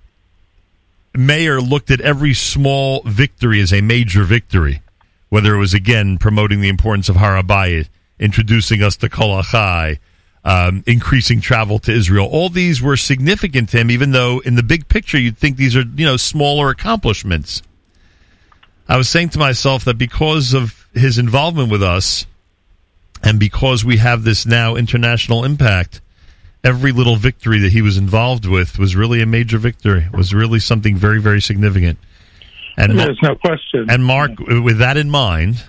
Meir looked at every small victory as a major victory, whether it was again promoting the importance of Har HaBayit, introducing us to Kol Achai, um, increasing travel to Israel. All these were significant to him, even though in the big picture you'd think these are you know smaller accomplishments. I was saying to myself that because of his involvement with us, and because we have this now international impact, every little victory that he was involved with was really a major victory. Was really something very very significant. And There's no question. and Mark, with that in mind,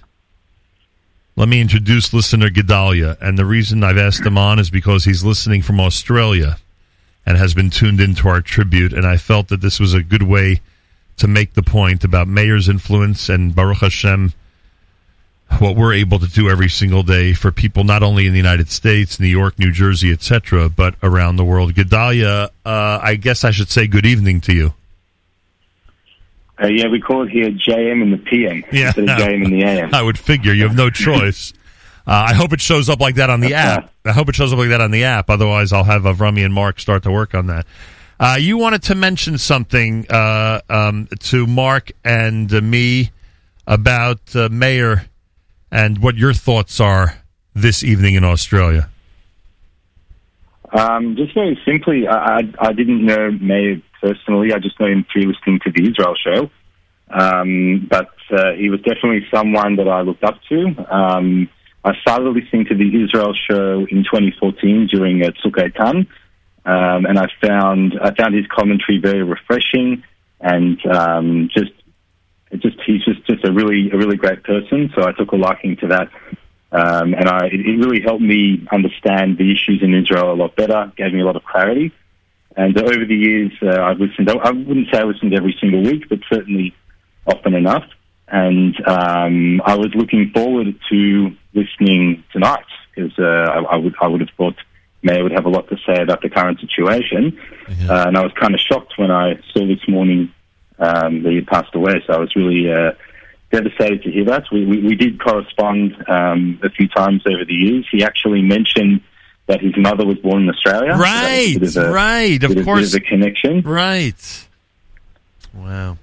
let me introduce listener Gedalia. And the reason I've asked him on is because he's listening from Australia and has been tuned into our tribute. And I felt that this was a good way to make the point about Meir's influence and Baruch Hashem, what we're able to do every single day for people not only in the United States, New York, New Jersey, etc., but around the world. Gedalia, uh, I guess I should say good evening to you. Uh, yeah, we call it here JM in the PM Yeah. instead of JM in the AM. I would figure you have no choice. Uh, I hope it shows up like that on the app. I hope it shows up like that on the app. Otherwise, I'll have Avrami and Mark start to work on that. Uh, you wanted to mention something uh, um, to Mark and uh, me about uh, Meir and what your thoughts are this evening in Australia. Um, just very simply, I, I, I didn't know Meir personally. I just know him through listening to the Israel show. Um, but uh, he was definitely someone that I looked up to. Um, I started listening to the Israel show in 2014 during uh, Tzuk Eitan, um, and I found I found his commentary very refreshing and um, just just he's just just a really a really great person. So I took a liking to that, um, and I it really helped me understand the issues in Israel a lot better. Gave me a lot of clarity. And uh, over the years, uh, I've listened. I wouldn't say I listened every single week, but certainly often enough. And um, I was looking forward to listening tonight because uh, I, I would I would have thought Meir would have a lot to say about the current situation. Uh, and I was kind of shocked when I saw this morning um, that he had passed away. So I was really uh, devastated to hear that. We, we, we did correspond um, a few times over the years. He actually mentioned that his mother was born in Australia. So Right, of a- right, of course. of a connection. Right. Wow.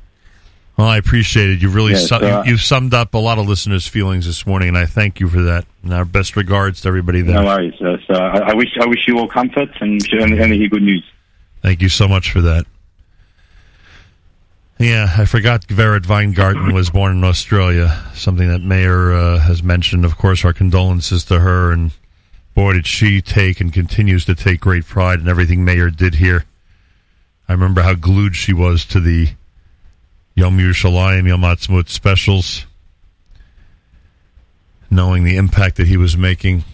Well, I appreciate it. You've really Yeah, su- so, uh, you, you've summed up a lot of listeners' feelings this morning, and I thank you for that. And our best regards to everybody there. No worries. Uh, so I, I wish I wish you all comfort and and hear good news. Thank you so much for that. Yeah, I forgot Gerrit Weingarten was born in Australia, something that Meir uh, has mentioned. Of course, our condolences to her, and boy, did she take and continues to take great pride in everything Meir did here. I remember how glued she was to the Yom Yerushalayim, Yom Ha'atzmaut specials, knowing the impact that he was making.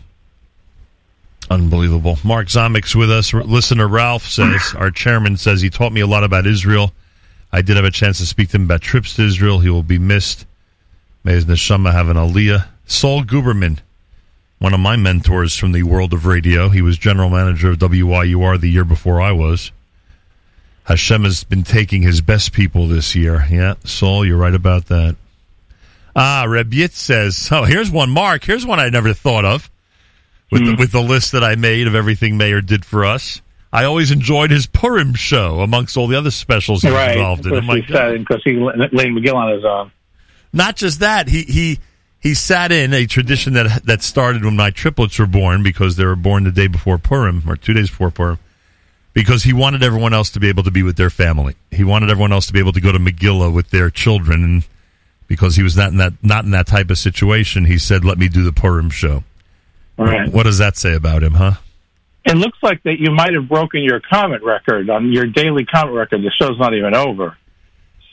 Unbelievable. Mark Zomik's with us. Listener Ralph says, our chairman says he taught me a lot about Israel. I did have a chance to speak to him about trips to Israel. He will be missed. May his neshama have an aliyah. Saul Guberman, one of my mentors from the world of radio. He was general manager of WYUR the year before I was. Hashem has been taking his best people this year. Yeah, Saul, you're right about that. Ah, Reb Yitz says, oh, here's one, Mark. Here's one I never thought of with, the, with the list that I made of everything Meir did for us. I always enjoyed his Purim show amongst all the other specials he was right. involved in. Because I'm he said because he Lane McGill on his own. not just that, he he he sat in a tradition that that started when my triplets were born because they were born the day before Purim or two days before Purim. Because he wanted everyone else to be able to be with their family. He wanted everyone else to be able to go to Megillah with their children, and because he was not in that not in that type of situation, he said, "Let me do the Purim show." Right. What does that say about him, huh? It looks like that you might have broken your comment record on your daily comment record. The show's not even over.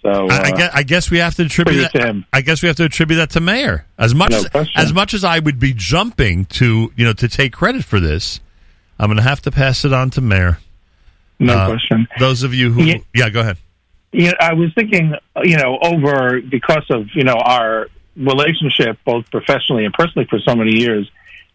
So I, I, uh, guess, I guess we have to attribute that. I guess we have to attribute that to Meir. As much No as, question. as much as I would be jumping to you know to take credit for this, I'm going to have to pass it on to Meir. No Uh, question. Those of you who, Yeah. yeah, go ahead. you know, I was thinking, you know, over because of you know our relationship, both professionally and personally, for so many years,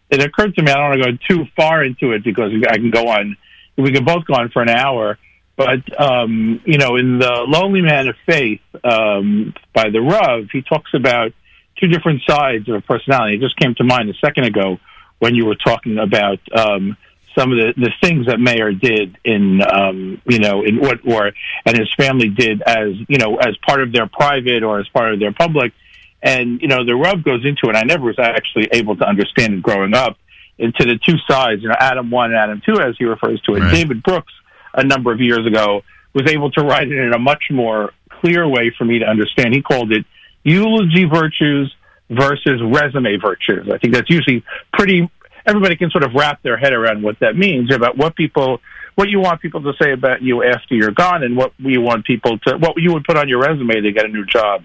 it occurred to me. I don't want to go too far into it because I can go on. We can both go on for an hour. But um, you know, in the Lonely Man of Faith um, by the Rav, he talks about two different sides of a personality. It just came to mind a second ago when you were talking about um, some of the, the things that Meir did in um, you know in what or and his family did as you know as part of their private or as part of their public. And you know the rub goes into it. I never was actually able to understand it growing up into the two sides. You know, Adam one and Adam two, as he refers to it. Right. David Brooks a number of years ago was able to write it in a much more clear way for me to understand. He called it eulogy virtues versus resume virtues. I think that's usually pretty. Everybody can sort of wrap their head around what that means about what people, what you want people to say about you after you're gone, and what you want people to, what you would put on your resume to get a new job.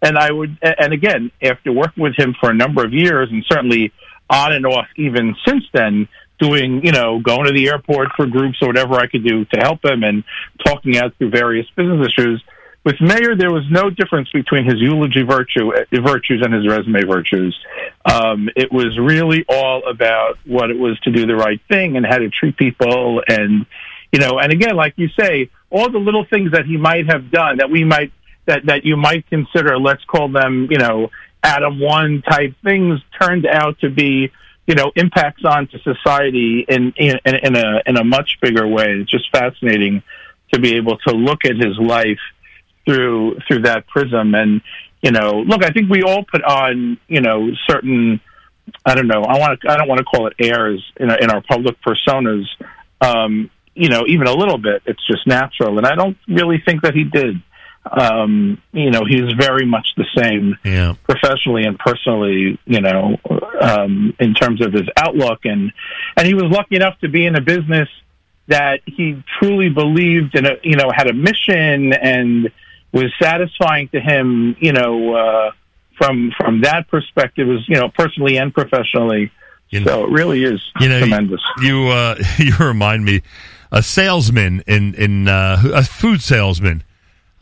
And I would, and again, after working with him for a number of years, and certainly on and off even since then, doing, you know, going to the airport for groups or whatever I could do to help him and talking out through various business issues. With Meir, there was no difference between his eulogy virtue uh, virtues and his resume virtues. Um, it was really all about what it was to do the right thing and how to treat people, and you know, and again, like you say, all the little things that he might have done that we might that that you might consider, let's call them, you know, Adam one type things, turned out to be, you know, impacts onto society in in, in a in a much bigger way. It's just fascinating to be able to look at his life through through that prism. And you know, look, I think we all put on, you know, certain. I don't know. I want to. I don't want to call it airs in in our public personas. Um, you know, even a little bit. It's just natural, and I don't really think that he did. Um, you know, he's very much the same Yeah. professionally and personally. You know, um, in terms of his outlook, and and he was lucky enough to be in a business that he truly believed in. A, you know, had a mission and was satisfying to him. You know, uh, from from that perspective, was you know personally and professionally. so it really is You know, tremendous. You uh, you remind me, a salesman in in uh, a food salesman.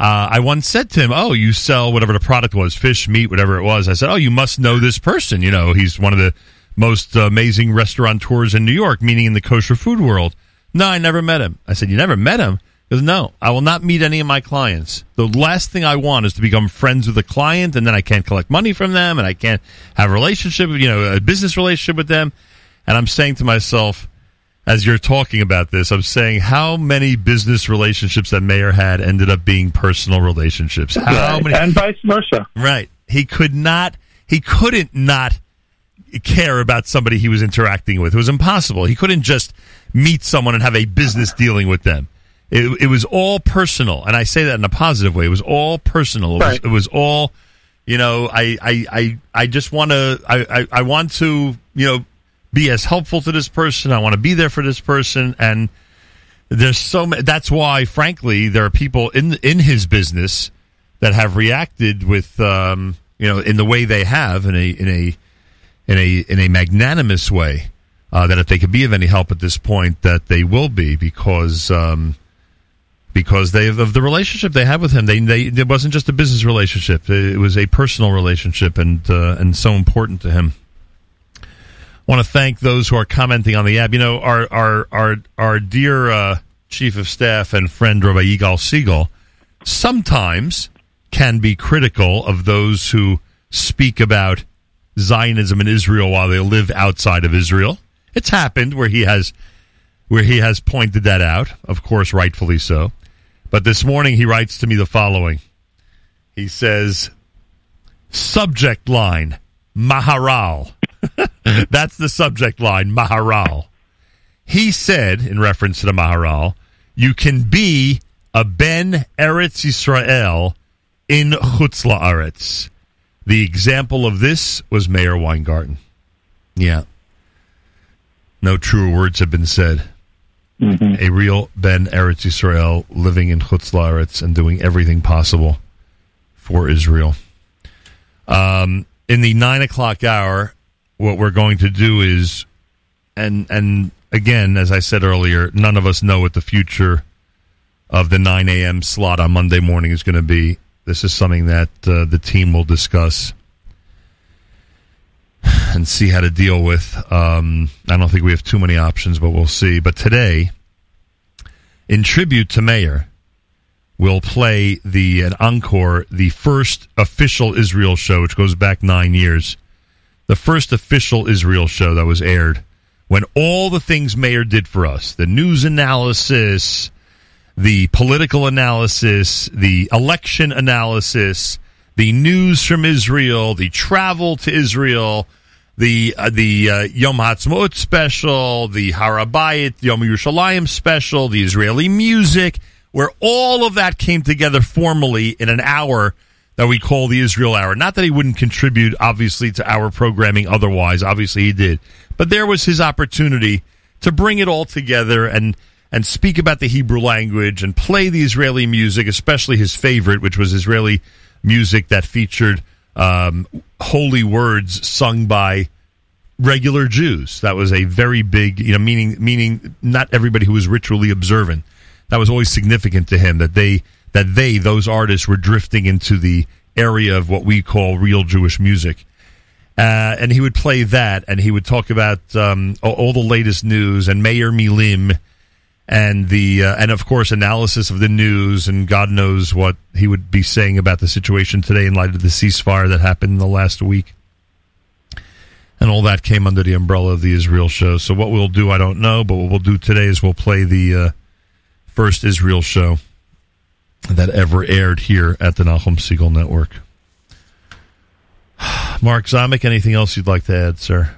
Uh, I once said to him, "Oh, you sell whatever the product was, fish, meat, whatever it was." I said, "Oh, you must know this person. You know, he's one of the most amazing restaurateurs in New York, meaning in the kosher food world." No, I never met him. I said, "You never met him?" He goes, "No, I will not meet any of my clients. The last thing I want is to become friends with a client, and then I can't collect money from them, and I can't have a relationship, you know, a business relationship with them." And I'm saying to myself, as you're talking about this, I'm saying how many business relationships that Meir had ended up being personal relationships. How Right. many, and vice versa. Right. He could not. He couldn't not care about somebody he was interacting with. It was impossible. He couldn't just meet someone and have a business dealing with them. It, it was all personal, and I say that in a positive way. It was all personal. It, was, Right. it was all, you know. I I I, I just want to. I, I I want to you know be as helpful to this person. I want to be there for this person, and there's so many. That's why, frankly, there are people in in his business that have reacted with, um, you know, in the way they have in a in a in a in a magnanimous way. Uh, that if they could be of any help at this point, that they will be because um, because they of the relationship they had with him. They they it wasn't just a business relationship; it was a personal relationship, and uh, and so important to him want to thank those who are commenting on the app. You know, our our our our dear uh, chief of staff and friend Rabbi Yigal Siegel sometimes can be critical of those who speak about Zionism in Israel while they live outside of Israel. It's happened where he has where he has pointed that out, of course, rightfully so. But this morning he writes to me the following. He says, subject line, Maharal. That's the subject line, Maharal. He said, in reference to the Maharal, you can be a Ben Eretz Yisrael in Chutz La'aretz. The example of this was Meir Weingarten. Yeah. No truer words have been said. A real Ben Eretz Yisrael living in Chutz La'aretz and doing everything possible for Israel. Um, in the nine o'clock hour, what we're going to do is, and and again, as I said earlier, none of us know what the future of the nine a.m. slot on Monday morning is going to be. This is something that uh, the team will discuss and see how to deal with. Um, I don't think we have too many options, but we'll see. But today, in tribute to Meir, we'll play the an encore, the first official Israel show, which goes back nine years. The first official Israel show that was aired when all the things Meir did for us, the news analysis, the political analysis, the election analysis, the news from Israel, the travel to Israel, the uh, the uh, Yom Ha'atzmaut special, the Har HaBayit Yom Yerushalayim special, the Israeli music, where all of that came together formally in an hour that we call the Israel Hour. Not that he wouldn't contribute, obviously, to our programming otherwise. Obviously, he did. But there was his opportunity to bring it all together and and speak about the Hebrew language and play the Israeli music, especially his favorite, which was Israeli music that featured um, holy words sung by regular Jews. That was a very big, you know, meaning meaning not everybody who was ritually observant. That was always significant to him that they that they those artists were drifting into the area of what we call real Jewish music. Uh, and he would play that, and he would talk about um, all, the latest news and Meir Milim, and the uh, and of course analysis of the news and God knows what he would be saying about the situation today in light of the ceasefire that happened in the last week. And all that came under the umbrella of the Israel show. So what we'll do, I don't know, but what we'll do today is we'll play the uh, first Israel show that ever aired here at the Nachum Segal Network. Mark Zamek, anything else you'd like to add, sir?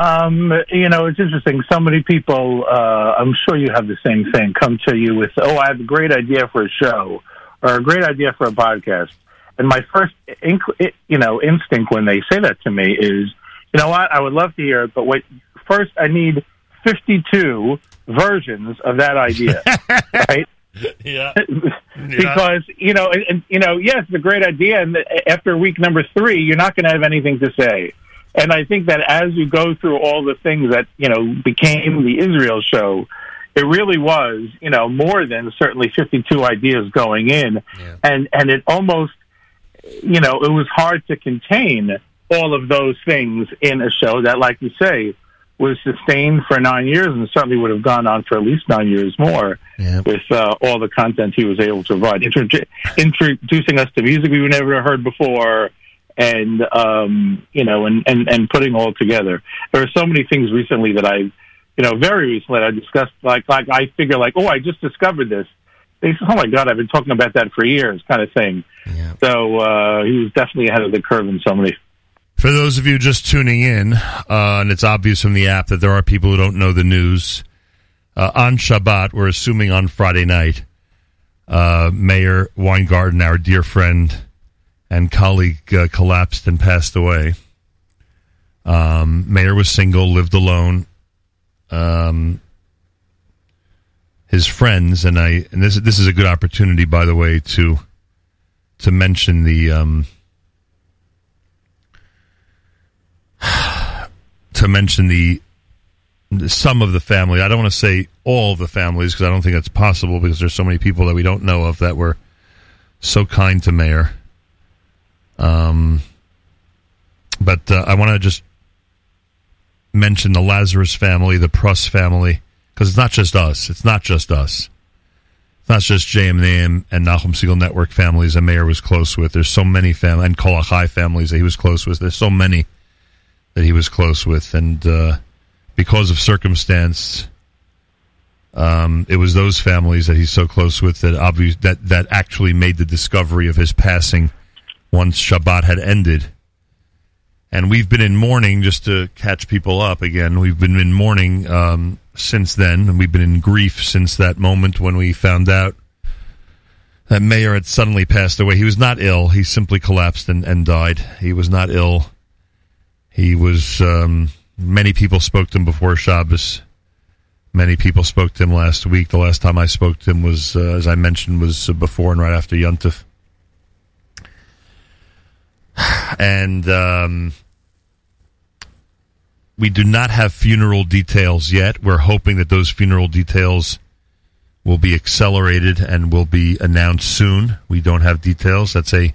Um, you know, it's interesting. So many people, uh, I'm sure you have the same thing, come to you with, oh, I have a great idea for a show or a great idea for a podcast. And my first, inc- you know, instinct when they say that to me is, you know what, I would love to hear it, but wait, first I need 52 versions of that idea, right? Yeah. because you know, and, and, you know, yes, it's a great idea, and after week number three, you're not going to have anything to say. And I think that as you go through all the things that you know became the Israel show, it really was you know more than certainly 52 ideas going in, and and it almost you know it was hard to contain all of those things in a show that, like you say, was sustained for nine years and certainly would have gone on for at least nine years more with uh, all the content he was able to provide, Intro- introducing us to music we never heard before, and um, you know, and, and and putting all together. There are so many things recently that I, you know, very recently I discussed. Like like I figure like, oh, I just discovered this. They said, oh my god, I've been talking about that for years, kind of thing. So uh, he was definitely ahead of the curve in so many For those of you just tuning in, uh, and it's obvious from the app that there are people who don't know the news. Uh, on Shabbat, we're assuming on Friday night, uh, Meir Weingarten, our dear friend and colleague, uh, collapsed and passed away. Um, Meir was single, lived alone. Um, his friends and I, and this this is a good opportunity, by the way, to to mention the um, to mention the some of the family. I don't want to say all of the families because I don't think that's possible because there's so many people that we don't know of that were so kind to Meir. Um, but uh, I want to just mention the Lazarus family, the Pruss family, because it's not just us. It's not just us. It's not just JM in the AM and Nachum Segal Network families that Meir was close with. There's so many families, and Kol Achai families that he was close with. There's so many that he was close with. And uh, because of circumstance, um, it was those families that he's so close with that, obvious, that, that actually made the discovery of his passing once Shabbat had ended. And we've been in mourning, just to catch people up again, we've been in mourning um, since then, and we've been in grief since that moment when we found out that Meir had suddenly passed away. He was not ill, he simply collapsed and, and died. He was not ill. He was, um, many people spoke to him before Shabbos. Many people spoke to him last week. The last time I spoke to him was, uh, as I mentioned, was before and right after Yontif. And um, we do not have funeral details yet. We're hoping that those funeral details will be accelerated and will be announced soon. We don't have details. That's a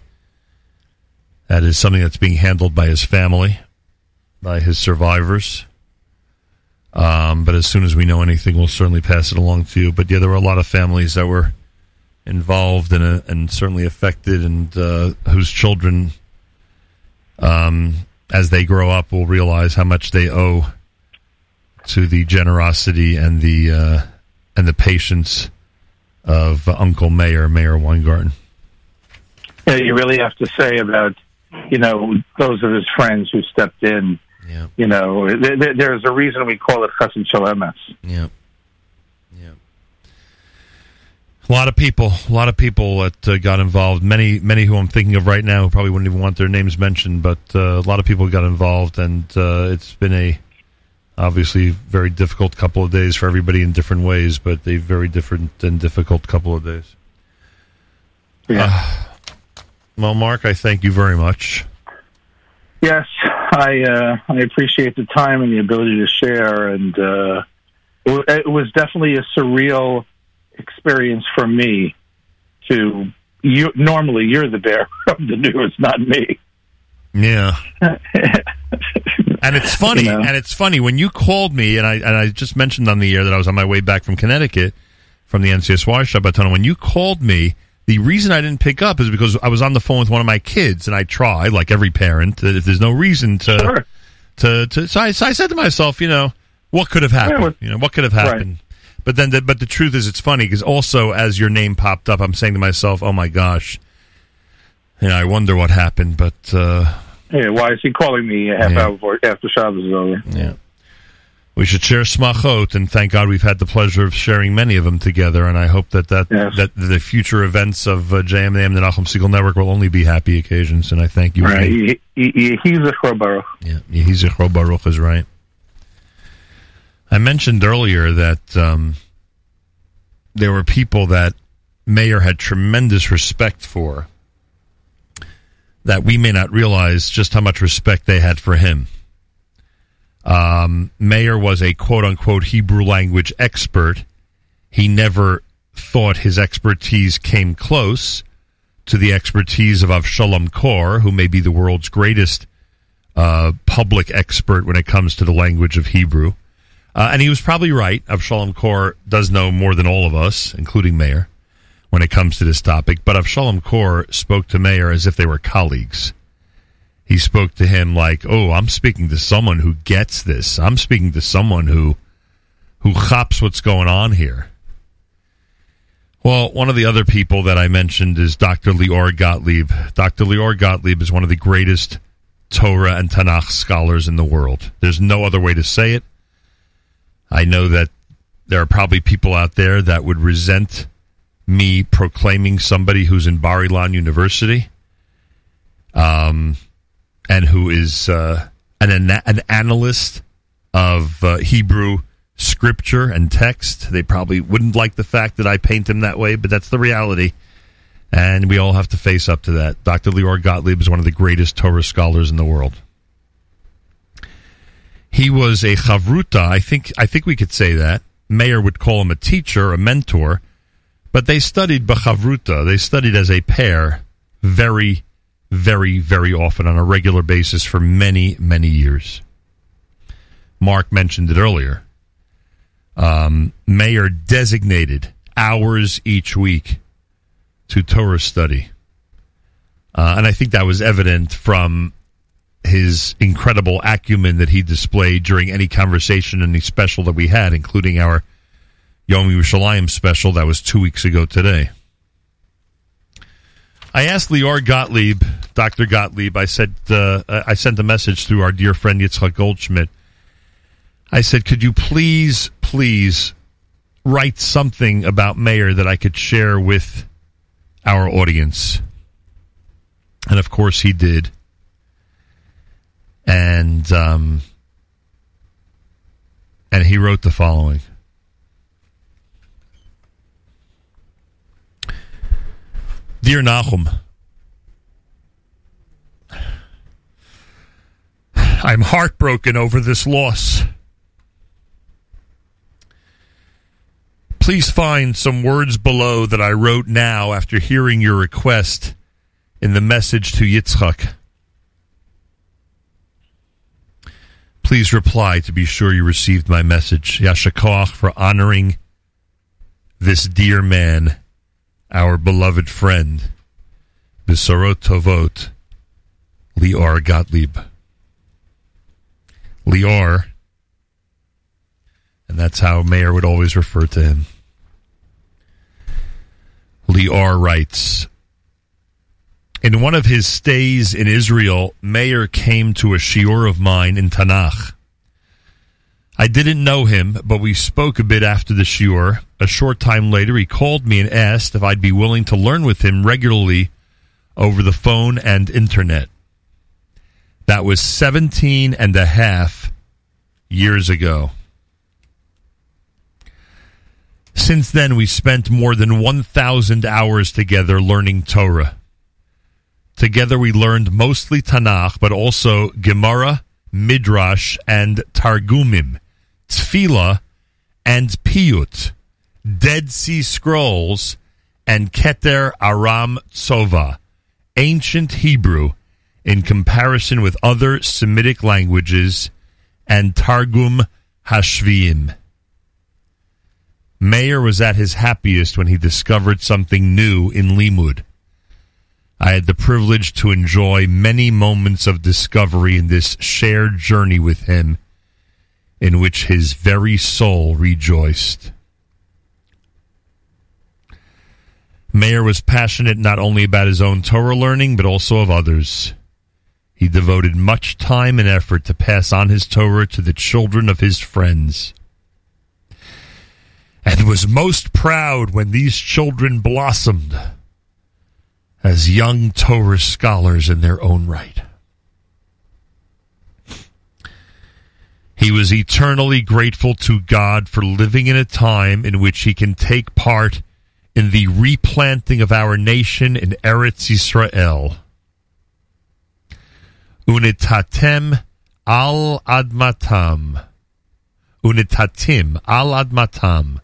that is something that's being handled by his family, by his survivors. Um, but as soon as we know anything, we'll certainly pass it along to you. But yeah, there were a lot of families that were involved and and certainly affected, and uh, whose children, um, as they grow up, will realize how much they owe to the generosity and the uh, and the patience of Uncle Meir Meir Weingarten. Yeah, you really have to say about you know those of his friends who stepped in. Yeah. You know, th- th- there's a reason we call it Chesed Shel Emes. Yeah. Yeah. A lot of people, a lot of people that uh, got involved. Many, many who I'm thinking of right now who probably wouldn't even want their names mentioned, but uh, a lot of people got involved, and uh, it's been a obviously very difficult couple of days for everybody in different ways, but a very different and difficult couple of days. Yeah. well, Mark, I thank you very much. Yes, I uh, I appreciate the time and the ability to share, and uh, it, was definitely a surreal experience for me. To you, normally you're the bearer of the news, not me. Yeah. And it's funny, You know? and it's funny when you called me, and I and I just mentioned on the air that I was on my way back from Connecticut from the NCSY Shabbatona. When you called me, the reason I didn't pick up is because I was on the phone with one of my kids, and I try, like every parent, that if there's no reason to, to, to, so I, so I said to myself, you know, what could have happened? you know, what could have happened? But then, the, but the truth is, it's funny because also as your name popped up, I'm saying to myself, oh my gosh, you know, I wonder what happened, but. uh Yeah, why is he calling me a half Yeah. hour before after Shabbos is over? Yeah. We should share smachot, and thank God we've had the pleasure of sharing many of them together. And I hope that that, that the future events of uh, JM and the Nachum Segal Network will only be happy occasions. And I thank you. Right. again. He, he, he's a Baruch. Yeah, Yehi Zichro Baruch is right. I mentioned earlier that um, there were people that Meir had tremendous respect for that we may not realize just how much respect they had for him. Um, Meir was a quote unquote Hebrew language expert. He never thought his expertise came close to the expertise of Avshalom Kor, who may be the world's greatest uh, public expert when it comes to the language of Hebrew. Uh, and he was probably right. Avshalom Kor does know more than all of us, including Meir, when it comes to this topic. But Avshalom Kor spoke to Meir as if they were colleagues. He spoke to him like, "Oh, I'm speaking to someone who gets this. I'm speaking to someone who who chops what's going on here." Well, one of the other people that I mentioned is Dr. Lior Gottlieb. Dr. Lior Gottlieb is one of the greatest Torah and Tanakh scholars in the world. There's no other way to say it. I know that there are probably people out there that would resent me proclaiming somebody who's in Bar Ilan University, um, and who is uh, an an analyst of uh, Hebrew scripture and text. They probably wouldn't like the fact that I paint them that way, but that's the reality. And we all have to face up to that. Dr. Lior Gottlieb is one of the greatest Torah scholars in the world. He was a chavruta. I think I think we could say that. Meir would call him a teacher, a mentor, but they studied b'chavruta. They studied as a pair very, very, very often on a regular basis for many, many years. Mark mentioned it earlier. Um, Meir designated hours each week to Torah study. Uh, and I think that was evident from his incredible acumen that he displayed during any conversation, any special that we had, including our Yom Yerushalayim special that was two weeks ago today. I asked Lior Gottlieb, Dr. Gottlieb, I said, uh, I sent a message through our dear friend Yitzchak Goldschmidt. I said, could you please, please write something about Meir that I could share with our audience? And of course he did. And, um, and he wrote the following. Dear Nachum, I'm heartbroken over this loss. Please find some words below that I wrote now after hearing your request in the message to Yitzchak. Please reply to be sure you received my message. Yashakoach for honoring this dear man, our beloved friend, Bisorot Tovot, Lior Gottlieb. Lior, and that's how Meir would always refer to him. Lior writes In one of his stays in Israel, Meir came to a shiur of mine in Tanakh. I didn't know him, but we spoke a bit after the shiur. A short time later, he called me and asked if I'd be willing to learn with him regularly over the phone and internet. That was 17 and a half years ago. Since then, we spent more than 1,000 hours together learning Torah. Together, we learned mostly Tanakh, but also Gemara, Midrash, and Targumim, Tefillah, and Piyut, Dead Sea Scrolls, and Keter Aram Tsova, ancient Hebrew in comparison with other Semitic languages and Targum Hashviim. Meir was at his happiest when he discovered something new in Limud. I had the privilege to enjoy many moments of discovery in this shared journey with him, in which his very soul rejoiced. Mayer was passionate not only about his own Torah learning, but also of others. He devoted much time and effort to pass on his Torah to the children of his friends and was most proud when these children blossomed as young Torah scholars in their own right. He was eternally grateful to God for living in a time in which he can take part in the replanting of our nation in Eretz Yisrael. Unitatem al admatam. Unitatim al admatam.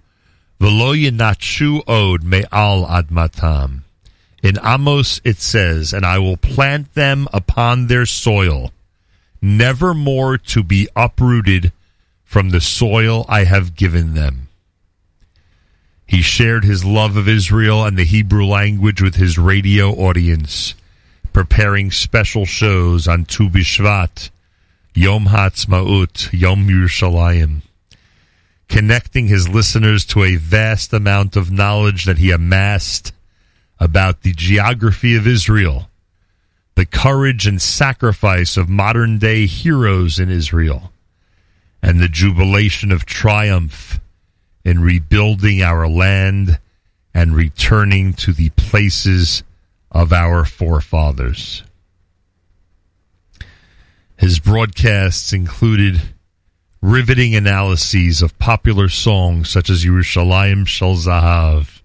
Velo yinachu od me al admatam. In Amos it says, And I will plant them upon their soil, never more to be uprooted from the soil I have given them. He shared his love of Israel and the Hebrew language with his radio audience, preparing special shows on Tu B'Shvat, Yom Ha'atzmaut, Yom Yerushalayim, connecting his listeners to a vast amount of knowledge that he amassed about the geography of Israel, the courage and sacrifice of modern day heroes in Israel, and the jubilation of triumph in rebuilding our land and returning to the places of our forefathers. His broadcasts included riveting analyses of popular songs such as Yerushalayim Shel Zahav,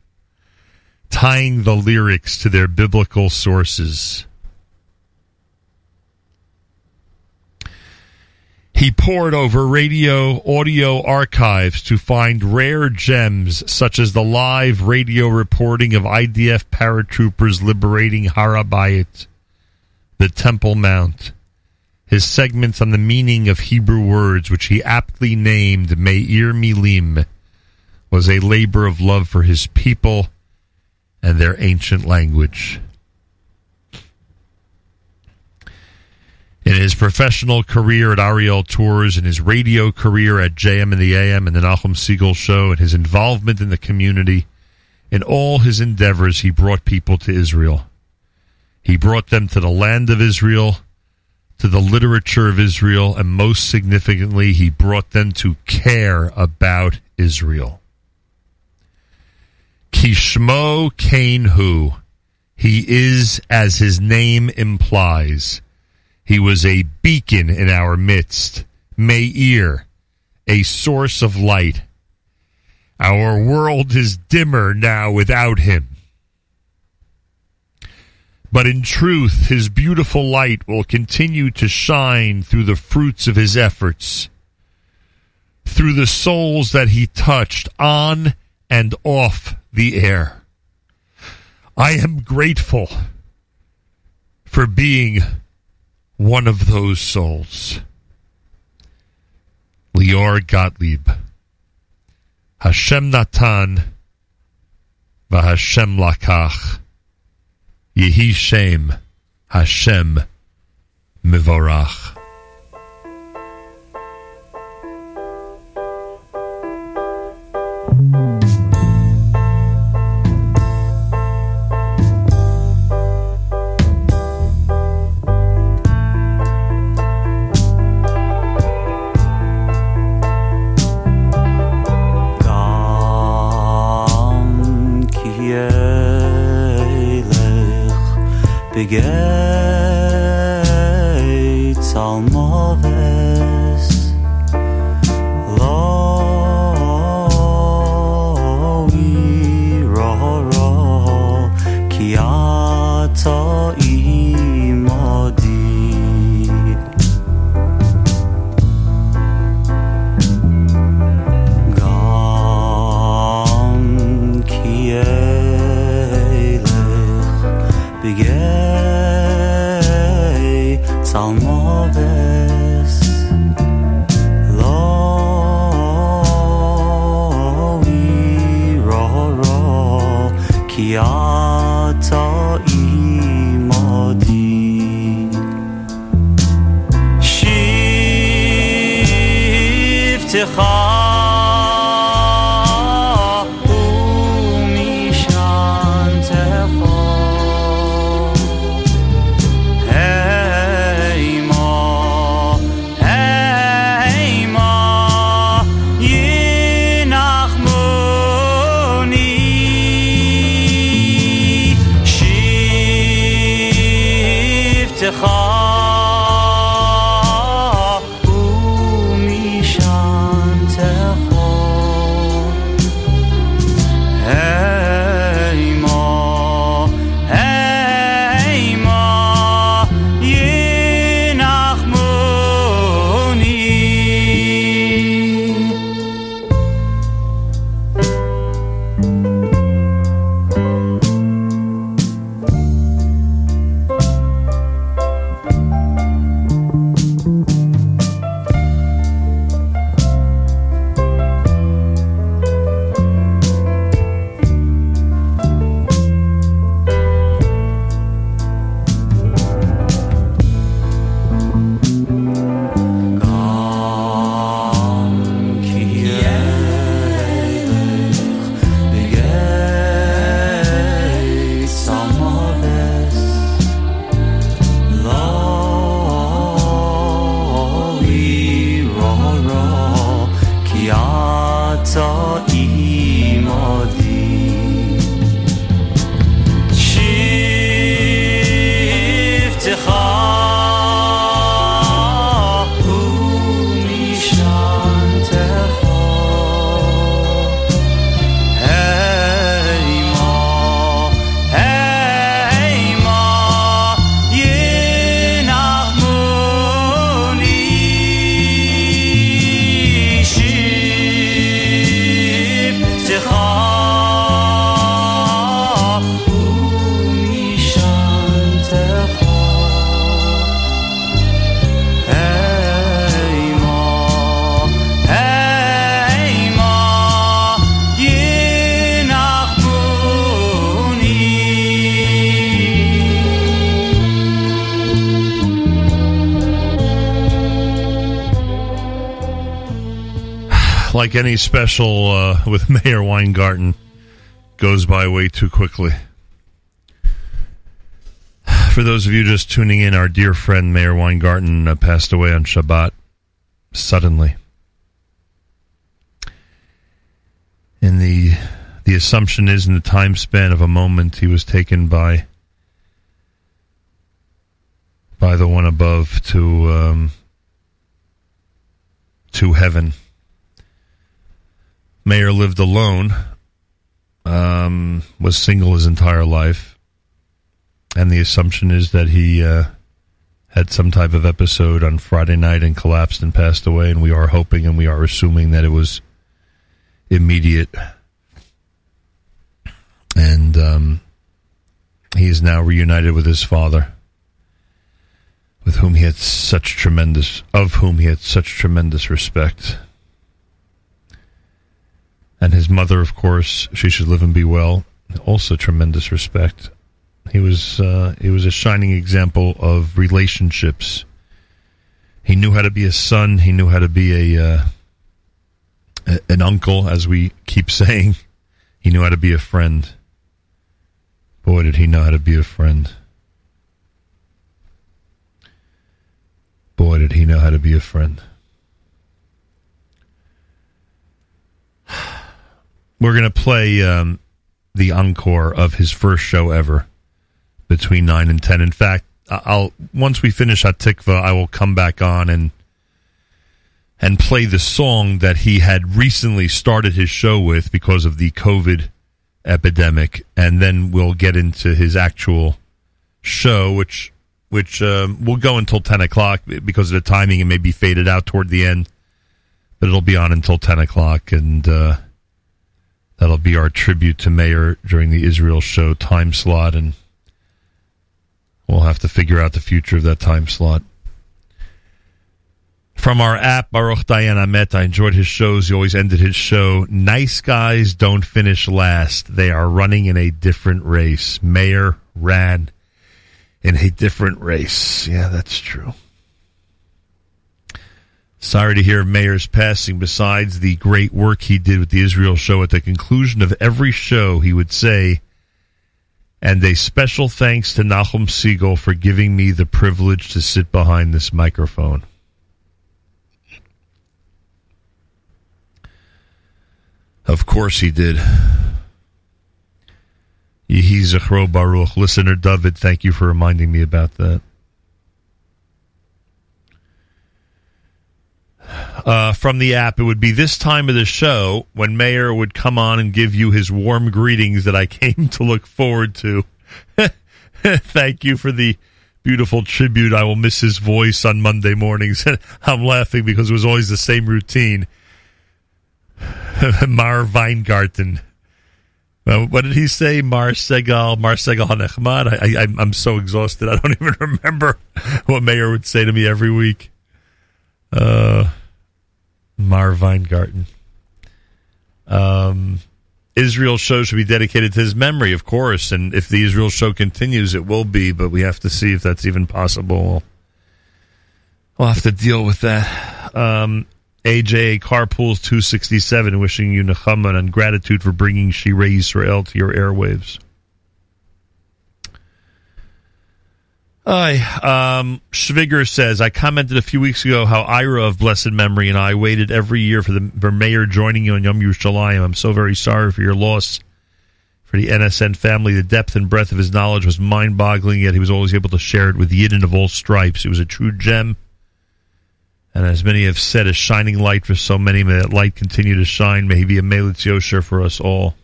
tying the lyrics to their biblical sources. He pored over radio audio archives to find rare gems such as the live radio reporting of IDF paratroopers liberating Harabayit, the Temple Mount. His segments on the meaning of Hebrew words, which he aptly named Meir Milim, was a labor of love for his people and their ancient language. In his professional career at Ariel Tours, in his radio career at JM in the AM and the Nachum Segal Show, and his involvement in the community, in all his endeavors, he brought people to Israel. He brought them to the land of Israel, to the literature of Israel, and most significantly, he brought them to care about Israel. Kishmo Kainhu. He is as his name implies. He was a beacon in our midst, Meir, a source of light. Our world is dimmer now without him. But in truth, his beautiful light will continue to shine through the fruits of his efforts, through the souls that he touched on and off the air. I am grateful for being one of those souls. Lior Gottlieb. Hashem Natan V'Hashem Lakach. Yehi Shem Hashem Mivorach. Like any special uh, with Meir Weingarten, goes by way too quickly. For those of you just tuning in, our dear friend Meir Weingarten uh, passed away on Shabbat suddenly. And the the assumption is, in the time span of a moment, he was taken by by the one above to um, to heaven. Meir lived alone, um, was single his entire life, and the assumption is that he uh, had some type of episode on Friday night and collapsed and passed away. And we are hoping and we are assuming that it was immediate. And um, he is now reunited with his father, with whom he had such tremendous, of whom he had such tremendous respect and his mother, of course, she should live and be well. Also, tremendous respect. He was uh, he was a shining example of relationships. He knew how to be a son. He knew how to be a, uh, an uncle, as we keep saying. He knew how to be a friend. Boy, did he know how to be a friend. Boy, did he know how to be a friend. We're going to play um, the encore of his first show ever between 9 and 10. In fact, I'll once we finish Hatikva, I will come back on and and play the song that he had recently started his show with because of the COVID epidemic, and then we'll get into his actual show, which which um, will go until 10 o'clock because of the timing. It may be faded out toward the end, but it'll be on until 10 o'clock, and uh, that'll be our tribute to Meir during the Israel show time slot, and we'll have to figure out the future of that time slot. From our app, Baruch Dayan Amet, I enjoyed his shows. He always ended his show. Nice guys don't finish last. They are running in a different race. Meir ran in a different race. Yeah, that's true. Sorry to hear of Meir's passing. Besides the great work he did with the Israel show, at the conclusion of every show, he would say, and a special thanks to Nachum Segal for giving me the privilege to sit behind this microphone. Of course he did. Yehi Zechro Baruch. Listener David, thank you for reminding me about that. Uh, from the app, it would be this time of the show when Meir would come on and give you his warm greetings that I came to look forward to. thank you for the beautiful tribute. I will miss his voice on Monday mornings. I'm laughing because it was always the same routine. Mar Weingarten. Uh, what did he say? Mar Segal, Mar Segal Hanechmad. I, I, I'm so exhausted. I don't even remember what Meir would say to me every week. Uh, Mar Weingarten. Um, Israel show should be dedicated to his memory, of course. And if the Israel show continues, it will be. But we have to see if that's even possible. We'll have to deal with that. Um, AJ Carpools 267 wishing you Nechama and gratitude for bringing Shirei Israel to your airwaves. Hi, um, Schwiger says, I commented a few weeks ago how Ira of blessed memory and I waited every year for the for Meir joining you on Yom Yerushalayim. I'm so very sorry for your loss. For the NSN family, the depth and breadth of his knowledge was mind-boggling, yet he was always able to share it with Yidden of all stripes. It was a true gem and as many have said, a shining light for so many. May that light continue to shine. May he be a Melitz Yosher for us all.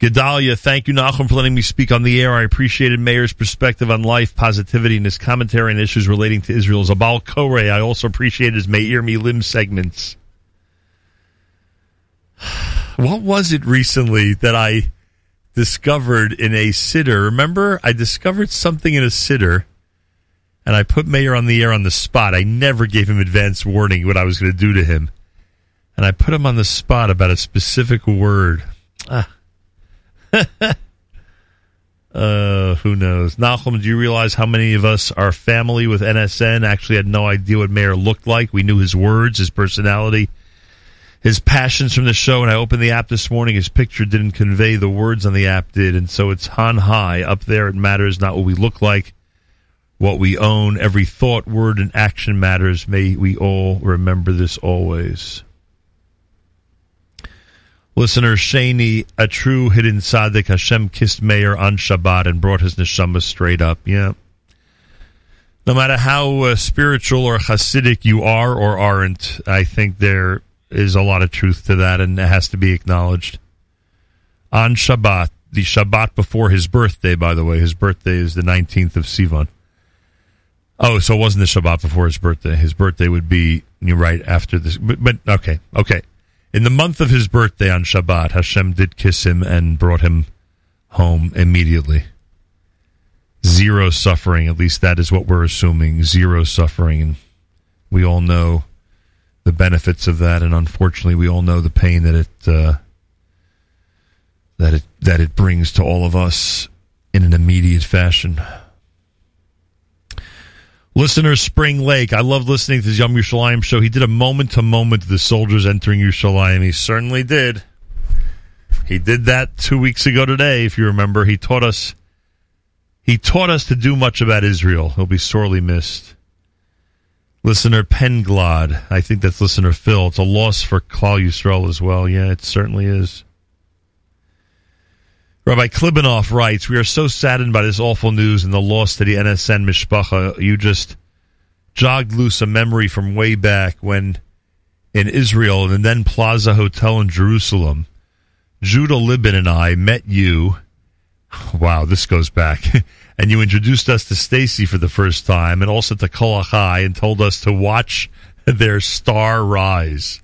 Gedalia, thank you, Nachum, for letting me speak on the air. I appreciated Meir's perspective on life, positivity, and his commentary on issues relating to Israel's Zabal Kore, I also appreciated his Meir Milim segments. What was it recently that I discovered in a sitter? Remember, I discovered something in a sitter and I put Meir on the air on the spot. I never gave him advance warning what I was going to do to him. And I put him on the spot about a specific word. Ah. uh, who knows? Nachum, do you realize how many of us, our family with NSN, actually had no idea what Meir looked like? We knew his words, his personality, his passions from the show. And I opened the app this morning. His picture didn't convey the words on the app did. And so it's on high. Up there, it matters not what we look like what we own. Every thought, word, and action matters. May we all remember this always. Listener Shani, a true hidden tzaddik, Hashem kissed Meir on Shabbat and brought his neshama straight up. Yeah. No matter how uh, spiritual or Hasidic you are or aren't, I think there is a lot of truth to that and it has to be acknowledged. On Shabbat, the Shabbat before his birthday, by the way, his birthday is the 19th of Sivan. Oh, so it wasn't the Shabbat before his birthday. His birthday would be you're right after this. But, but okay, okay. In the month of his birthday on Shabbat, Hashem did kiss him and brought him home immediately. Zero suffering. At least that is what we're assuming. Zero suffering, and we all know the benefits of that. And unfortunately, we all know the pain that it uh, that it that it brings to all of us in an immediate fashion. Listener Spring Lake, I love listening to the Yom Yerushalayim show. He did a moment to moment the soldiers entering Yerushalayim. He certainly did. He did that two weeks ago today, if you remember. He taught us he taught us to do much about Israel. He'll be sorely missed. Listener Penglod, I think that's listener Phil. It's a loss for Klal Yisrael as well. Yeah, it certainly is. Rabbi Klibanoff writes, We are so saddened by this awful news and the loss to the NSN Mishpacha. You just jogged loose a memory from way back when in Israel and the then Plaza Hotel in Jerusalem, Judah Libin and I met you. Wow, this goes back. and you introduced us to Stacy for the first time and also to Kol Achai and told us to watch their star rise.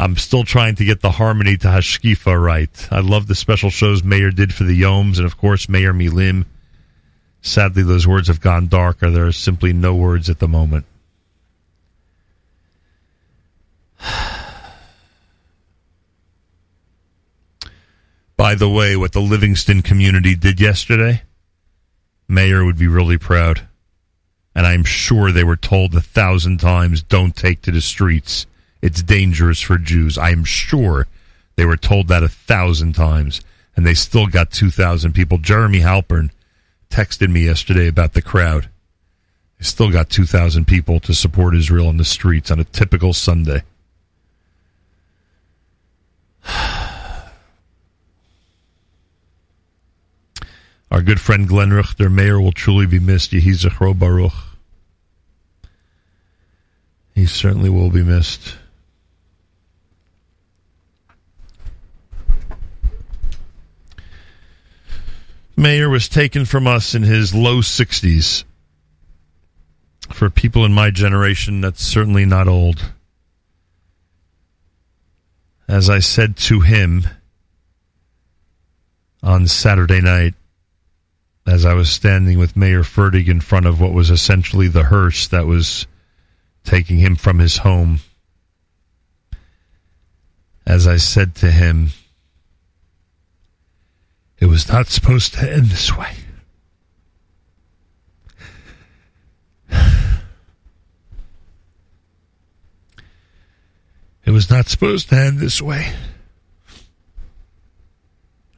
I'm still trying to get the harmony to Hashkifa right. I love the special shows Meir did for the Yoms, and of course Meir Milim. Sadly, those words have gone darker. There are simply no words at the moment. By the way, what the Livingston community did yesterday, Meir would be really proud. And I'm sure they were told a thousand times don't take to the streets. It's dangerous for Jews. I am sure they were told that a thousand times. And they still got 2,000 people. Jeremy Halpern texted me yesterday about the crowd. They still got 2,000 people to support Israel in the streets on a typical Sunday. Our good friend Glenn Richter, Meir, will truly be missed. Yehi Baruch. He certainly will be missed. Meir was taken from us in his low 60s. For people in my generation, that's certainly not old. As I said to him on Saturday night, as I was standing with Mayor Fertig in front of what was essentially the hearse that was taking him from his home, as I said to him, it was not supposed to end this way. It was not supposed to end this way.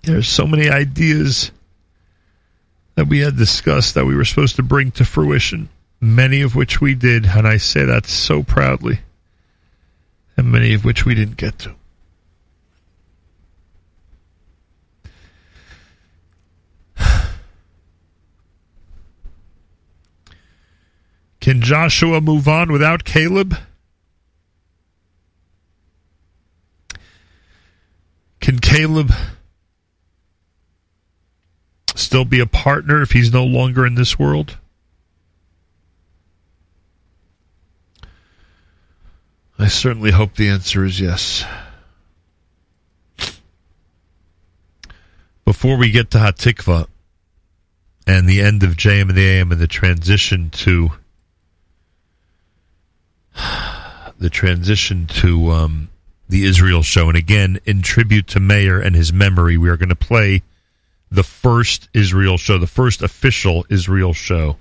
There are so many ideas that we had discussed that we were supposed to bring to fruition, many of which we did, and I say that so proudly, and many of which we didn't get to. Can Joshua move on without Caleb? Can Caleb still be a partner if he's no longer in this world? I certainly hope the answer is yes. Before we get to Hatikva and the end of JM in the AM and the transition to the transition to um, the Israel show, and again, in tribute to Meir and his memory, we are going to play the first Israel show, the first official Israel show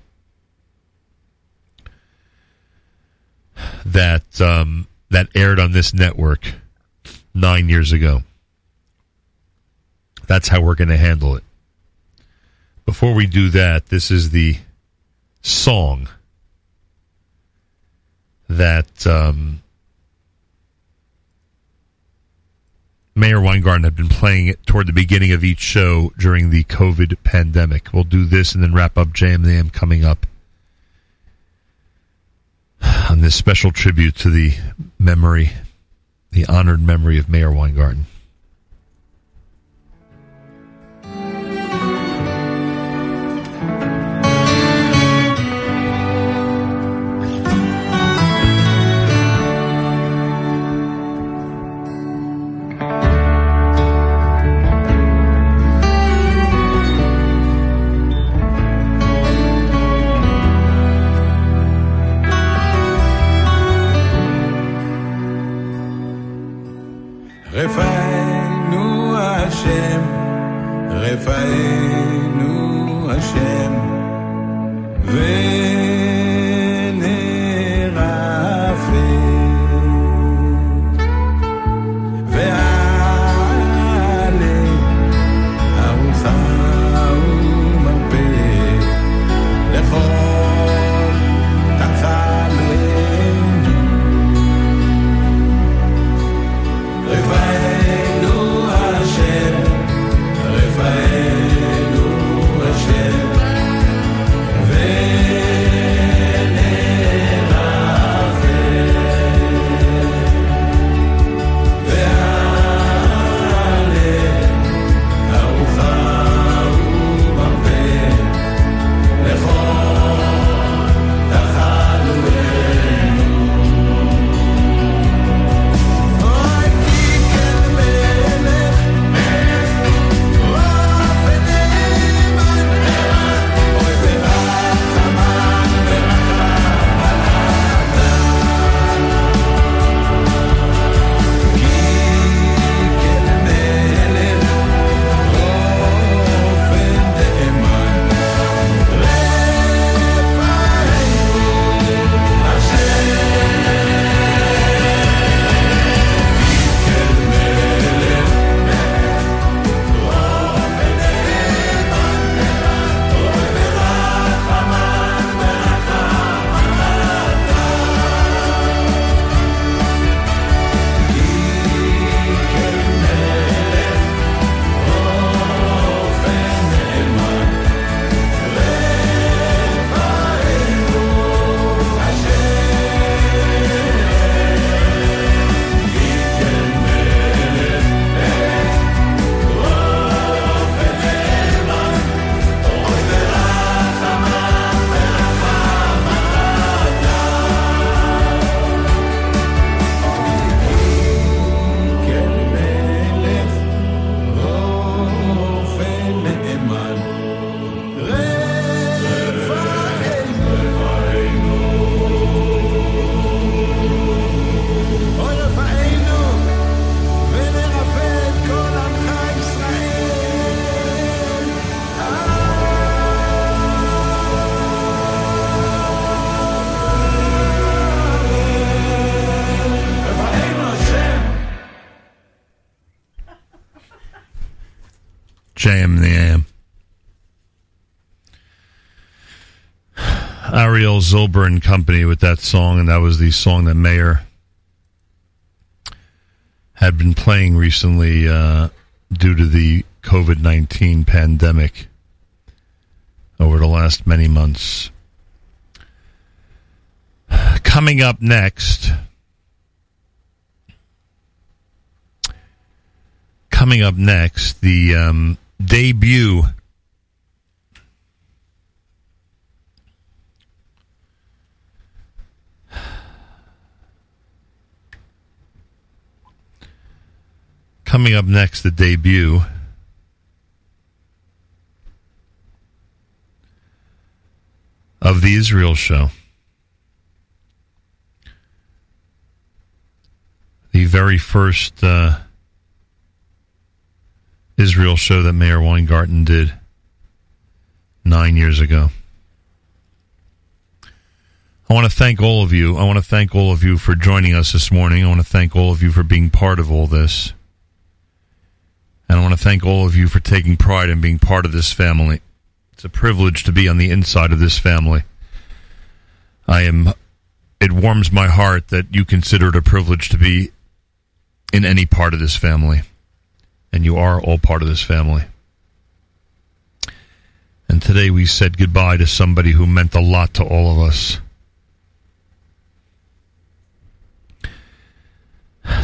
that um, that aired on this network nine years ago. That's how we're going to handle it. Before we do that, this is the song that um, Meir Weingarten had been playing it toward the beginning of each show during the COVID pandemic. We'll do this and then wrap up JM in the AM coming up on this special tribute to the memory, the honored memory of Meir Weingarten. if I Zilber and Company with that song, and that was the song that Meir had been playing recently uh, due to the COVID 19 pandemic over the last many months. Coming up next. Coming up next, the um, debut Coming up next, the debut of the Israel show. The very first uh, Israel show that Meir Weingarten did nine years ago. I want to thank all of you. I want to thank all of you for joining us this morning. I want to thank all of you for being part of all this. And I want to thank all of you for taking pride in being part of this family. It's a privilege to be on the inside of this family. I am, it warms my heart that you consider it a privilege to be in any part of this family. And you are all part of this family. And today we said goodbye to somebody who meant a lot to all of us.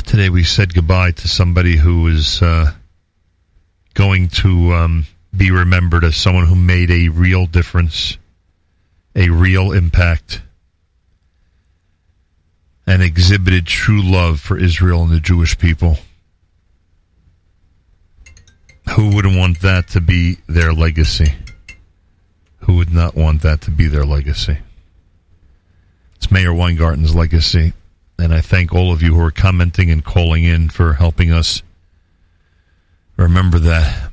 Today we said goodbye to somebody who is uh, going to um, be remembered as someone who made a real difference, a real impact, and exhibited true love for Israel and the Jewish people. Who wouldn't want that to be their legacy? Who would not want that to be their legacy? It's Meir Weingarten's legacy. And I thank all of you who are commenting and calling in for helping us remember that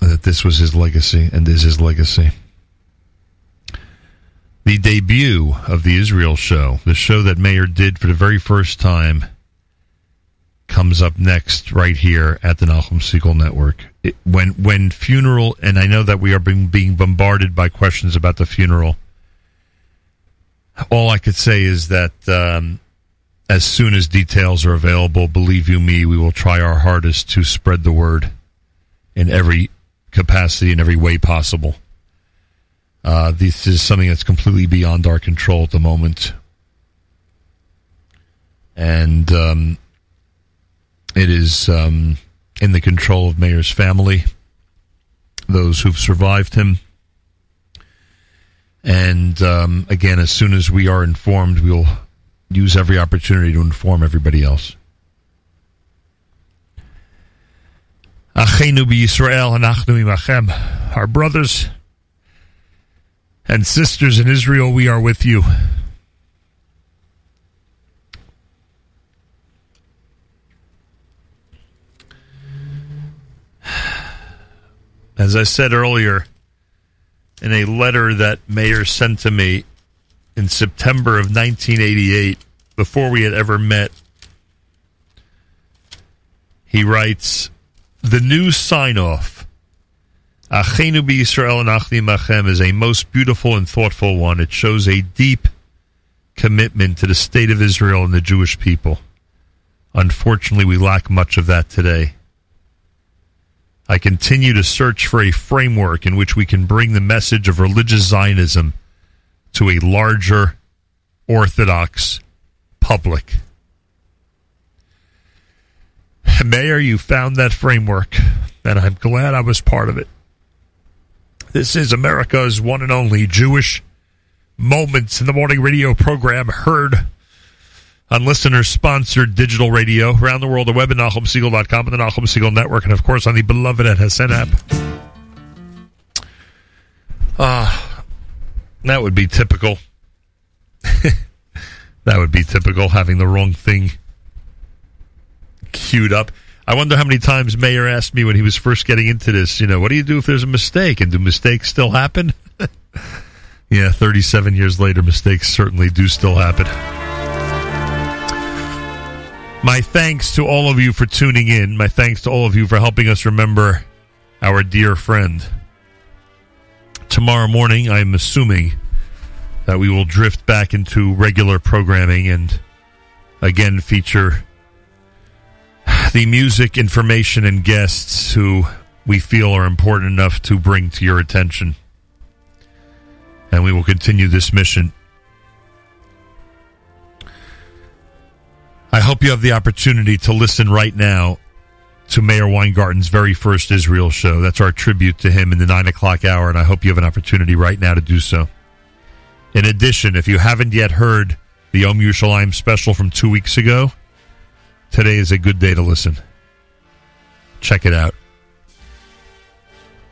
that this was his legacy and is his legacy. The debut of the Israel show, the show that Meir did for the very first time, comes up next right here at the Nachum Segal Network. It, when when funeral, and I know that we are being, being bombarded by questions about the funeral. All I could say is that um, as soon as details are available, believe you me, we will try our hardest to spread the word in every capacity, in every way possible. Uh, this is something that's completely beyond our control at the moment. And um, it is um, in the control of Meir's family, those who've survived him. And um, again, as soon as we are informed, we'll use every opportunity to inform everybody else. Achenu b'Yisrael anachnu imachem. Our brothers and sisters in Israel, we are with you. As I said earlier, in a letter that Meir sent to me in September of 1988, before we had ever met, he writes, The new sign off, Achenu Yisrael and Machem, is a most beautiful and thoughtful one. It shows a deep commitment to the state of Israel and the Jewish people. Unfortunately, we lack much of that today. I continue to search for a framework in which we can bring the message of religious Zionism to a larger Orthodox public. Meir, you found that framework, and I'm glad I was part of it. This is America's one and only Jewish Moments in the Morning radio program heard on listener sponsored digital radio around the world, the web at NachumSegal.com and the Nachum Segal Network, and of course on the beloved at app. Ah, that would be typical. that would be typical having the wrong thing queued up. I wonder how many times Meir asked me when he was first getting into this, you know, what do you do if there's a mistake? And do mistakes still happen? yeah, 37 years later, mistakes certainly do still happen. My thanks to all of you for tuning in. My thanks to all of you for helping us remember our dear friend. Tomorrow morning, I'm assuming that we will drift back into regular programming and again feature the music, information, and guests who we feel are important enough to bring to your attention. And we will continue this mission. I hope you have the opportunity to listen right now to Meir Weingarten's very first Israel show. That's our tribute to him in the nine o'clock hour, and I hope you have an opportunity right now to do so. In addition, if you haven't yet heard the Yom Yerushalayim special from two weeks ago, today is a good day to listen. Check it out.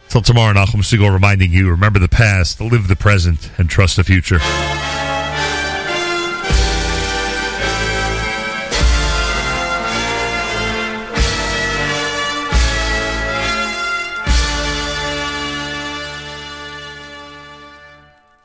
Till tomorrow, Nachum Segal reminding you remember the past, live the present, and trust the future.